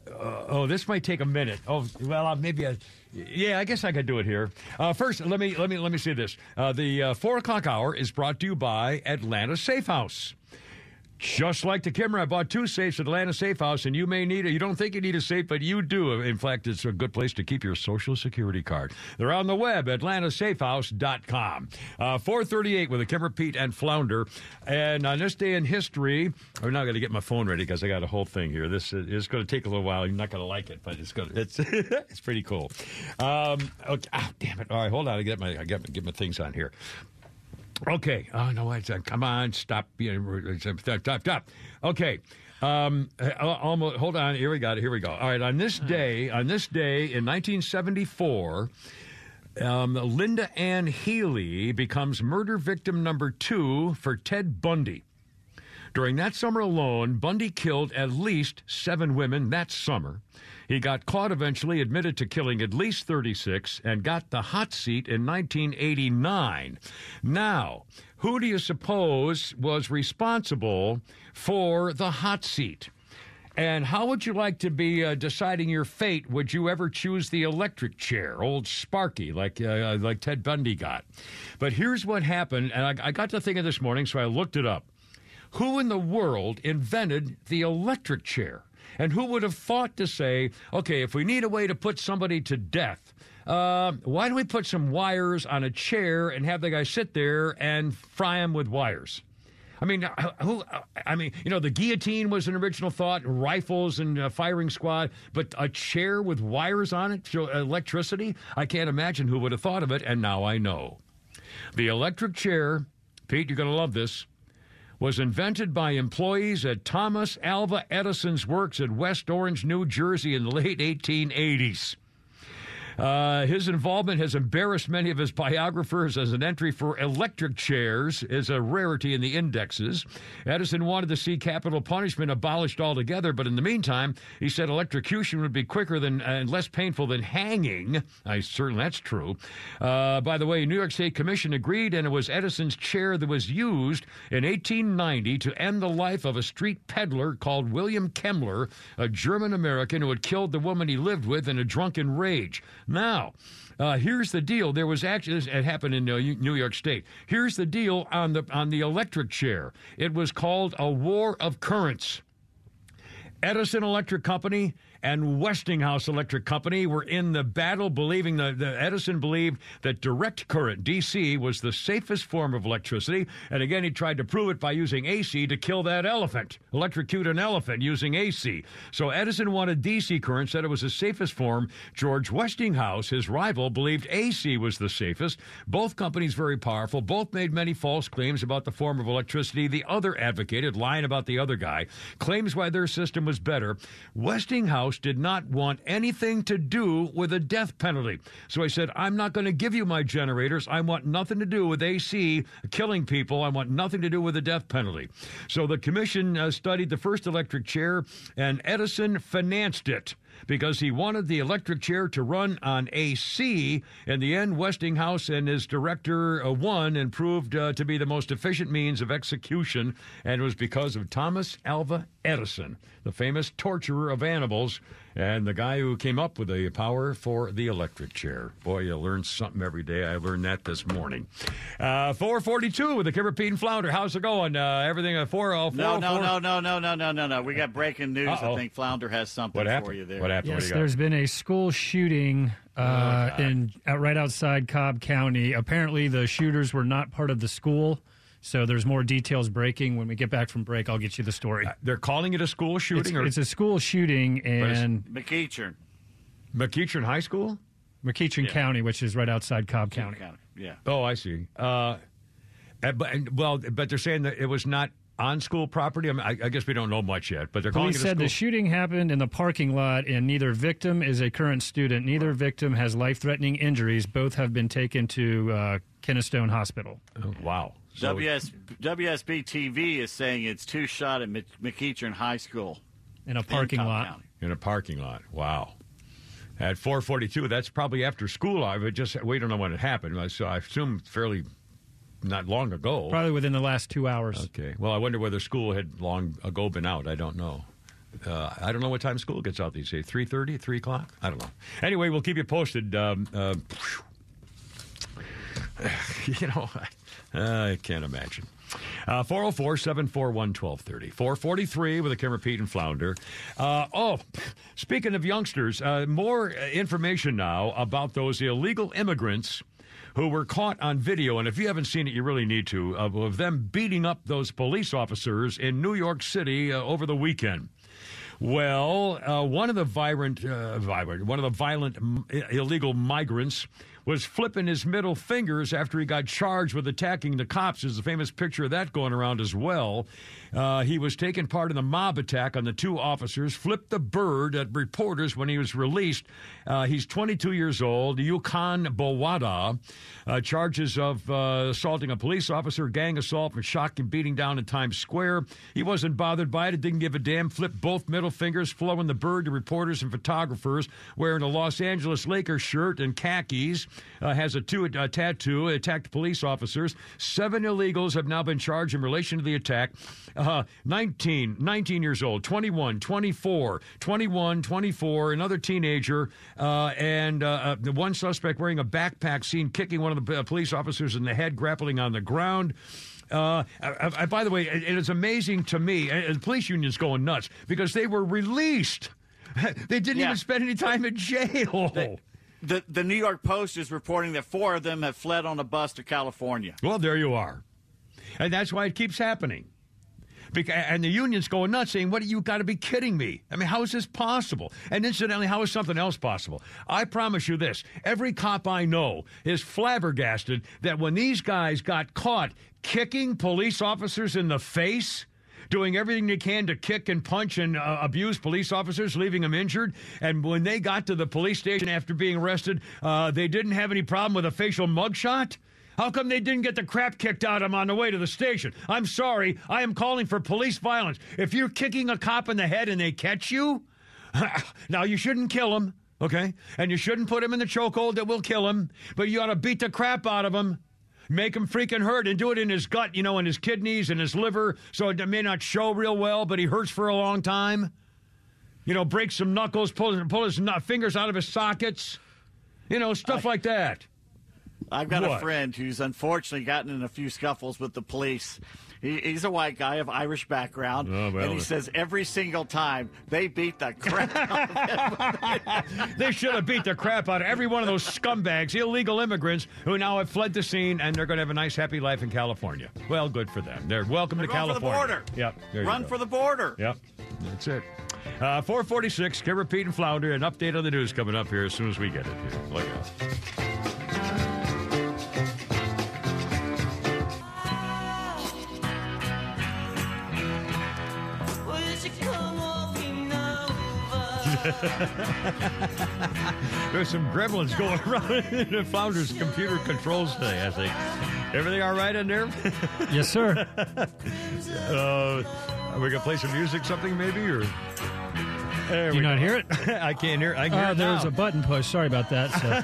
uh, oh, this might take a minute. Oh, well, uh, maybe I. Yeah, I guess I could do it here. Uh, first, let me let me let me say this. Uh, the uh, four o'clock hour is brought to you by Atlanta Safe House. Just like the camera, I bought two safes at Atlanta Safe House, and you may need it. You don't think you need a safe, but you do. In fact, it's a good place to keep your Social Security card. They're on the web, atlantasafehouse.com. Uh, 438 with a Kimmer, Pete, and Flounder. And on this day in history, I'm not going to get my phone ready because I got a whole thing here. This is, going to take a little while. You're not going to like it, but it's going to, it's, it's pretty cool. Um, okay, ah, damn it. All right, hold on. I get my, I got my, get my things on here. Okay. Oh no! I said, come on, stop. Know, Stop, stop, stop. Okay. Um, uh, almost. Hold on. Here we got it. Here we go. All right. On this day, on this day in 1974. Um, Linda Ann Healy becomes murder victim number two for Ted Bundy. During that summer alone, Bundy killed at least seven women that summer. He got caught eventually, admitted to killing at least 36, and got the hot seat in 1989. Now, who do you suppose was responsible for the hot seat? And how would you like to be uh, deciding your fate? Would you ever choose the electric chair, old Sparky, like uh, like Ted Bundy got? But here's what happened, and I, I got to thinking this morning, so I looked it up. Who in the world invented the electric chair? And who would have thought to say, okay, if we need a way to put somebody to death, uh, why don't we put some wires on a chair and have the guy sit there and fry him with wires? I mean, uh, who? uh, I mean, you know, the guillotine was an original thought, rifles and uh, firing squad, but a chair with wires on it, electricity. I can't imagine who would have thought of it, and now I know. The electric chair, Pete, you're going to love this, was invented by employees at Thomas Alva Edison's works at West Orange, New Jersey in the late 1880s. Uh, his involvement has embarrassed many of his biographers as an entry for electric chairs is a rarity in the indexes. Edison wanted to see capital punishment abolished altogether, but in the meantime, he said electrocution would be quicker than and less painful than hanging. I certainly that's true. Uh, by the way, New York State Commission agreed, and it was Edison's chair that was used in 1890 to end the life of a street peddler called William Kemmler, a German American who had killed the woman he lived with in a drunken rage. Now, uh, here's the deal. There was actually it happened in uh, New York State. Here's the deal on the on the electric chair. It was called a war of currents. Edison Electric Company and Westinghouse Electric Company were in the battle, believing that Edison believed that direct current DC was the safest form of electricity. And again, he tried to prove it by using AC to kill that elephant, electrocute an elephant using AC. So Edison wanted DC current, said it was the safest form. George Westinghouse, his rival, believed AC was the safest. Both companies very powerful. Both made many false claims about the form of electricity. The other advocated, lying about the other guy, claims why their system was better. Westinghouse did not want anything to do with a death penalty. So I said, I'm not going to give you my generators. I want nothing to do with AC killing people. I want nothing to do with the death penalty. So the commission uh, studied the first electric chair, and Edison financed it because he wanted the electric chair to run on AC. In the end, Westinghouse and his director uh, won and proved uh, to be the most efficient means of execution, and it was because of Thomas Alva Edison, the famous torturer of animals and the guy who came up with the power for the electric chair. Boy, you learn something every day. I learned that this morning. Uh, 442 with the Kimmer Pete and Flounder. How's it going? Uh, everything at 4 oh, No, no, no, no, no, no, no, no, no. We got breaking news. Uh-oh. I think Flounder has something What happened? for you there. What happened? What do Yes, you got? there's been a school shooting uh, in uh, right outside Cobb County. Apparently, the shooters were not part of the school. So there's more details breaking. When we get back from break, I'll get you the story. They're calling it a school It's, shooting? or it's a school shooting it's- in McEachern. McEachern High School? McEachern Yeah. County, which is right outside Cobb County. Yeah. Oh, I see. Uh, and- but, and- well, but they're saying that it was not on school property. I, mean, I, I guess we don't know much yet, but they're calling Police it a said school. the shooting happened in the parking lot, and neither victim is a current student. Neither victim has life threatening injuries. Both have been taken to uh, Kennestone Hospital. Oh, wow. WS, WSB TV is saying it's two shot at Mc- McEachern High School. In a parking Cobb lot. County. in a parking lot. Wow. At 442, that's probably after school I But just we don't know when it happened. So I assume fairly not long ago. Probably within the last two hours. Okay. Well, I wonder whether school had long ago been out. I don't know. Uh, I don't know what time school gets out these days. 3.30, 3 o'clock? I don't know. Anyway, we'll keep you posted. Um, uh, you know, I, can't imagine. Uh, 404 741 1230. 443 with a Kimmer Pete and Flounder. Uh, oh, speaking of youngsters, uh, more uh, information now about those illegal immigrants who were caught on video. And if you haven't seen it, you really need to, of, of them beating up those police officers in New York City uh, over the weekend. Well, uh, one of the vibrant, uh, vibrant, one of the violent m- illegal migrants was flipping his middle fingers after he got charged with attacking the cops. There's a famous picture of that going around as well. Uh, he was taking part in the mob attack on the two officers, flipped the bird at reporters when he was released. Uh, he's 22 years old, Yukon Bowada. Uh, charges of uh, assaulting a police officer, gang assault, and shocking beating down in Times Square. He wasn't bothered by it, didn't give a damn, flipped both middle fingers, flowing the bird to reporters and photographers, wearing a Los Angeles Lakers shirt and khakis, uh, has a, two, a tattoo, attacked police officers. Seven illegals have now been charged in relation to the attack. 19, 19 years old, 21, 24, 21, 24, another teenager, uh, and uh, uh, the one suspect wearing a backpack seen kicking one of the uh, police officers in the head, grappling on the ground. Uh, uh, uh, by the way, it, it is amazing to me. Uh, the police union's going nuts because they were released. they didn't Yeah. even spend any time in jail. The, the New York Post is reporting that four of them have fled on a bus to California. Well, there you are. And that's why it keeps happening. And the union's going nuts saying, What you got to be kidding me? I mean, how is this possible? And incidentally, how is something else possible? I promise you this every cop I know is flabbergasted that when these guys got caught kicking police officers in the face, doing everything they can to kick and punch and uh, abuse police officers, leaving them injured. And when they got to the police station after being arrested, uh, they didn't have any problem with a facial mugshot. How come they didn't get the crap kicked out of them on the way to the station? I'm sorry. I am calling for police violence. If you're kicking a cop in the head and they catch you, now you shouldn't kill him, okay? And you shouldn't put him in the chokehold that will kill him, but you ought to beat the crap out of him. Make him freaking hurt and do it in his gut, you know, in his kidneys and his liver, so it may not show real well, but he hurts for a long time. You know, break some knuckles, pull, pull his fingers out of his sockets. You know, stuff like that. I've got a friend who's unfortunately gotten in a few scuffles with the police. He, he's a white guy of Irish background, Oh, well. and he says every single time they beat the crap out of him. They should have beat the crap out of every one of those scumbags, illegal immigrants who now have fled the scene and they're going to have a nice, happy life in California. Well, good for them. They're welcome to Run for the California. border. Yep. Run for the border. Yep. That's it. Uh, 446, Kimmer Pete and Flounder. An update on the news coming up here as soon as we get it. Here. Look There's some gremlins going around in the Flounder's computer controls today, I think. Everything all right in there? Yes, sir. uh, are we going to play some music, something maybe? or? There Do you we not go. hear it? I can't hear. I can hear Oh, it there was a button push. Sorry about that. So.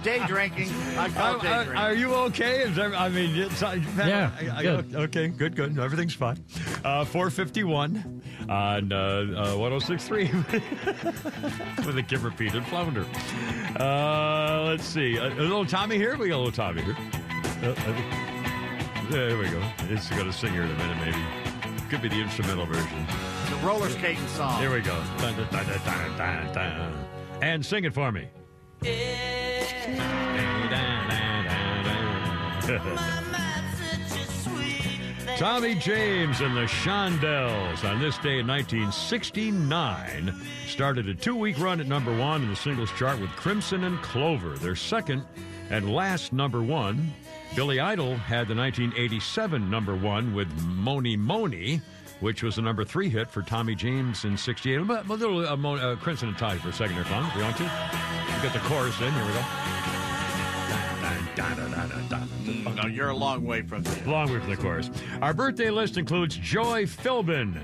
Day drinking. I call Are, day are- drinking. are you okay? Is there, I mean, it's, I- Yeah, I- I- good. Okay, good, good. Everything's fine. Uh, 451. on uh, uh, 1063 with a Kim repeated flounder. Uh, let's see. A, a little Tommy here. We got a little Tommy here. Uh, I there we go. It's going to sing here in a minute, maybe. Could be the instrumental version. The roller skating song. Here we go. Dun, dun, dun. And sing it for me. Tommy James and the Shondells on this day in 1969 started a two week run at number one in the singles chart with Crimson and Clover, their second and last number one. Billy Idol had the 1987 number one with Mony Mony, which was the number three hit for Tommy James in 68. A little uh, uh, Crimson and Tide for a second there. If you want to? You get the chorus in. Here we go. No, you're a long way from the. Long way from the chorus. Our birthday list includes Joy Philbin.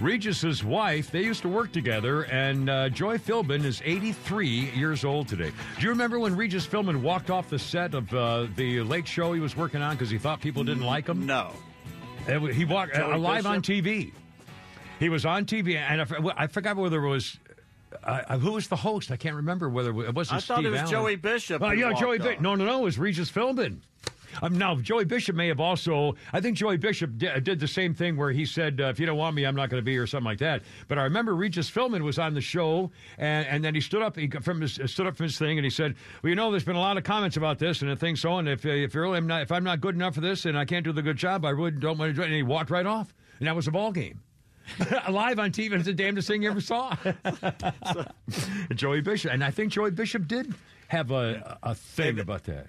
Regis's wife, they used to work together, and uh, Joy Philbin is 83 years old today. Do you remember when Regis Philbin walked off the set of uh, the late show he was working on because he thought people didn't like him? No. It he walked uh, live on TV. He was on TV, and I forgot whether it was. Uh, who was the host? I can't remember whether it wasn't I thought Steve it was Allen. Joey Bishop Oh, yeah, Joey. Bishop. No, no, no, it was Regis Philbin. Um, now, Joey Bishop may have also. I think Joey Bishop di- did the same thing where he said, uh, "If you don't want me, I'm not going to be here," or something like that. But I remember Regis Philbin was on the show, and, and then he stood up he from his stood up from his thing, and he said, "Well, you know, there's been a lot of comments about this and a thing so, and if if you're I'm not if I'm not good enough for this and I can't do the good job, I really don't want to do it." And he walked right off, and that was a ball game. Live on TV, it's the damnedest thing you ever saw. Joey Bishop, and I think Joey Bishop did have a a thing about that.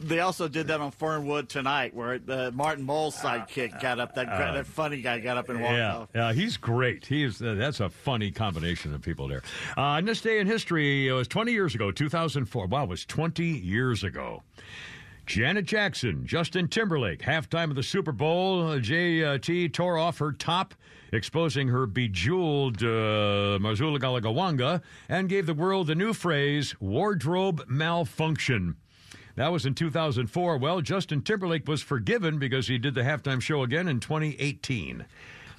They also did that on Fernwood tonight, where the Martin Mull's sidekick got up. That Uh, that funny guy got up and walked Yeah, off. yeah, he's great. He is. Uh, that's a funny combination of people there. Uh, on this day in history, it was 20 years ago, 2004. Wow, it was 20 years ago. Janet Jackson, Justin Timberlake, halftime of the Super Bowl. uh, JT tore off her top, exposing her bejeweled uh, Marzula Galagawanga, and gave the world the new phrase wardrobe malfunction. That was in 2004. Well, Justin Timberlake was forgiven because he did the halftime show again in 2018.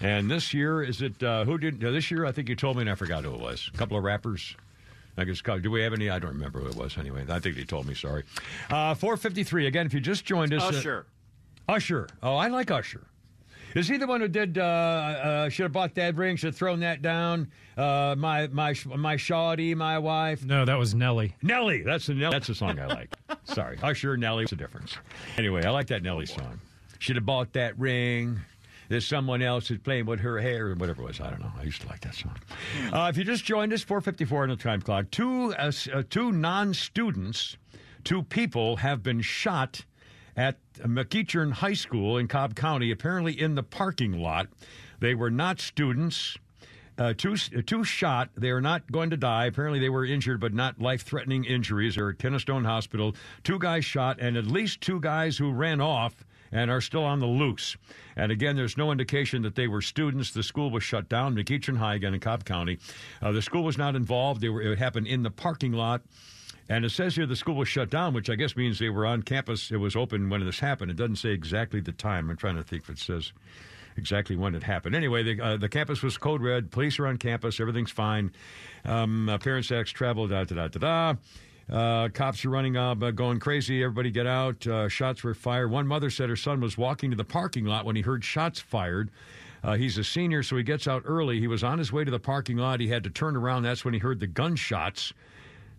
And this year, is it uh, who did uh, this year? I think you told me, and I forgot who it was. A couple of rappers. I guess. Do we have any? I don't remember who it was. Anyway, I think they told me. Sorry. Uh, 453. Again, if you just joined us, uh, Usher. Usher. Oh, I like Usher. Is he the one who did? Uh, uh, should have bought that ring. Should have thrown that down. Uh, my my my shawty, my wife. No, that was Nelly. Nelly. That's the Nelly. That's the song I like. Sorry, Usher, Nelly. What's the difference? Anyway, I like that Nelly song. Should have bought that ring. There's someone else who's playing with her hair or whatever it was. I don't know. I used to like that song. Uh, if you just joined us, 4:54 on the time clock. Two uh, uh, two non-students, two people have been shot at McEachern High School in Cobb County. Apparently in the parking lot. They were not students. Uh, two, two shot. They are not going to die. Apparently, they were injured, but not life threatening injuries. They're at Kennestone Hospital. Two guys shot, and at least two guys who ran off and are still on the loose. And again, there's no indication that they were students. The school was shut down, McEachern High, again in Cobb County. Uh, the school was not involved. Were, it happened in the parking lot. And it says here the school was shut down, which I guess means they were on campus. It was open when this happened. It doesn't say exactly the time. I'm trying to think if it says exactly when it happened. Anyway, the, uh, the campus was code red. Police are on campus. Everything's fine. Um, uh, parents ex travel. Da da da da da. Uh, cops are running up, uh, going crazy. Everybody get out. Uh, shots were fired. One mother said her son was walking to the parking lot when he heard shots fired. He's a senior, so he gets out early. He was on his way to the parking lot. He had to turn around. That's when he heard the gunshots.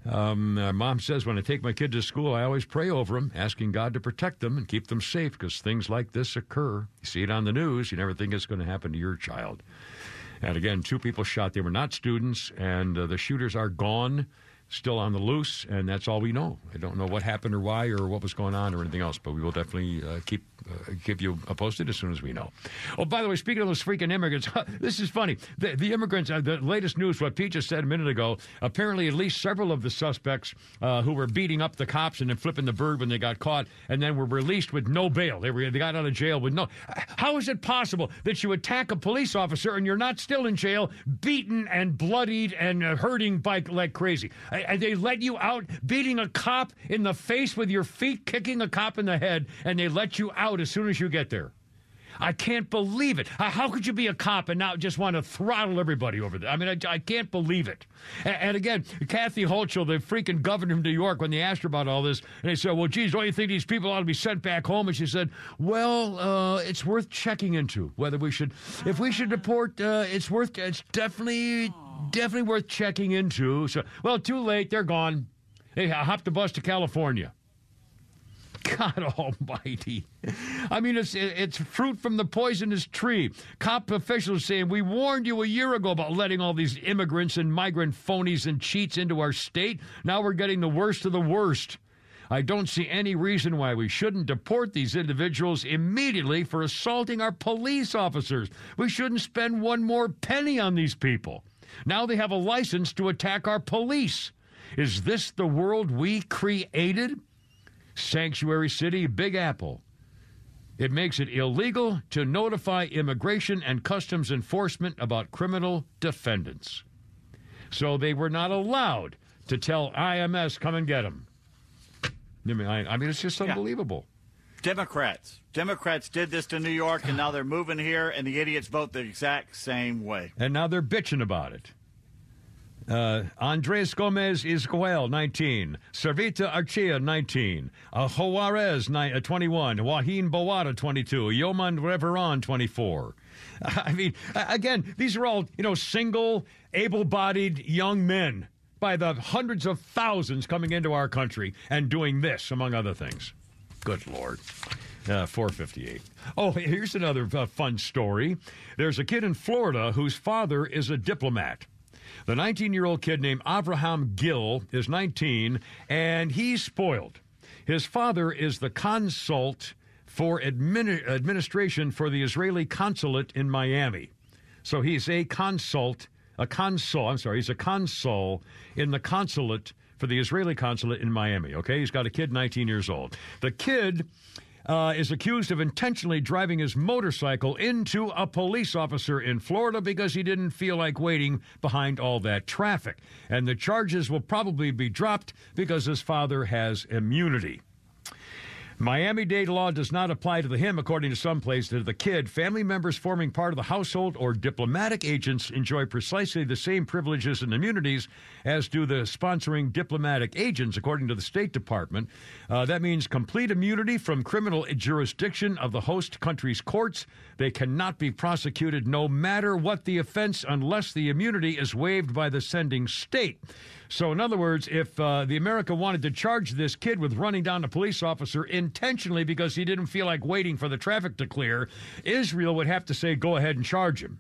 Um, uh, mom says, when I take my kid to school, I always pray over them, asking God to protect them and keep them safe because things like this occur. You see it on the news, you never think it's going to happen to your child. And again, two people shot. They were not students, and uh, the shooters are gone, still on the loose, and that's all we know. I don't know what happened or why or what was going on or anything else, but we will definitely uh, keep uh, give you uh, posted as soon as we know. Oh, by the way, speaking of those freaking immigrants, this is funny. The, the immigrants, uh, the latest news, what Pete just said a minute ago, apparently at least several of the suspects uh, who were beating up the cops and then flipping the bird when they got caught and then were released with no bail. They, were, they got out of jail with no. How is it possible that you attack a police officer and you're not still in jail, beaten and bloodied and uh, hurting like crazy? And and they let you out beating a cop in the face with your feet, kicking a cop in the head, and they let you out as soon as you get there. I can't believe it. How- How could you be a cop and not just want to throttle everybody over there? I mean, I, I can't believe it. And, and again, Kathy Hochul, the freaking governor of New York, when they asked her about all this, and they said, "Well, geez, don't you think these people ought to be sent back home?" And she said, "Well, uh, it's worth checking into whether we should, if we should deport. Uh, it's worth. It's definitely, definitely worth checking into." So, well, too late. They're gone. They hopped the bus to California. God Almighty! I mean, it's it's fruit from the poisonous tree. Cop officials saying we warned you a year ago about letting all these immigrants and migrant phonies and cheats into our state. Now we're getting the worst of the worst. I don't see any reason why we shouldn't deport these individuals immediately for assaulting our police officers. We shouldn't spend one more penny on these people. Now they have a license to attack our police. Is this the world we created? Sanctuary City, Big Apple. It makes it illegal to notify immigration and customs enforcement about criminal defendants. So they were not allowed to tell IMS, come and get them. I mean, I, I mean it's just unbelievable. Democrats. Democrats did this to New York, and now they're moving here, and the idiots vote the exact same way. And now they're bitching about it. Uh, Andres Gomez Iscoel, 19. Servita Archia, 19. Uh, Juarez, ni- uh, 21. Joaquin Boada, 22. Yoman Reveron, 24. I mean, again, these are all, you know, single, able bodied young men by the hundreds of thousands coming into our country and doing this, among other things. Good Lord. Uh, 458. Oh, here's another uh, fun story. There's a kid in Florida whose father is a diplomat. The 19 year old kid named Abraham Gill is 19, and he's spoiled. His father is the consult for admini- administration for the Israeli consulate in Miami. So he's a consult, a consul, I'm sorry, he's a consul in the consulate for the Israeli consulate in Miami. Okay, he's got a kid 19 years old. The kid uh, is accused of intentionally driving his motorcycle into a police officer in Florida because he didn't feel like waiting behind all that traffic. And the charges will probably be dropped because his father has immunity. Miami Dade law does not apply to the him, according to some places. To the kid, family members forming part of the household or diplomatic agents enjoy precisely the same privileges and immunities as do the sponsoring diplomatic agents, according to the State Department. Uh, that means complete immunity from criminal jurisdiction of the host country's courts. They cannot be prosecuted no matter what the offense unless the immunity is waived by the sending state. So, in other words, if uh, the America wanted to charge this kid with running down a police officer intentionally because he didn't feel like waiting for the traffic to clear, Israel would have to say, go ahead and charge him.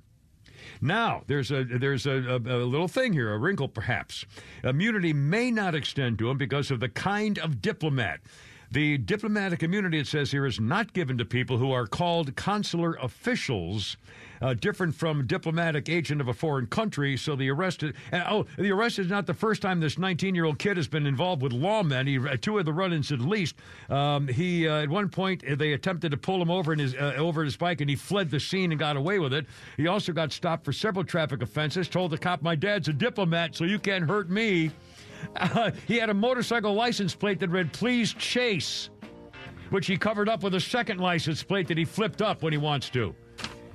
Now, there's a there's a, a, a, little thing here, a wrinkle perhaps. Immunity may not extend to him because of the kind of diplomat. The diplomatic immunity, it says here, is not given to people who are called consular officials, uh, different from diplomatic agent of a foreign country. So the arrest, is, uh, oh, the arrest is not the first time this 19-year-old kid has been involved with lawmen. He, uh, two of the run-ins at least. Um, he uh, at one point they attempted to pull him over in his uh, over his bike, and he fled the scene and got away with it. He also got stopped for several traffic offenses. Told the cop, "My dad's a diplomat, so you can't hurt me." Uh, he had a motorcycle license plate that read "Please Chase," which he covered up with a second license plate that he flipped up when he wants to,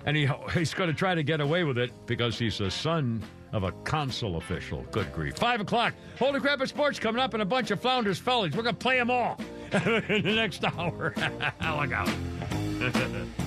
and he he's going to try to get away with it because he's the son of a consul official. Good grief! Five o'clock. Holy crap! Of sports coming up, and a bunch of Flounders fellas. We're going to play them all in the next hour. Look out.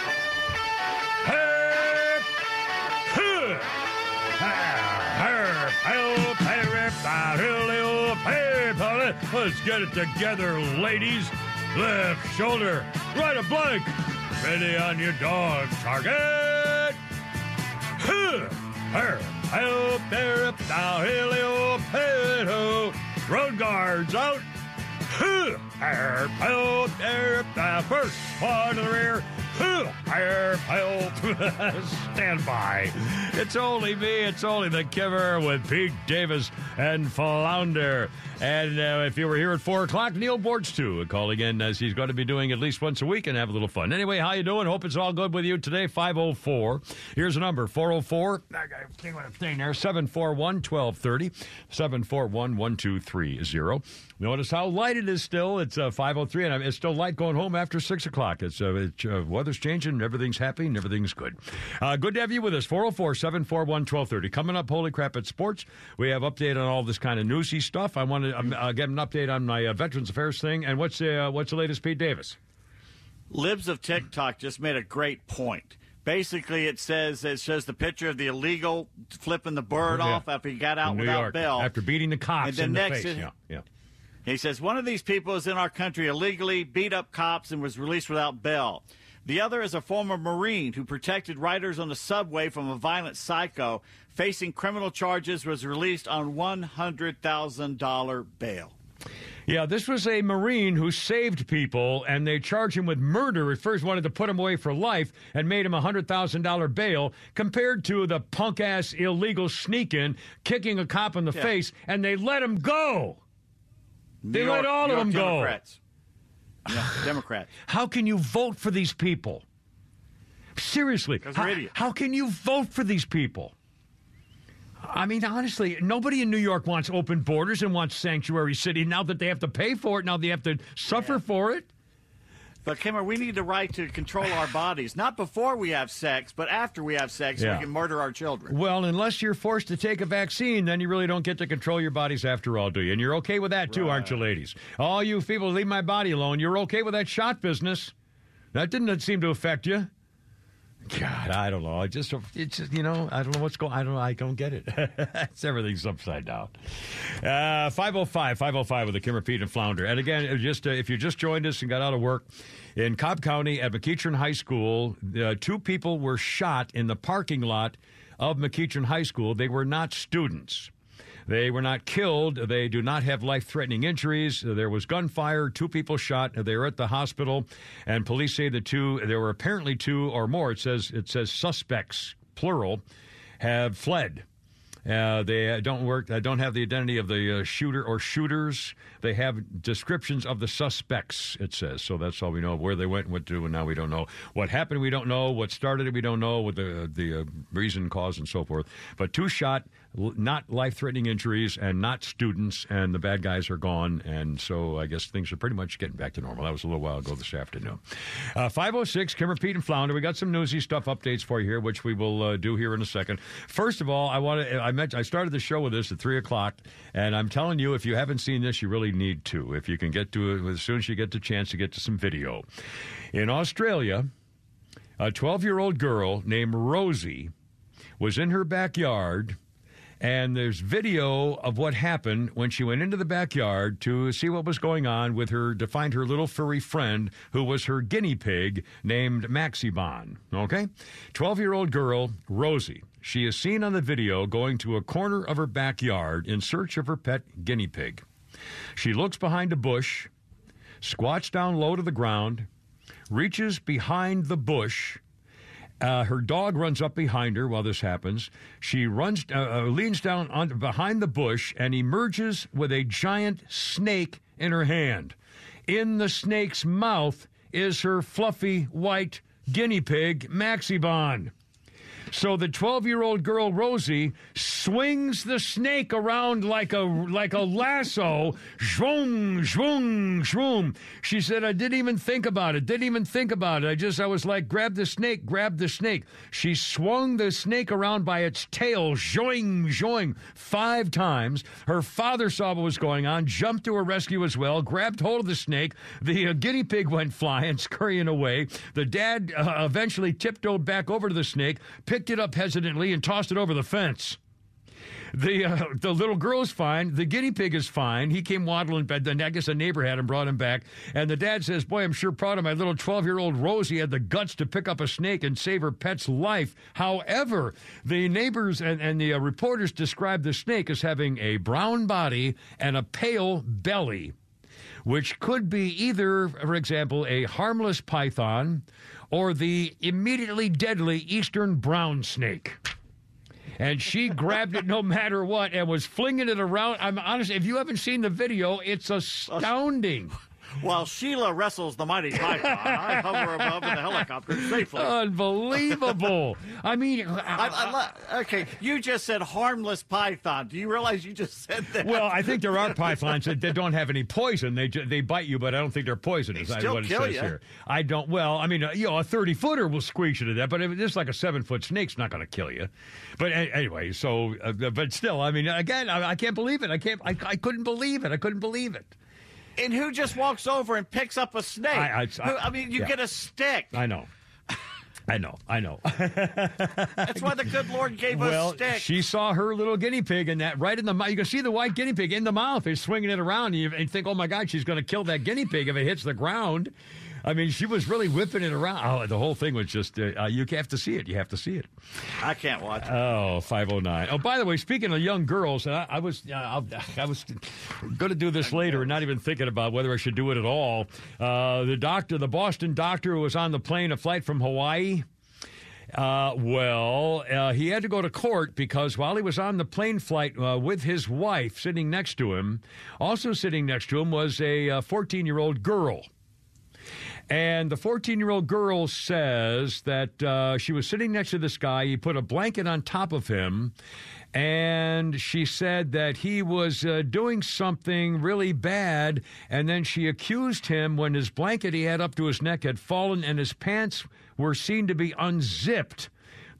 Let's get it together, ladies. Left shoulder, right a blank. Ready on your dog. Target. Help there up now, helio. Road guards out. Help there the first one to the rear. Help. Stand by. It's only me. It's only the Kimmer with Pete Davis and Flounder. And uh, if you were here at 4 o'clock, Neal Boortz, too, calling in as he's going to be doing at least once a week and have a little fun. Anyway, how you doing? Hope it's all good with you today. 504. Here's a number, 404. I got a thing there. 741 1230. 741 1230. Notice how light it is still. It's uh, 503, and it's still light going home after 6 o'clock. It's, uh, it's uh, Weather's changing. Everything's happy and everything's good. Uh, good to have you with us. 404 741 1230. Coming up, Holy Crap at Sports. We have update on all this kind of newsy stuff. I want to um, uh, get an update on my uh, Veterans Affairs thing. And what's, uh, what's the latest, Pete Davis? Libs of TikTok just made a great point. Basically, it says it shows the picture of the illegal flipping the bird Yeah. off after he got out without York, bail. After beating the cops And then in the next face. it- yeah, yeah. He says one of these people is in our country illegally, beat up cops, and was released without bail. The other is a former Marine who protected riders on the subway from a violent psycho. Facing criminal charges, was released on $100,000 bail. Yeah, this was a Marine who saved people, and they charged him with murder. At first, wanted to put him away for life and made him a hundred thousand dollar bail, compared to the punk ass illegal sneak in, kicking a cop in the Yeah. face, and they let him go. They New let all New of York them go. Yeah, Democrats. How can you vote for these people? Seriously, how, how can you vote for these people? I mean, honestly, nobody in New York wants open borders and wants sanctuary city. Now that they have to pay for it, now they have to suffer for it. But Kimmer, we need the right to control our bodies, not before we have sex, but after we have sex, so we can murder our children. Well, unless you're forced to take a vaccine, then you really don't get to control your bodies after all, do you? And you're okay with that too, aren't you, ladies? All you people leave my body alone. You're okay with that shot business? That didn't seem to affect you. God, I don't know. I just, it's just, you know, I don't know what's going. I don't, I don't get it. it's everything's upside down. Uh, 505, 505 with the Kimmer Pete and Flounder. And again, just uh, if you just joined us and got out of work in Cobb County at McEachern High School, uh, two people were shot in the parking lot of McEachern High School. They were not students. They were not killed. They do not have life threatening injuries. There was gunfire, two people shot. They were at the hospital, and police say the two, there were apparently two or more. It says, it says suspects, plural, have fled. Uh, they don't work. They don't have the identity of the uh, shooter or shooters. They have descriptions of the suspects. It says so. That's all we know. of Where they went, and what to, and now we don't know what happened. We don't know what started it. We don't know what the the uh, reason, cause, and so forth. But two shot, not life threatening injuries, and not students. And the bad guys are gone. And so I guess things are pretty much getting back to normal. That was a little while ago this afternoon. Uh, Five oh six, Kimmer, Pete, and Flounder. We got some newsy stuff updates for you here, which we will uh, do here in a second. First of all, I want to. I meant I started the show with this at three o'clock, and I'm telling you, if you haven't seen this, you really need to. If you can get to it as soon as you get the chance to get to some video. In Australia, a 12 year old girl named Rosie was in her backyard. And there's video of what happened when she went into the backyard to see what was going on with her, to find her little furry friend who was her guinea pig named Maxibon. Okay? 12 year old girl, Rosie. She is seen on the video going to a corner of her backyard in search of her pet guinea pig. She looks behind a bush, squats down low to the ground, reaches behind the bush. Uh, her dog runs up behind her while this happens. She runs, uh, uh, leans down on, behind the bush and emerges with a giant snake in her hand. In the snake's mouth is her fluffy white guinea pig, Maxibon. So the 12 year old girl Rosie swings the snake around like a like a lasso. Shroom, shroom, shroom. She said, I didn't even think about it. Didn't even think about it. I just I was like, grab the snake, grab the snake. She swung the snake around by its tail, zoing, zoing, five times. Her father saw what was going on, jumped to her rescue as well, grabbed hold of the snake. The uh, guinea pig went flying, scurrying away. The dad uh, eventually tiptoed back over to the snake, picked it up hesitantly, and tossed it over the fence. the uh, the little girl's fine. The guinea pig is fine. He came waddling back. Then I guess a neighbor had him, brought him back. And the dad says, "Boy, I'm sure proud of my little 12 year old Rosie had the guts to pick up a snake and save her pet's life." However, the neighbors and, and the uh, reporters described the snake as having a brown body and a pale belly, which could be either, for example, a harmless python or the immediately deadly eastern brown snake and she grabbed it no matter what and was flinging it around. I'm honest, if you haven't seen the video, it's astounding. While Sheila wrestles the mighty python, I hover above in the helicopter safely. Unbelievable. I mean, I, I, okay, you just said harmless python. Do you realize you just said that? well, I think there are pythons that, that don't have any poison. They they bite you, but I don't think they're poisonous. They I- still what it kill ya. here. I don't. Well, I mean, uh, you know, a thirty footer will squeeze you to death, but if it's like a seven foot snake's not going to kill you. But anyway, so uh, but still, I mean, again, I, I can't believe it. I can't. I, I couldn't believe it. I couldn't believe it. And who just walks over and picks up a snake? I- I- Who- I mean, you yeah. get a stick. I know. I know. I know. That's why the good Lord gave well, us sticks. she saw her little guinea pig in that right in the mouth. You can see the white guinea pig in the mouth. He's swinging it around, and you and think, "Oh my God, she's going to kill that guinea pig if it hits the ground." I mean, she was really whipping it around. Oh, the whole thing was just, uh, uh, you have to see it. You have to see it. I can't watch it. Oh, 509. Oh, by the way, speaking of young girls, and I, I was uh, I, I was going to do this later and not even thinking about whether I should do it at all. Uh, the doctor, the Boston doctor who was on the plane, a flight from Hawaii. Uh, well, uh, he had to go to court because while he was on the plane flight uh, with his wife sitting next to him, also sitting next to him was a 14 year old girl. And the 14 year old girl says that uh, she was sitting next to this guy. He put a blanket on top of him. And she said that he was uh, doing something really bad. And then she accused him when his blanket he had up to his neck had fallen and his pants were seen to be unzipped.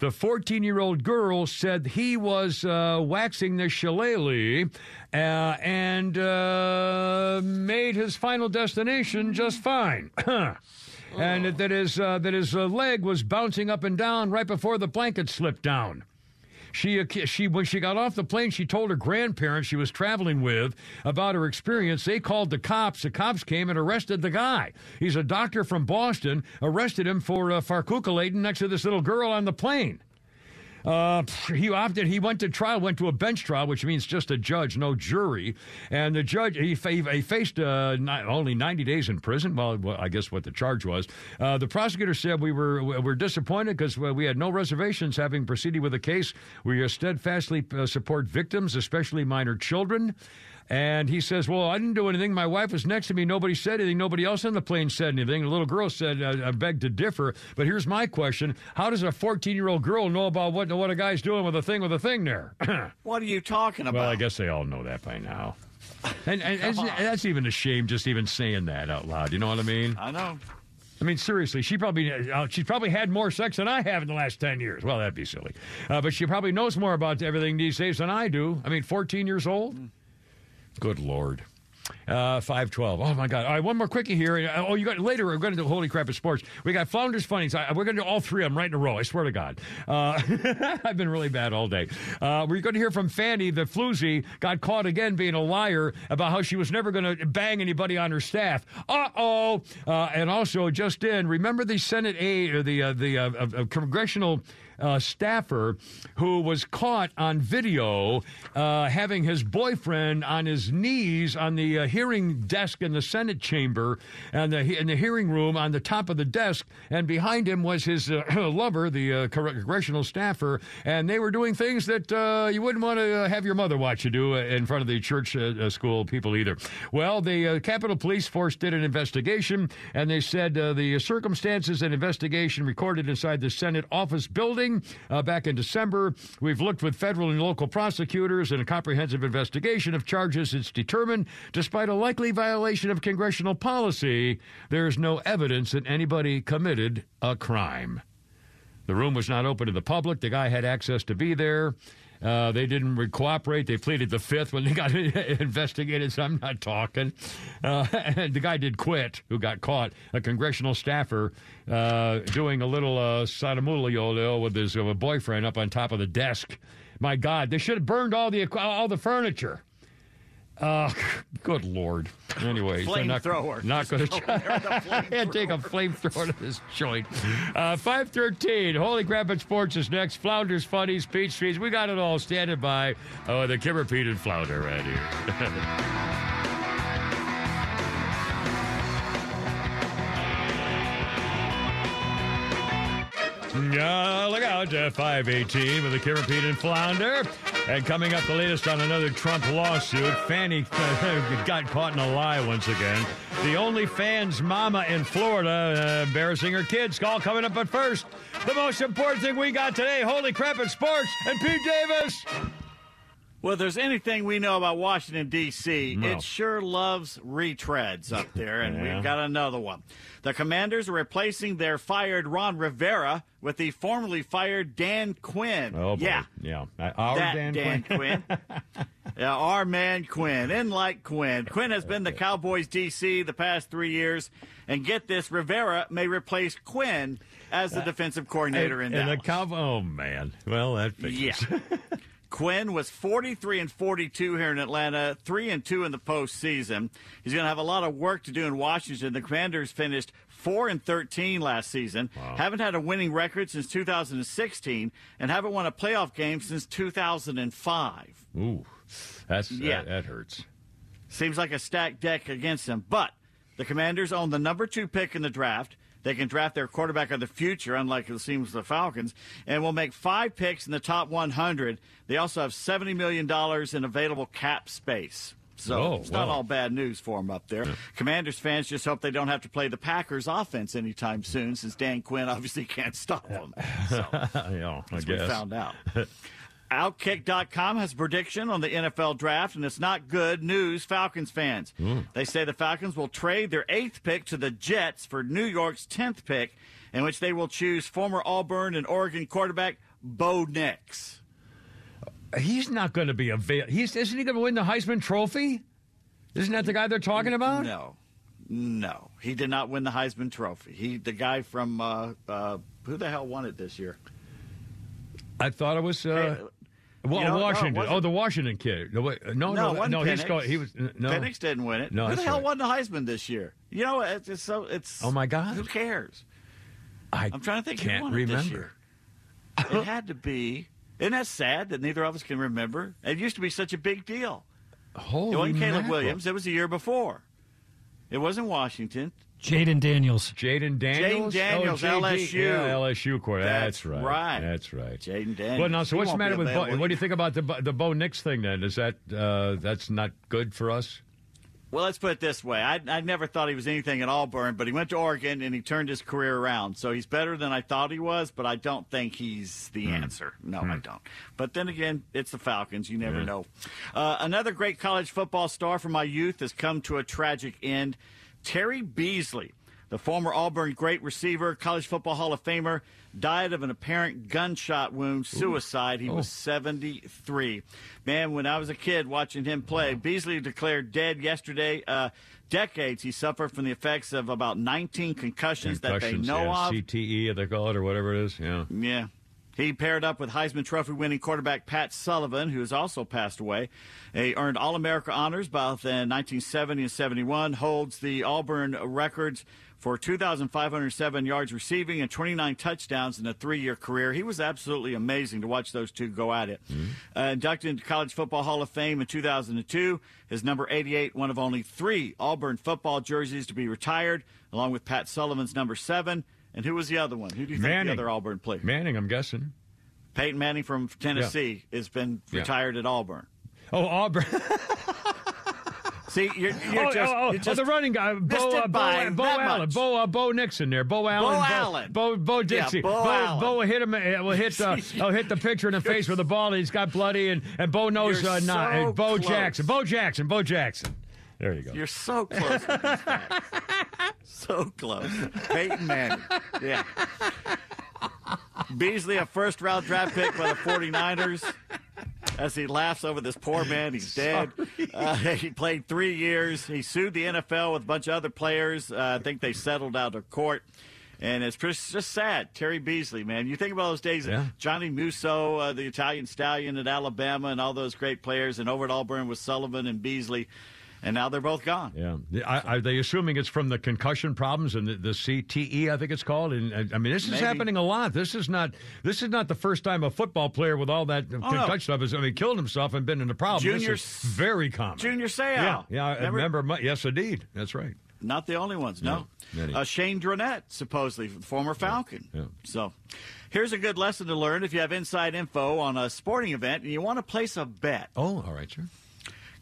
The 14 year old girl said he was uh, waxing the shillelagh uh, and uh, made his final destination just fine. and that- that his, uh, that his uh, leg was bouncing up and down right before the blanket slipped down. She, she, when she got off the plane, she told her grandparents she was traveling with about her experience. They called the cops. The cops came and arrested the guy. He's a doctor from Boston. Arrested him for uh, next to this little girl on the plane. Uh, he opted. He went to trial. Went to a bench trial, which means just a judge, no jury. And the judge he, he faced uh, only 90 days in prison. Well, well, I guess what the charge was. Uh, the prosecutor said we were we were disappointed because we had no reservations having proceeded with the case. We steadfastly uh, support victims, especially minor children. And he says, Well, I didn't do anything. My wife was next to me. Nobody said anything. Nobody else on the plane said anything. The little girl said, I, I beg to differ. But here's my question How does a 14 year old girl know about what, what a guy's doing with a thing with a thing there? What are you talking about? well, I guess they all know that by now. And, and, and that's even a shame just even saying that out loud. You know what I mean? I know. I mean, seriously, she probably uh, she's probably had more sex than I have in the last ten years. Well, that'd be silly, uh, but she probably knows more about everything these days than I do. I mean, fourteen years old. Good lord. Uh, 512. Oh, my God. All right, one more quickie here. Oh, you got later, we're going to do Holy Crap at Sports. We got Flounders Funnies. I, we're going to do all three of them right in a row. I swear to God. Uh, I've been really bad all day. Uh, we're going to hear from Fani that Floozy got caught again being a liar about how she was never going to bang anybody on her staff. Uh-oh. Uh, and also, just in, remember the Senate aide, or the, uh, the uh, congressional uh, staffer who was caught on video uh, having his boyfriend on his knees on the uh, hearing desk in the Senate chamber and the, in the hearing room on the top of the desk, and behind him was his uh, lover, the uh, congressional staffer, and they were doing things that uh, you wouldn't want to have your mother watch you do in front of the church school people either. Well, the Capitol Police Force did an investigation, and they said the circumstances and investigation recorded inside the Senate office building uh, back in December. We've looked with federal and local prosecutors in a comprehensive investigation of charges. It's determined, despite a likely violation of congressional policy, there is no evidence that anybody committed a crime. The room was not open to the public. The guy had access to be there. Uh, they didn't cooperate. They pleaded the fifth when they got investigated, so I'm not talking. Uh, the guy did quit, who got caught, a congressional staffer, uh, doing a little uh, with his uh, boyfriend up on top of the desk My God, they should have burned all the all the furniture. Uh, good lord. Anyway, so not, Flamethrower. not going Just go there with a to take a flamethrower to this joint. Uh, Five thirteen. Holy crap! At sports is next. Flounders, funnies, peach trees. We got it all standing by. Oh, the Kimmer Pete and Flounder right here. Yeah, look out, uh, 518 with the Pete and Flounder. And coming up, the latest on another Trump lawsuit. Fani uh, got caught in a lie once again. The only fans mama in Florida uh, embarrassing her kids. All coming up, but first, the most important thing we got today. Holy crap, it's sports. And Pete Davis. Well, if there's anything we know about Washington, D.C., No. it sure loves retreads up there, and Yeah. we've got another one. The Commanders are replacing their fired Ron Rivera with the formerly fired Dan Quinn. Oh, boy. Yeah, Yeah. Uh, Our that Dan, Dan, Quinn. Quinn. yeah, our man Quinn. And like Quinn, Quinn has been the Cowboys DC the past three years. And get this, Rivera may replace Quinn as the defensive coordinator in and the Dallas. Cow- Oh, man. Well, that figures. Yeah. Quinn was 43 and 42 here in Atlanta, 3 and 2 in the postseason. He's going to have a lot of work to do in Washington. The Commanders finished 4 and 13 last season, haven't had a winning record since 2016, and haven't won a playoff game since 2005. Ooh, that's, Yeah. that, that hurts. Seems like a stacked deck against them. But the Commanders own the number two pick in the draft. They can draft their quarterback of the future, unlike it seems the Falcons, and will make five picks in the top 100. They also have $70 million in available cap space. So Oh, it's not wow. all bad news for them up there. Commanders fans just hope they don't have to play the Packers offense anytime soon, since Dan Quinn obviously can't stop them. So yeah, I as we guess. found out. Outkick.com has a prediction on the NFL draft, and it's not good news, Falcons fans. They say the Falcons will trade their eighth pick to the Jets for New York's 10th pick, in which they will choose former Auburn and Oregon quarterback Bo Nix. He's not going to be avail. He's isn't he going to win the Heisman Trophy? Isn't that the guy they're talking about? No. No. He did not win the Heisman Trophy. He, the guy from, uh, uh, who the hell won it this year? I thought it was. Uh, well, you know, Washington. Oh, wasn't. oh, the Washington kid. No, wait, no, no, wasn't no. He's going. He was no. Penix didn't win it. No, who the hell right. won the Heisman this year? You know, it's, it's so it's. Oh my God. Who cares? I I'm trying to think. Can't won it this remember. year. it had to be. Isn't that sad that neither of us can remember? It used to be such a big deal. Holy it wasn't Caleb. Williams. It was the year before. It wasn't Washington. Jayden Daniels. Jayden Daniels. Daniels, oh, LSU. Yeah, LSU court. That's, That's right. right. That's right. Jayden Daniels. Well, now, so He what's the matter with Bo, available what do you think about the the Bo Nix thing? Then is that uh, that's not good for us? Well, let's put it this way. I, I never thought he was anything at Auburn, but he went to Oregon and he turned his career around. So he's better than I thought he was, but I don't think he's the Hmm. answer. No, I don't. But then again, it's the Falcons. You never know. Uh, another great college football star from my youth has come to a tragic end. Terry Beasley, the former Auburn great receiver, college football Hall of Famer, died of an apparent gunshot wound, suicide. He was 73. Man, when I was a kid watching him play, Beasley declared dead yesterday. Uh, decades he suffered from the effects of about 19 concussions, that they know yeah, of. CTE, they call it, or whatever it is. Yeah. Yeah. He paired up with Heisman Trophy winning quarterback Pat Sullivan, who has also passed away. He earned All America honors both in 1970 and 71, holds the Auburn records for 2,507 yards receiving and 29 touchdowns in a three year career. He was absolutely amazing to watch those two go at it. Uh, inducted into College Football Hall of Fame in 2002, his number 88, one of only three Auburn football jerseys to be retired, along with Pat Sullivan's number seven. And who was the other one? Who do you think Manning. the other Auburn player? Manning, I'm guessing. Peyton Manning from Tennessee has been Yeah. retired at Auburn. Oh, Auburn. See, you're, you're oh, just, oh, oh, just oh, the running guy, Bo, missed it uh, Bo, Bo Allen, much. Bo, uh, Bo Nixon there, Bo Allen, Bo Allen. Bo, Bo Yeah, Dixie, Bo Bo, Allen. Bo hit him, uh, will hit, uh, oh, hit the pitcher in the face with the ball. And he's got bloody, and, and Bo knows You're uh, not. so and Bo close. Jackson, Bo Jackson, Bo Jackson. There you go. You're so close. with these facts. so close. Peyton Manning. Yeah. Beasley, a first round draft pick by the 49ers. As he laughs over this poor man, he's dead. Uh, he played three years. He sued the NFL with a bunch of other players. Uh, I think they settled out of court. And it's just, just sad. Terry Beasley, man. You think about those days, Yeah. Johnny Musso, uh, the Italian stallion at Alabama, and all those great players, and over at Auburn with Sullivan and Beasley. And now they're both gone. Yeah. I, are they assuming it's from the concussion problems and the, the CTE, I think it's called? And I mean, this is Maybe. happening a lot. This is not this is not the first time a football player with all that concussion no. stuff has I mean, killed himself and been in a problem. Junior this is very common. Junior Seau. Yeah, yeah. I Remember? remember. my- yes, indeed. That's right. Not the only ones, no. No, uh, Shane Dronett, supposedly, former Falcon. yeah. So here's a good lesson to learn if you have inside info on a sporting event and you want to place a bet. Oh, all right, sir.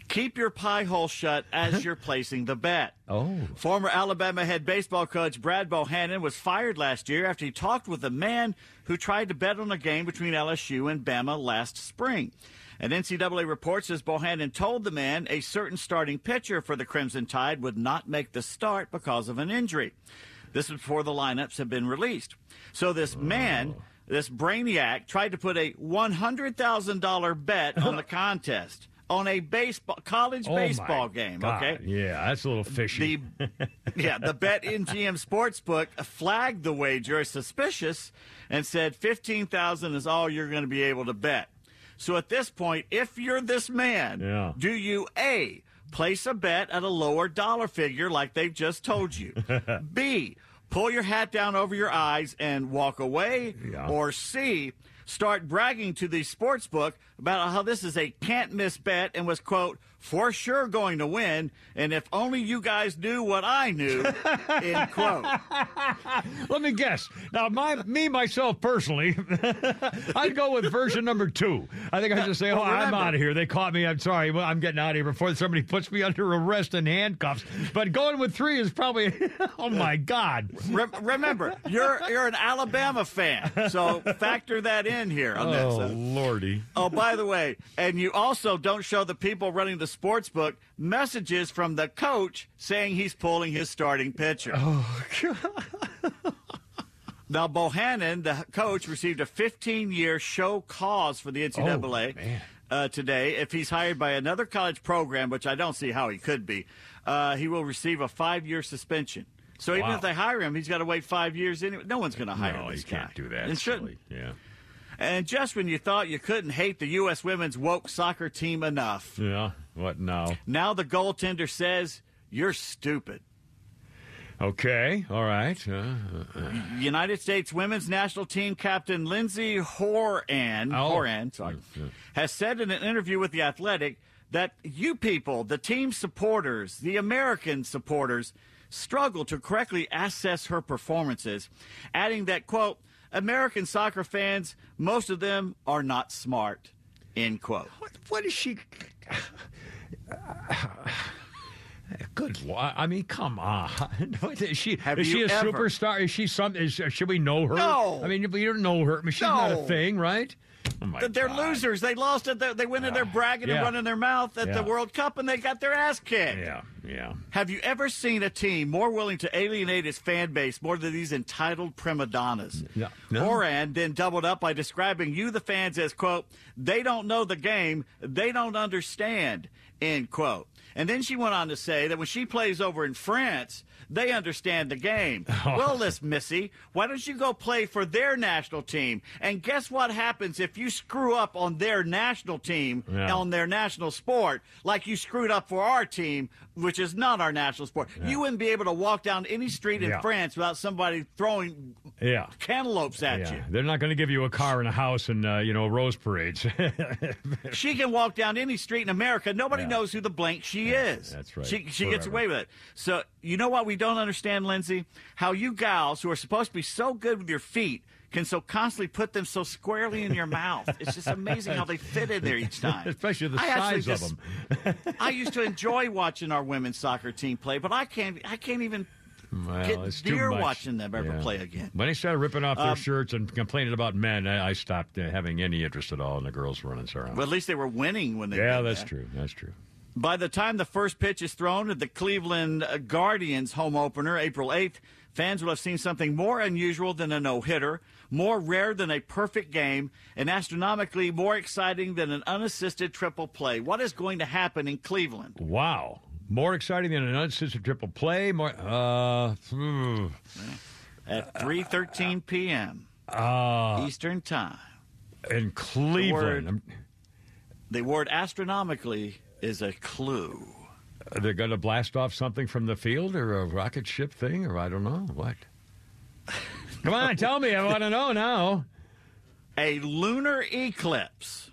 Keep your pie hole shut as you're placing the bet. Oh. Former Alabama head baseball coach Brad Bohannon was fired last year after he talked with a man who tried to bet on a game between LSU and Bama last spring. An NCAA report says Bohannon told the man a certain starting pitcher for the Crimson Tide would not make the start because of an injury. This was before the lineups had been released. So this man, this brainiac, tried to put a $100,000 bet on the contest on a baseball college Oh, baseball game. God. Okay, Yeah, that's a little fishy. the yeah, the Bet MGM Sportsbook flagged the wager as suspicious and said fifteen thousand is all you're going to be able to bet. So at this point, if you're this man, Yeah. do you a place a bet at a lower dollar figure like they've just told you? B pull your hat down over your eyes and walk away, Yeah. or C start bragging to the sports book about how this is a can't miss bet and was quote for sure going to win and if only you guys knew what i knew end quote Let me guess. Now, my me myself personally, I'd go with version number two. I think I just say, "Oh, Well, I'm out of here. They caught me. I'm sorry. Well, I'm getting out of here before somebody puts me under arrest and handcuffs." But going with three is probably, oh my God. Re- remember you're you're an alabama fan so factor that in here on this Oh lordy. Oh, by the way, and you also don't show the people running the sports book messages from the coach saying he's pulling his starting pitcher. Oh, God. Now, Bohannon, the coach, received a 15 year show cause for the NCAA man. uh, today. If he's hired by another college program, which I don't see how he could be, uh, he will receive a five year suspension. So even Wow. if they hire him, he's got to wait five years anyway. No one's going to hire No, this you guy. can't do that. And shouldn't. Yeah. And just when you thought you couldn't hate the U.S. women's woke soccer team enough, Yeah. What now? now the goaltender says, You're stupid. Okay. All right. Uh, uh, United States women's national team captain Lindsey Horan, Oh. Horan sorry, has said in an interview with The Athletic that you people, the team supporters, the American supporters, struggle to correctly assess her performances, adding that, quote, American soccer fans, most of them are not smart, end quote. what, what is she? Good. lo- I mean, come on. is she Have is she a ever- superstar? Is she some? Is, uh, should we know her? No. I mean, we don't know her. I mean, she's not a thing, right? Oh They're God. losers. They lost it. They went in there bragging yeah. and running their mouth at Yeah. the World Cup, and they got their ass kicked. Yeah. Yeah. Have you ever seen a team more willing to alienate its fan base more than these entitled prima donnas? No. No. Horan then doubled up by describing you, the fans, as, quote, they don't know the game, they don't understand, end quote. And then she went on to say that when she plays over in France, they understand the game. Well, Miss Missy, why don't you go play for their national team? And guess what happens if you screw up on their national team, Yeah. on their national sport, like you screwed up for our team, which is not our national sport? You wouldn't be able to walk down any street in Yeah. France without somebody throwing Yeah. cantaloupes at Yeah. you. They're not going to give you a car and a house and uh, you know rose parades. She can walk down any street in America. Nobody Yeah. knows who the blank she is. that's right. She, she gets away with it. So, you know what we don't understand, Lindsey? How you gals who are supposed to be so good with your feet can so constantly put them so squarely in your mouth. It's just amazing how they fit in there each time. Especially the I size of just- them. I used to enjoy watching our women's soccer team play, but I can't. I can't even Well, get it's near watching them ever Yeah. play again. When they started ripping off their Um, shirts and complaining about men, I, I stopped uh, having any interest at all in the girls running around. Well, at least they were winning when they. yeah, that's that. true. That's true. By the time the first pitch is thrown at the Cleveland Guardians home opener, April 8th, fans will have seen something more unusual than a no hitter, more rare than a perfect game, and astronomically more exciting than an unassisted triple play. What is going to happen in Cleveland? Wow. More exciting than an unassisted triple play. More. Uh, hmm. at 3:13 p.m. Uh, Eastern Time. in Cleveland. word- The word astronomically is a clue. They're going to blast off something from the field or a rocket ship thing or I don't know what. Come on, tell me. I want to know now. A lunar eclipse.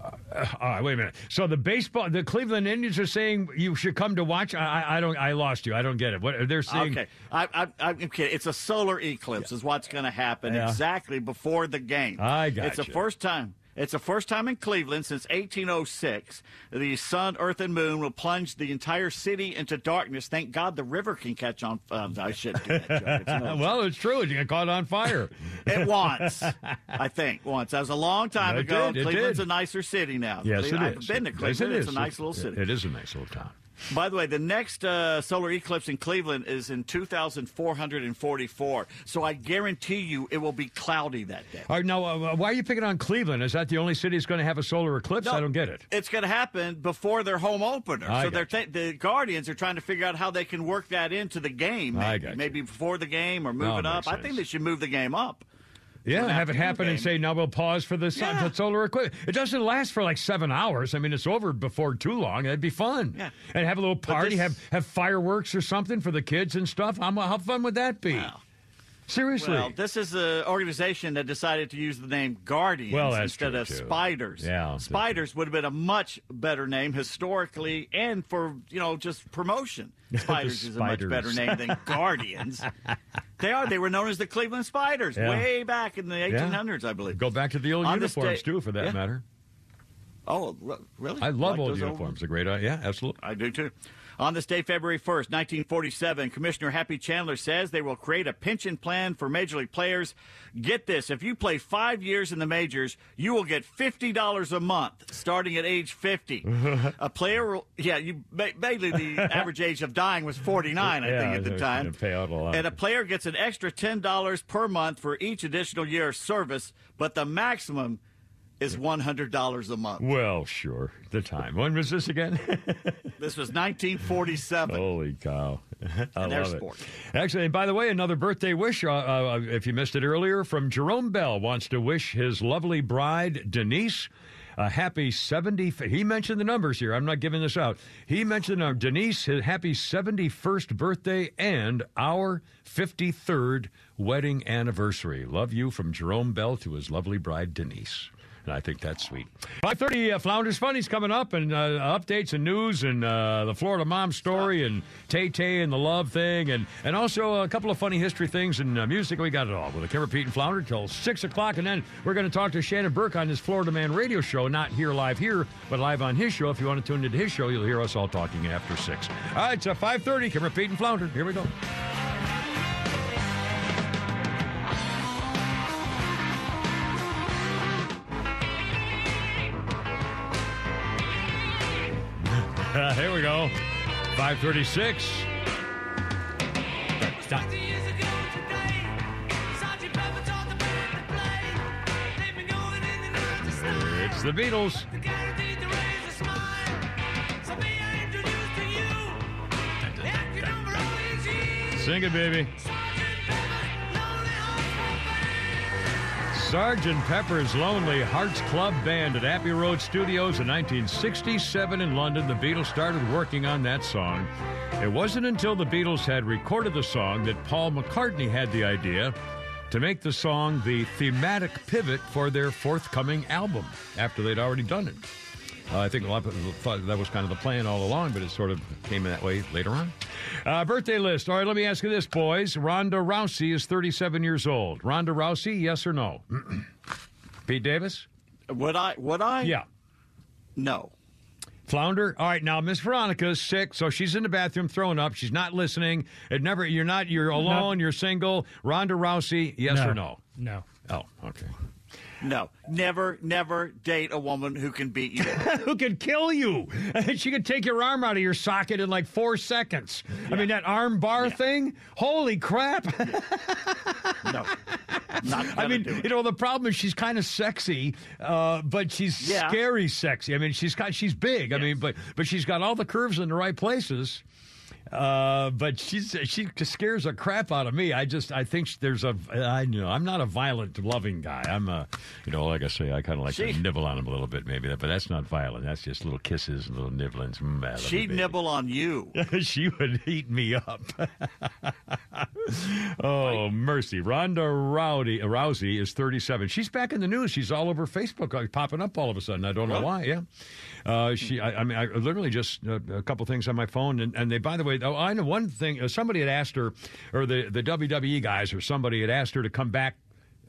Uh, all right, wait a minute. So the baseball, the Cleveland Indians are saying you should come to watch. I, I, don't. I lost you. I don't get it. What they're saying? Okay, I, I, I'm kidding. It's a solar eclipse, is what's going to happen Yeah. exactly before the game. I got. It's the first time. It's the first time in Cleveland since 1806 the sun, earth, and moon will plunge the entire city into darkness. Thank God the river can catch on. Um, I shouldn't do that joke. It's no- well, it's true. You get caught on fire. It once, I think, once. That was a long time It ago. did, it Cleveland's did. a nicer city now. Yes, it I've is. been to Yes, Cleveland. it it's is. a nice little city. It is a nice little town. By the way, the next uh, solar eclipse in Cleveland is in 2444. So I guarantee you it will be cloudy that day. All right, now uh, why are you picking on Cleveland? Is that the only city that's going to have a solar eclipse? I don't get it. It's going to happen before their home opener. I so they're ta- the Guardians are trying to figure out how they can work that into the game. Maybe, maybe before the game or move No, it up. I think they should move the game up. Yeah, have it happen and say now we'll pause for the, sun, Yeah. solar eclipse. It doesn't last for like seven hours. I mean, it's over before too long. That'd be fun. Yeah. and have a little party, this- have have fireworks or something for the kids and stuff. How, how fun would that be? Seriously. Well, this is an organization that decided to use the name Guardians Well, instead of too. Spiders. Yeah, Spiders would have been a much better name historically and for, you know, just promotion. Spiders is a much better name than Guardians. they are. They were known as the Cleveland Spiders Yeah. way back in the 1800s, I believe. Go back to the old On uniforms day- too, for that Yeah. matter. Oh, really? I love Like old uniforms. They're great. Uh, yeah, absolutely. I do too. On this day, February 1st, 1947, Commissioner Happy Chandler says they will create a pension plan for Major League players. Get this if you play five years in the majors, you will get $50 a month starting at age 50. a player will, yeah, you basically the average age of dying was 49, I Yeah, think, at the time. pay out a lot. And a player gets an extra $10 per month for each additional year of service, but the maximum is $100 a month. Well, sure. The time. When was this again? This was 1947. Holy cow! I their love sport. it. Actually, and by the way, another birthday wish. Uh, uh, if you missed it earlier, from Jerome Bell wants to wish his lovely bride Denise a happy seventy. He mentioned the numbers here. I'm not giving this out. He mentioned the number. Denise, his happy seventy-first birthday and our fifty-third wedding anniversary. Love you from Jerome Bell to his lovely bride Denise. And I think that's sweet. 5.30, uh, Flounders Funny's coming up, and uh, updates and news, and uh, the Florida mom story, and Tay-Tay and the love thing, and, and also a couple of funny history things and uh, music. We got it all with a Kimmer Pete and Flounder till 6 o'clock, and then we're going to talk to Shannon Burke on his Florida Man radio show, not here live here, but live on his show. If you want to tune into his show, you'll hear us all talking after 6. All right, uh, 5.30, Kimmer Pete and Flounder. Here we go. 536. Stop. It's the Beatles. Sing it, baby. Sergeant Pepper's Lonely Hearts Club Band at Abbey Road Studios in 1967 in London. The Beatles started working on that song. It wasn't until the Beatles had recorded the song that Paul McCartney had the idea to make the song the thematic pivot for their forthcoming album after they'd already done it. Uh, I think a lot of people thought that was kind of the plan all along, but it sort of came that way later on. Uh, birthday list. All right, let me ask you this, boys. Ronda Rousey is 37 years old. Ronda Rousey, yes or no? Pete Davis? Would I? Would I? Yeah. No. Flounder. All right, now Miss Veronica's sick, so she's in the bathroom throwing up. She's not listening. It never. You're not. You're alone. You're single. Ronda Rousey. Yes No. or no? No. Oh, okay. No. Never, never date a woman who can beat you. Who can kill you? she could take your arm out of your socket in like four seconds. I mean, that arm bar thing. Holy crap! no. Not I mean, you know, the problem is she's kind of sexy, uh, but she's Yeah. scary sexy. I mean, she's got she's big. I mean, but but she's got all the curves in the right places. Uh, but she's she scares the crap out of me. I just I think there's a I know I'm not a violent loving guy. I'm a you know like I say I kind of like She- to nibble on him a little bit maybe, that, but that's not violent. That's just little kisses and little nibblings. Mm, you, She'd nibble on you. she would eat me up. oh, mercy. Ronda Rowdy, Rousey is 37. She's back in the news. She's all over Facebook, uh, popping up all of a sudden. I don't know why. Yeah. Uh, she, I, I mean, I literally just uh, a couple things on my phone, and, and they, by the way, oh, I know one thing. Uh, somebody had asked her, or the the WWE guys, or somebody had asked her to come back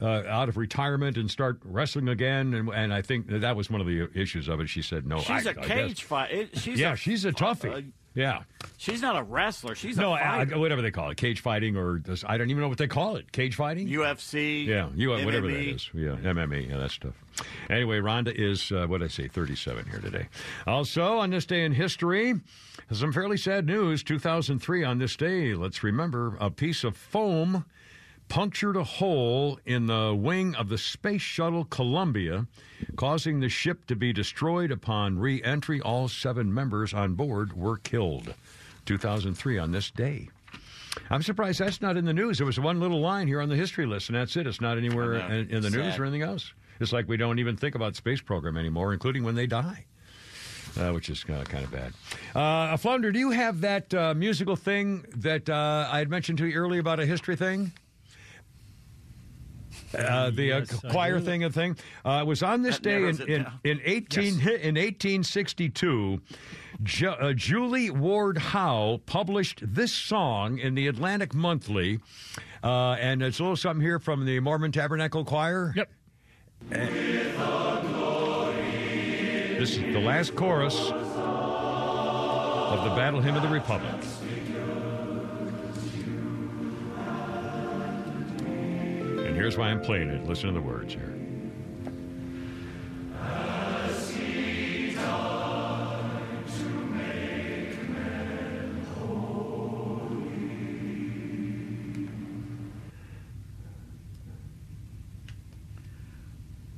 uh, out of retirement and start wrestling again, and, and I think that, was one of the issues of it. She said, "No, She's I- a I cage fight. She's yeah, a, she's a toughie. uh, yeah, she's not a wrestler. She's no, a fighter. whatever they call it, cage fighting, or this, I don't even know what they call it, cage fighting. UFC. yeah, you whatever that is, Yeah, MMA, yeah, that stuff. Anyway, Ronda is uh, what did I say, thirty-seven here today. Also, on this day in history, some fairly sad news. Two thousand three. On this day, let's remember a piece of foam punctured a hole in the wing of the space shuttle Columbia, causing the ship to be destroyed upon re entry. All seven members on board were killed. 2003 on this day. I'm surprised that's not in the news. There was one little line here on the history list, and that's it. It's not anywhere in, in the news or anything else. It's like we don't even think about space program anymore, including when they die. Uh, which is uh, kind of bad. Uh, Flounder, do you have that uh, musical thing that uh, I had mentioned to you earlier about a history thing? Uh, the Yes, uh, choir thing and thing. Uh, it was on this That day in, in, in 18 in 1862. Ju- uh, Julia Ward Howe published this song in the Atlantic Monthly, uh, and it's a little something here from the Mormon Tabernacle Choir. Yep. This is the last chorus of the Battle Hymn of the Republic. And here's why I'm playing it. Listen to the words here.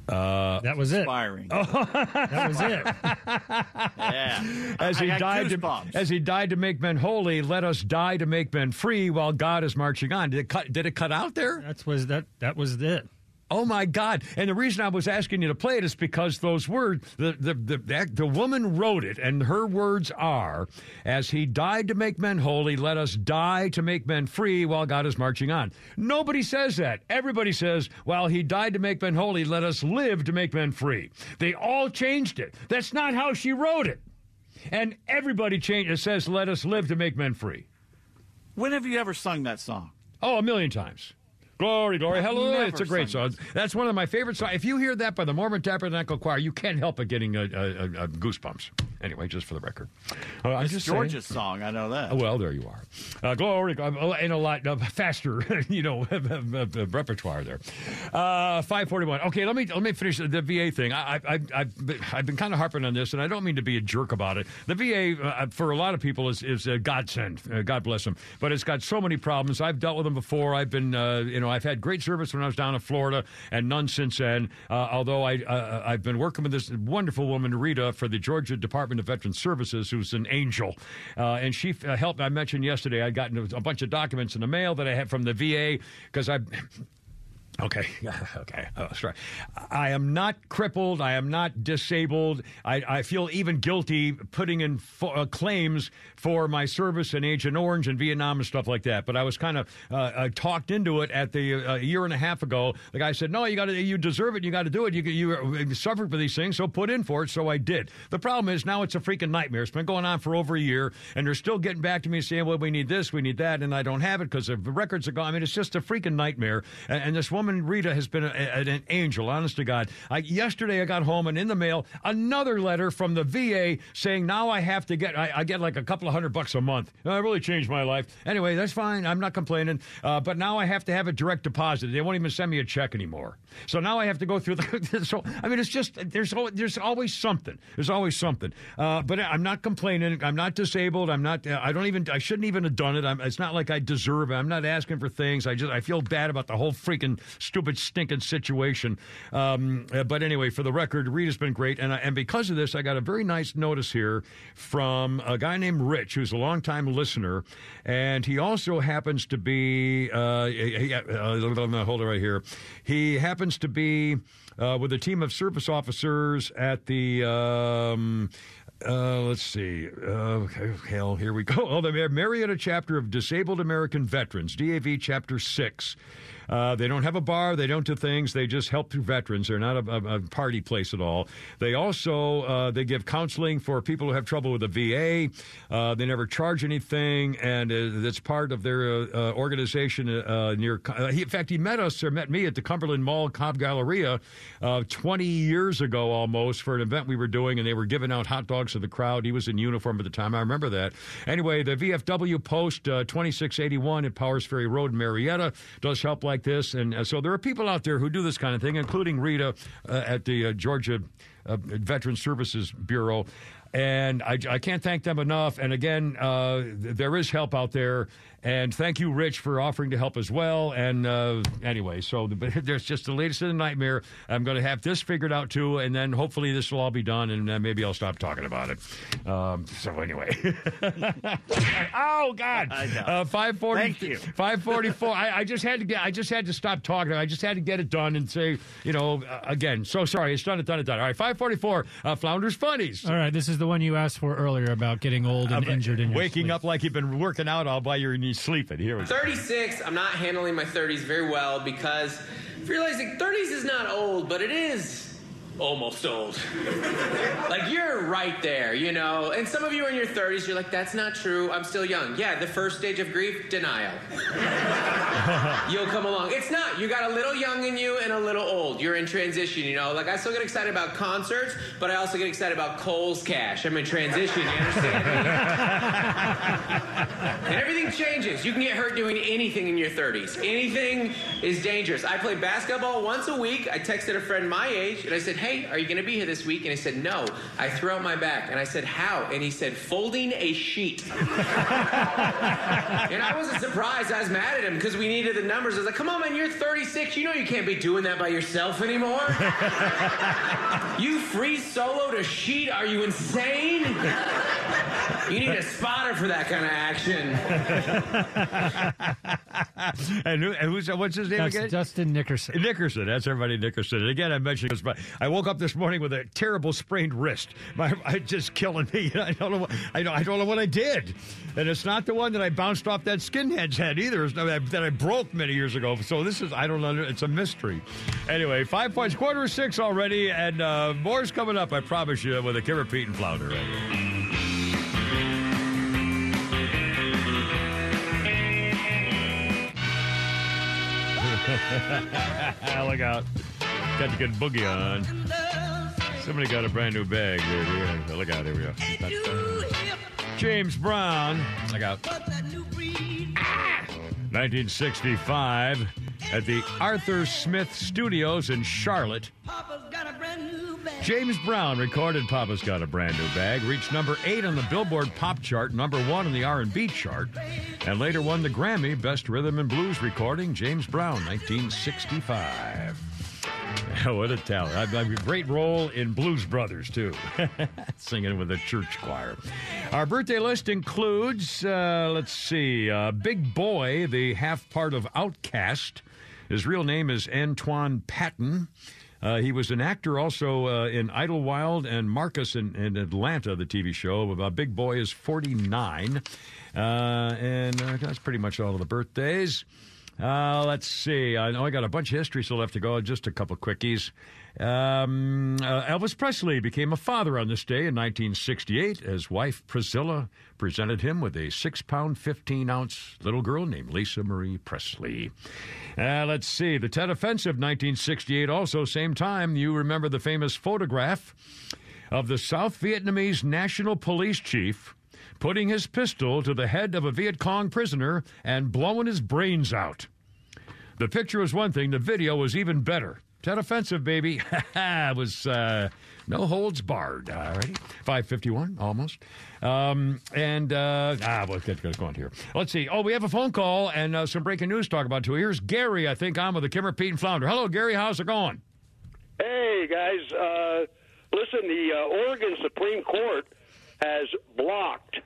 Uh, That was it. Inspiring. Oh. That was it. Yeah. As I he got died, to, as he died to make men holy, let us die to make men free, while God is marching on. Did it cut? Did it cut out there? That was that. That was it. Oh my God! And the reason I was asking you to play it is because those words, the the the, that, the woman wrote it, and her words are, "As he died to make men holy, let us die to make men free, while God is marching on." Nobody says that. Everybody says, "While he died to make men holy, let us live to make men free." They all changed it. That's not how she wrote it. And everybody changed. It says, "Let us live to make men free." When have you ever sung that song? Oh, a million times. Glory, glory, hallelujah. It's a great song. That's one of my favorite songs. If you hear that by the Mormon Tabernacle Choir, you can't help but getting uh, uh, uh, goosebumps. Anyway, just for the record. Uh, I'm just George's saying. song. I know that. Oh, Well, there you are. Uh, glory, uh, and a lot uh, faster, you know, repertoire there. Uh, Five forty-one. Okay, let me let me finish the VA thing. I, I, I've, I've been, I've been kind of harping on this, and I don't mean to be a jerk about it. The VA, uh, for a lot of people, is is a godsend. Uh, God bless them. But it's got so many problems. I've dealt with them before. I've been, uh, you know, I've had great service when I was down in Florida, and none since then. Uh, although I, uh, I've been working with this wonderful woman, Rita, for the Georgia Department of Veteran Services, who's an angel, uh, and she uh, helped. I mentioned yesterday I'd gotten a bunch of documents in the mail that I had from the VA because I. Okay, okay. Oh, sorry. I am not crippled. I am not disabled. I, I feel even guilty putting in uh, claims for my service in Agent Orange and Vietnam and stuff like that. But I was kind of uh, uh, talked into it at the uh, a year and a half ago. The guy said, "No, you got to, you deserve it. You got to do it. You you suffered for these things, so put in for it." So I did. The problem is now it's a freaking nightmare. It's been going on for over a year, and they're still getting back to me saying, "Well, we need this, we need that," and I don't have it because the records are gone. I mean, it's just a freaking nightmare. And, and this woman Rita has been a, a- an angel, honest to God. I, yesterday I got home and in the mail another letter from the VA saying now I have to get I, I get like a couple of hundred bucks a month. Uh, It really changed my life. Anyway, that's fine. I'm not complaining. Uh, but now I have to have a direct deposit. They won't even send me a check anymore. So now I have to go through the. so I mean, it's just there's there's always something. There's always something. Uh, but I'm not complaining. I'm not disabled. I'm not. I don't even. I shouldn't even have done it. I'm, it's not like I deserve it. I'm not asking for things. I just I feel bad about the whole freaking stupid, stinking situation. Um, uh, but anyway, for the record, Reed has been great. And, I, and because of this, I got a very nice notice here from a guy named Rich, who's a longtime listener. And he also happens to be, uh, he- uh, hold it right here. He happens to be uh, with a team of service officers at the. Um, uh, let's see. Uh, hell, here we go. Oh, the Mar- Marietta chapter of Disabled American Veterans, DAV chapter 6. Uh, they don't have a bar. They don't do things. They just help through veterans. They're not a, a, a party place at all. They also uh, they give counseling for people who have trouble with the VA. Uh, they never charge anything, and uh, it's part of their uh, uh, organization uh, near. Uh, he, in fact, he met us or met me at the Cumberland Mall Cobb Galleria uh, 20 years ago almost for an event we were doing, and they were giving out hot dogs to the crowd. He was in uniform at the time. I remember that. Anyway, the VFW post uh, 2681 at Powers Ferry Road Marietta does help like this, and uh, so there are people out there who do this kind of thing, including Rita uh, at the uh, Georgia Veteran Services Bureau. And I, I can't thank them enough. And again, th- there is help out there. And thank you, Rich, for offering to help as well. And uh, anyway, so the, there's just the latest in the nightmare. I'm going to have this figured out too, and then hopefully this will all be done, and uh, maybe I'll stop talking about it. Um, so anyway, oh God, I uh, five forty. Thank you. Five forty-four. I, I just had to get. I just had to stop talking. I just had to get it done and say, you know, uh, again. So sorry. It's done. It's done. It's done. All right. Five forty-four. Uh, Flounders funnies. All right, this is the one you asked for earlier about getting old and Uh, injured in waking sleep. up like you've been working out all while you're sleeping. Here we go. 36, I'm not handling my 30s very well because realizing 30s is not old, but it is almost old. like you're right there, you know. And some of you are in your 30s, you're like, that's not true. I'm still young. Yeah, the first stage of grief, denial. You'll come along. It's not. You got a little young in you and a little old. You're in transition, you know. Like I still get excited about concerts, but I also get excited about Kohl's Cash. I'm in transition. You understand me? and everything changes. You can get hurt doing anything in your 30s. Anything is dangerous. I play basketball once a week. I texted a friend my age and I said, Hey, are you going to be here this week? And he said, No. I threw out my back and I said, How? And he said, Folding a sheet. and I wasn't surprised. I was mad at him because we needed the numbers. I was like, Come on, man, you're 36. You know you can't be doing that by yourself anymore. you free soloed a sheet? Are you insane? You need a spotter for that kind of action. and, who, and who's what's his name That's again? Justin Nickerson. Nickerson. That's everybody Nickerson. And again, I mentioned this, but I woke up this morning with a terrible sprained wrist. My, it's just killing me. I don't know. What, I don't. I don't know what I did. And it's not the one that I bounced off that skinhead's head either. It's not that that I broke many years ago. So this is. I don't know. It's a mystery. Anyway, five points, quarter six already, and uh, more's coming up. I promise you with a Kimmer Pete and Flounder. Right Look out. Got the good boogie on. Somebody got a brand new bag. Yeah. Look out. Here we go. James Brown. Look out. 1965 at the Arthur Smith Studios in Charlotte. James Brown recorded "Papa's Got a Brand New Bag," reached number eight on the Billboard Pop Chart, number one on the R&B chart, and later won the Grammy Best Rhythm and Blues Recording. James Brown, 1965. what a talent! I've, I've a great role in Blues Brothers too, singing with a church choir. Our birthday list includes, uh, let's see, uh, Big Boi, the half part of OutKast. His real name is Antoine Patton. Uh, he was an actor also uh, in Idlewild and Marcus in, in Atlanta, the TV show. Uh, Big Boi is 49. Uh, and uh, that's pretty much all of the birthdays. Uh, let's see. I know I got a bunch of history still left to go. Just a couple quickies. Um, uh, Elvis Presley became a father on this day in 1968 as wife Priscilla presented him with a six pound, 15 ounce little girl named Lisa Marie Presley. Uh, let's see. The Tet Offensive, 1968, also, same time. You remember the famous photograph of the South Vietnamese National Police Chief putting his pistol to the head of a Viet Cong prisoner and blowing his brains out. The picture was one thing, the video was even better. That offensive, baby? it was uh, no holds barred. All righty. 551, almost. Um, and, uh, ah, we'll get, get going here. Let's see. Oh, we have a phone call and uh, some breaking news to talk about, too. Here's Gary, I think, on with the Kimmer, Pete, and Flounder. Hello, Gary. How's it going? Hey, guys. Uh, listen, the uh, Oregon Supreme Court has blocked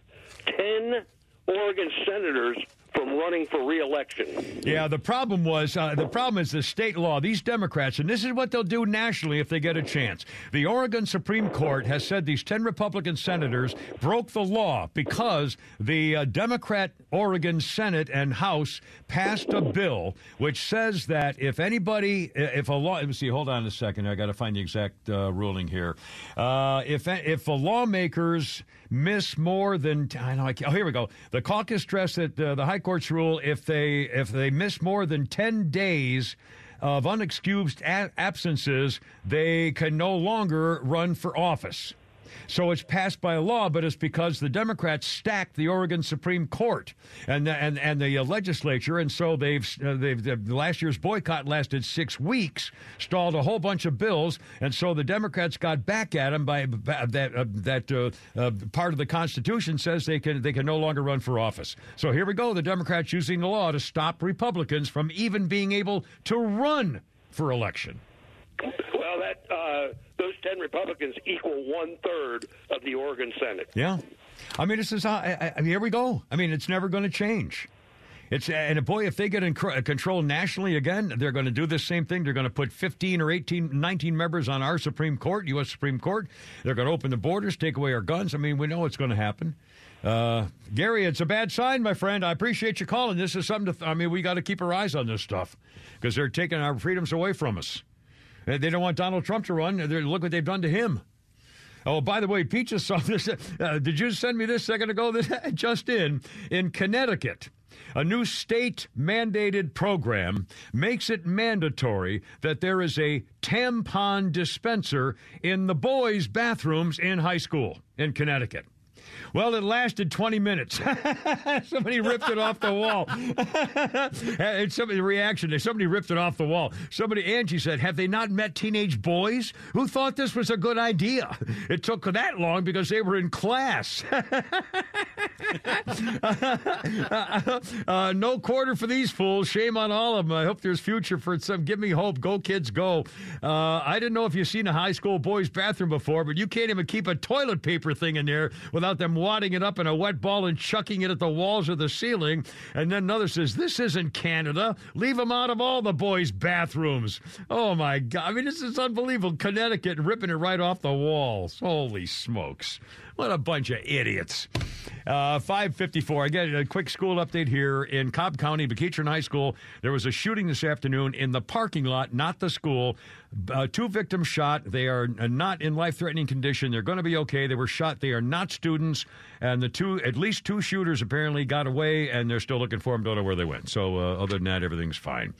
10 Oregon senators from running for reelection. Yeah, the problem was uh, the problem is the state law. These Democrats, and this is what they'll do nationally if they get a chance. The Oregon Supreme Court has said these ten Republican senators broke the law because the uh, Democrat Oregon Senate and House passed a bill which says that if anybody, if a law, let me see, hold on a second, I got to find the exact uh, ruling here. Uh, if if the lawmakers miss more than I know, I oh here we go. The caucus stressed that uh, the High Court's rule if they if they miss more than ten days of unexcused a- absences, they can no longer run for office. So it's passed by law, but it's because the Democrats stacked the Oregon Supreme Court and the, and and the uh, legislature, and so they've uh, they've the, last year's boycott lasted six weeks, stalled a whole bunch of bills, and so the Democrats got back at them by, by that uh, that uh, uh, part of the Constitution says they can they can no longer run for office. So here we go, the Democrats using the law to stop Republicans from even being able to run for election. Well, that uh, those 10 Republicans equal one third of the Oregon Senate. Yeah, I mean, this is. I, I, here we go. I mean, it's never going to change. It's and boy, if they get in control nationally again, they're going to do the same thing. They're going to put 15 or 18, 19 members on our Supreme Court, U.S. Supreme Court. They're going to open the borders, take away our guns. I mean, we know it's going to happen. Uh, Gary, it's a bad sign, my friend. I appreciate you calling. This is something to. Th- I mean, we got to keep our eyes on this stuff because they're taking our freedoms away from us. They they don't want Donald Trump to run. They're, look what they've done to him. Oh, by the way, just saw this. Uh, did you send me this second ago? Just in in Connecticut. A new state mandated program makes it mandatory that there is a tampon dispenser in the boys' bathrooms in high school in Connecticut. Well, it lasted 20 minutes. somebody ripped it off the wall. and somebody, reaction, somebody ripped it off the wall. Somebody, Angie said, Have they not met teenage boys who thought this was a good idea? It took that long because they were in class. uh, no quarter for these fools. Shame on all of them. I hope there's future for some. Give me hope. Go, kids, go. Uh, I didn't know if you've seen a high school boys' bathroom before, but you can't even keep a toilet paper thing in there without them wadding it up in a wet ball and chucking it at the walls or the ceiling. And then another says, This isn't Canada. Leave them out of all the boys' bathrooms. Oh, my God. I mean, this is unbelievable. Connecticut ripping it right off the walls. Holy smokes. What a bunch of idiots. Uh, 554. Again, a quick school update here in Cobb County, Bekeatron High School. There was a shooting this afternoon in the parking lot, not the school. Uh, two victims shot. They are not in life threatening condition. They're going to be okay. They were shot. They are not students. And the two, at least two shooters apparently got away, and they're still looking for them. Don't know where they went. So, uh, other than that, everything's fine.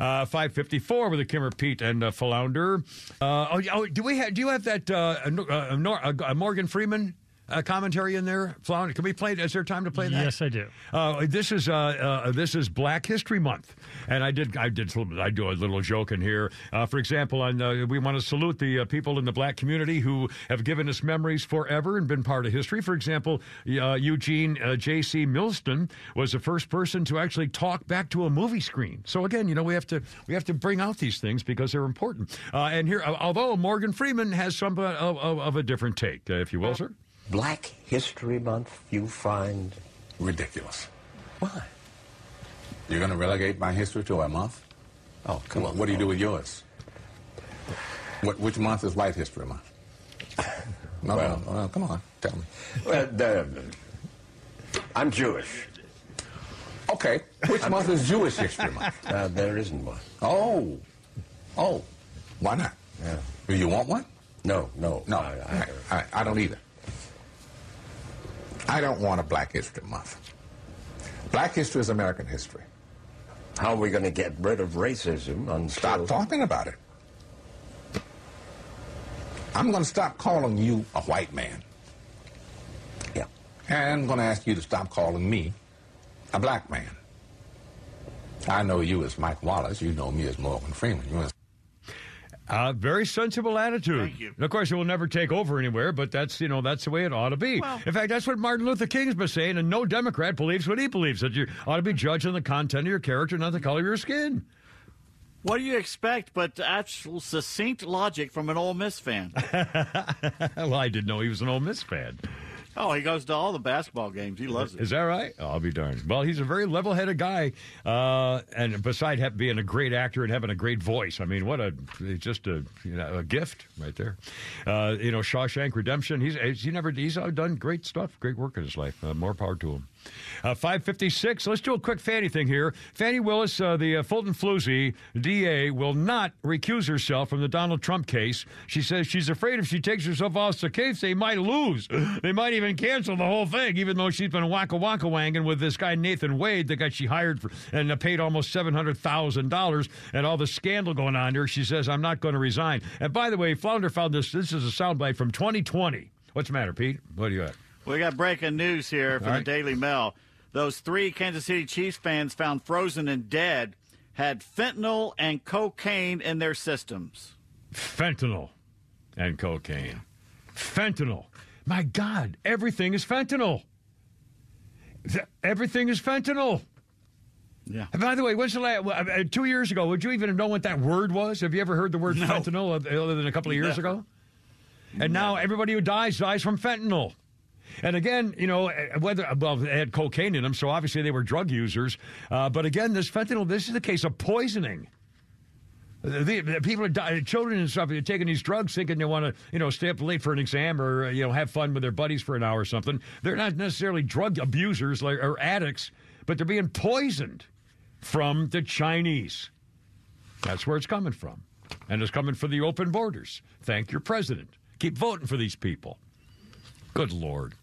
Uh, 554 with a Kimmer Pete and uh, Flounder. Uh, oh, oh, do we have, do you have that uh, uh, Nor- uh, Morgan Freeman? Uh, commentary in there, Flounder? Can we play? Is there time to play that? Yes, I do. Uh, this is uh, uh, this is Black History Month, and I did I did I do a little joke in here. Uh, for example, on uh, we want to salute the uh, people in the black community who have given us memories forever and been part of history. For example, uh, Eugene uh, J.C. Milston was the first person to actually talk back to a movie screen. So again, you know, we have to we have to bring out these things because they're important. Uh, and here, although Morgan Freeman has some uh, of, of, of a different take, uh, if you will, sir. Black History Month you find ridiculous. Why? You're going to relegate my history to a month? Oh, come What, on. what do you do with yours? What, which month is White History Month? No, Well- no, no, come on, tell me. Well, the, I'm Jewish. Okay, which month is Jewish History Month? Uh, there isn't one. Oh, oh, why not? Yeah. Do you want one? No, no. No, I, I, I, I don't either. I don't want a Black History Month. Black history is American history. how are we going to get rid of racism until... Stop talking about it. I'm going to stop calling you a white man. Yeah. And I'm going to ask you to stop calling me a black man. I know you as Mike Wallace. You know me as Morgan Freeman. You Uh, very sensible attitude. Thank you. And of course, it will never take over anywhere, but that's you know that's the way it ought to be. Well- In fact, that's what Martin Luther King's been saying, and no Democrat believes what he believes that you ought to be judged on the content of your character, not the color of your skin. What do you expect but actual succinct logic from an Ole Miss fan? well, I didn't know he was an Ole Miss fan. Oh, he goes to all the basketball games. He loves it. Is that right? Oh, I'll be darned. Well, he's a very level-headed guy, uh, and beside being a great actor and having a great voice, I mean, what a just a you know a gift right there. Uh, you know, Shawshank Redemption. He's he never he's done great stuff, great work in his life. Uh, more power to him. Uh, 556. Let's do a quick Fani thing here. Fani Willis, uh, the uh, Fulton Floozy DA, will not recuse herself from the Donald Trump case. She says she's afraid if she takes herself off the case, they might lose. They might even cancel the whole thing, even though she's been waka waka wanging with this guy Nathan Wade, the guy she hired for and uh, paid almost seven hundred thousand dollars, and all the scandal going on there. She says I'm not going to resign. And by the way, Flounder found this. This is a soundbite from 2020. What's the matter, Pete? What do you got? We got breaking news here from All the. Daily Mail. Those three Kansas City Chiefs fans found frozen and dead had fentanyl and cocaine in their systems. fentanyl and cocaine. Fentanyl. My God, everything is fentanyl. Everything is fentanyl. Yeah. And by the way, when's the last, uh, two years ago, would you even know what that word was? Have you ever heard the word No. fentanyl other than a couple of years ago? And now everybody who dies dies from fentanyl. And again, you know, uh, whether well, they had cocaine in them, so obviously they were drug users. Uh, but again, this fentanyl, this is a case of poisoning. The, the people are dying, children and stuff are taking these drugs thinking they want to, you know, stay up late for an exam or, uh, you know, have fun with their buddies for an hour or something. They're not necessarily drug abusers or addicts, but they're being poisoned from the Chinese. That's where it's coming from. And it's coming for the open borders. Thank your president. Keep voting for these people. Good Lord.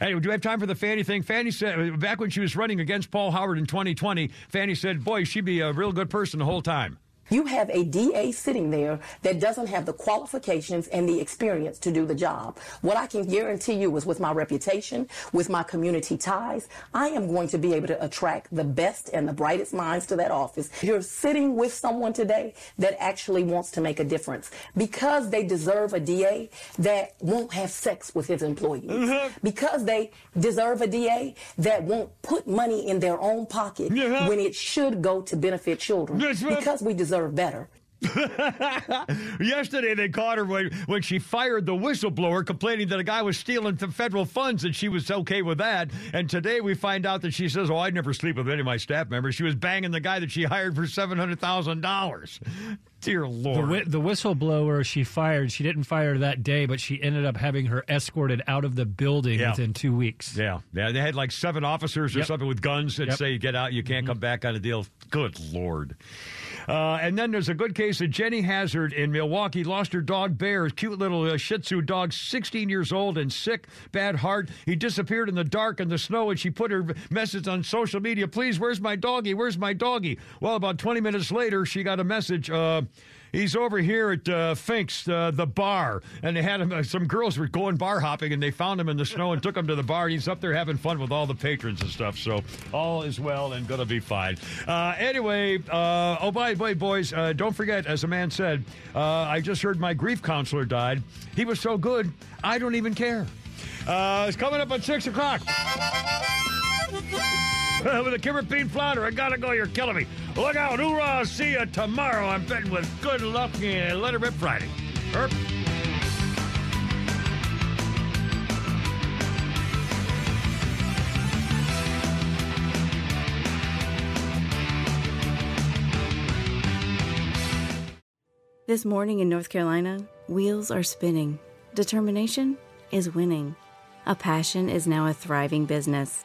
Anyway, do we have time for the Fani thing? Fani said, uh, back when she was running against Paul Howard in 2020, Fani said, boy, she'd be a real good person the whole time. You have a DA sitting there that doesn't have the qualifications and the experience to do the job. What I can guarantee you is with my reputation, with my community ties, I am going to be able to attract the best and the brightest minds to that office. You're sitting with someone today that actually wants to make a difference because they deserve a DA that won't have sex with his employees. Mm-hmm. Because they deserve a DA that won't put money in their own pocket mm-hmm. when it should go to benefit children. Yes, because we deserve better. Yesterday, they caught her when, when she fired the whistleblower, complaining that a guy was stealing the federal funds, and she was okay with that. And today, we find out that she says, "Oh, I'd never sleep with any of my staff members." She was banging the guy that she hired for seven hundred thousand dollars. Dear The, Lord. whi- the whistleblower she fired, she didn't fire that day, but she ended up having her escorted out of the building Yeah. within two weeks. Yeah, yeah. They had like seven officers or Yep. something with guns that Yep. Mm-hmm. say you get out, you can't come back on a deal. Good lord. Uh, and then there's a good case of Jenny Hazard in Milwaukee. Lost her dog Bear, cute little uh, Shih Tzu dog, 16 years old and sick, bad heart. He disappeared in the dark and the snow, and she put her message on social media. Please, where's my doggy? Where's my doggy? Well, about 20 minutes later, she got a message. Uh, He's over here at uh, Fink's, uh, the bar, and they had him. Uh, some girls were going bar hopping, and they found him in the snow and took him to the bar. He's up there having fun with all the patrons and stuff. So all is well and gonna be fine. Uh, anyway, uh, oh by the way, boys, uh, don't forget, as a man said, I just heard my grief counselor died. He was so good, I don't even care. It's coming up at six o'clock. with a Kimmer Bean flounder. I gotta go. You're killing me. Look out. Hoorah. See you tomorrow. I'm betting with good luck and let her rip Friday. Herp. This morning in North Carolina, wheels are spinning. Determination is winning. A passion is now a thriving business,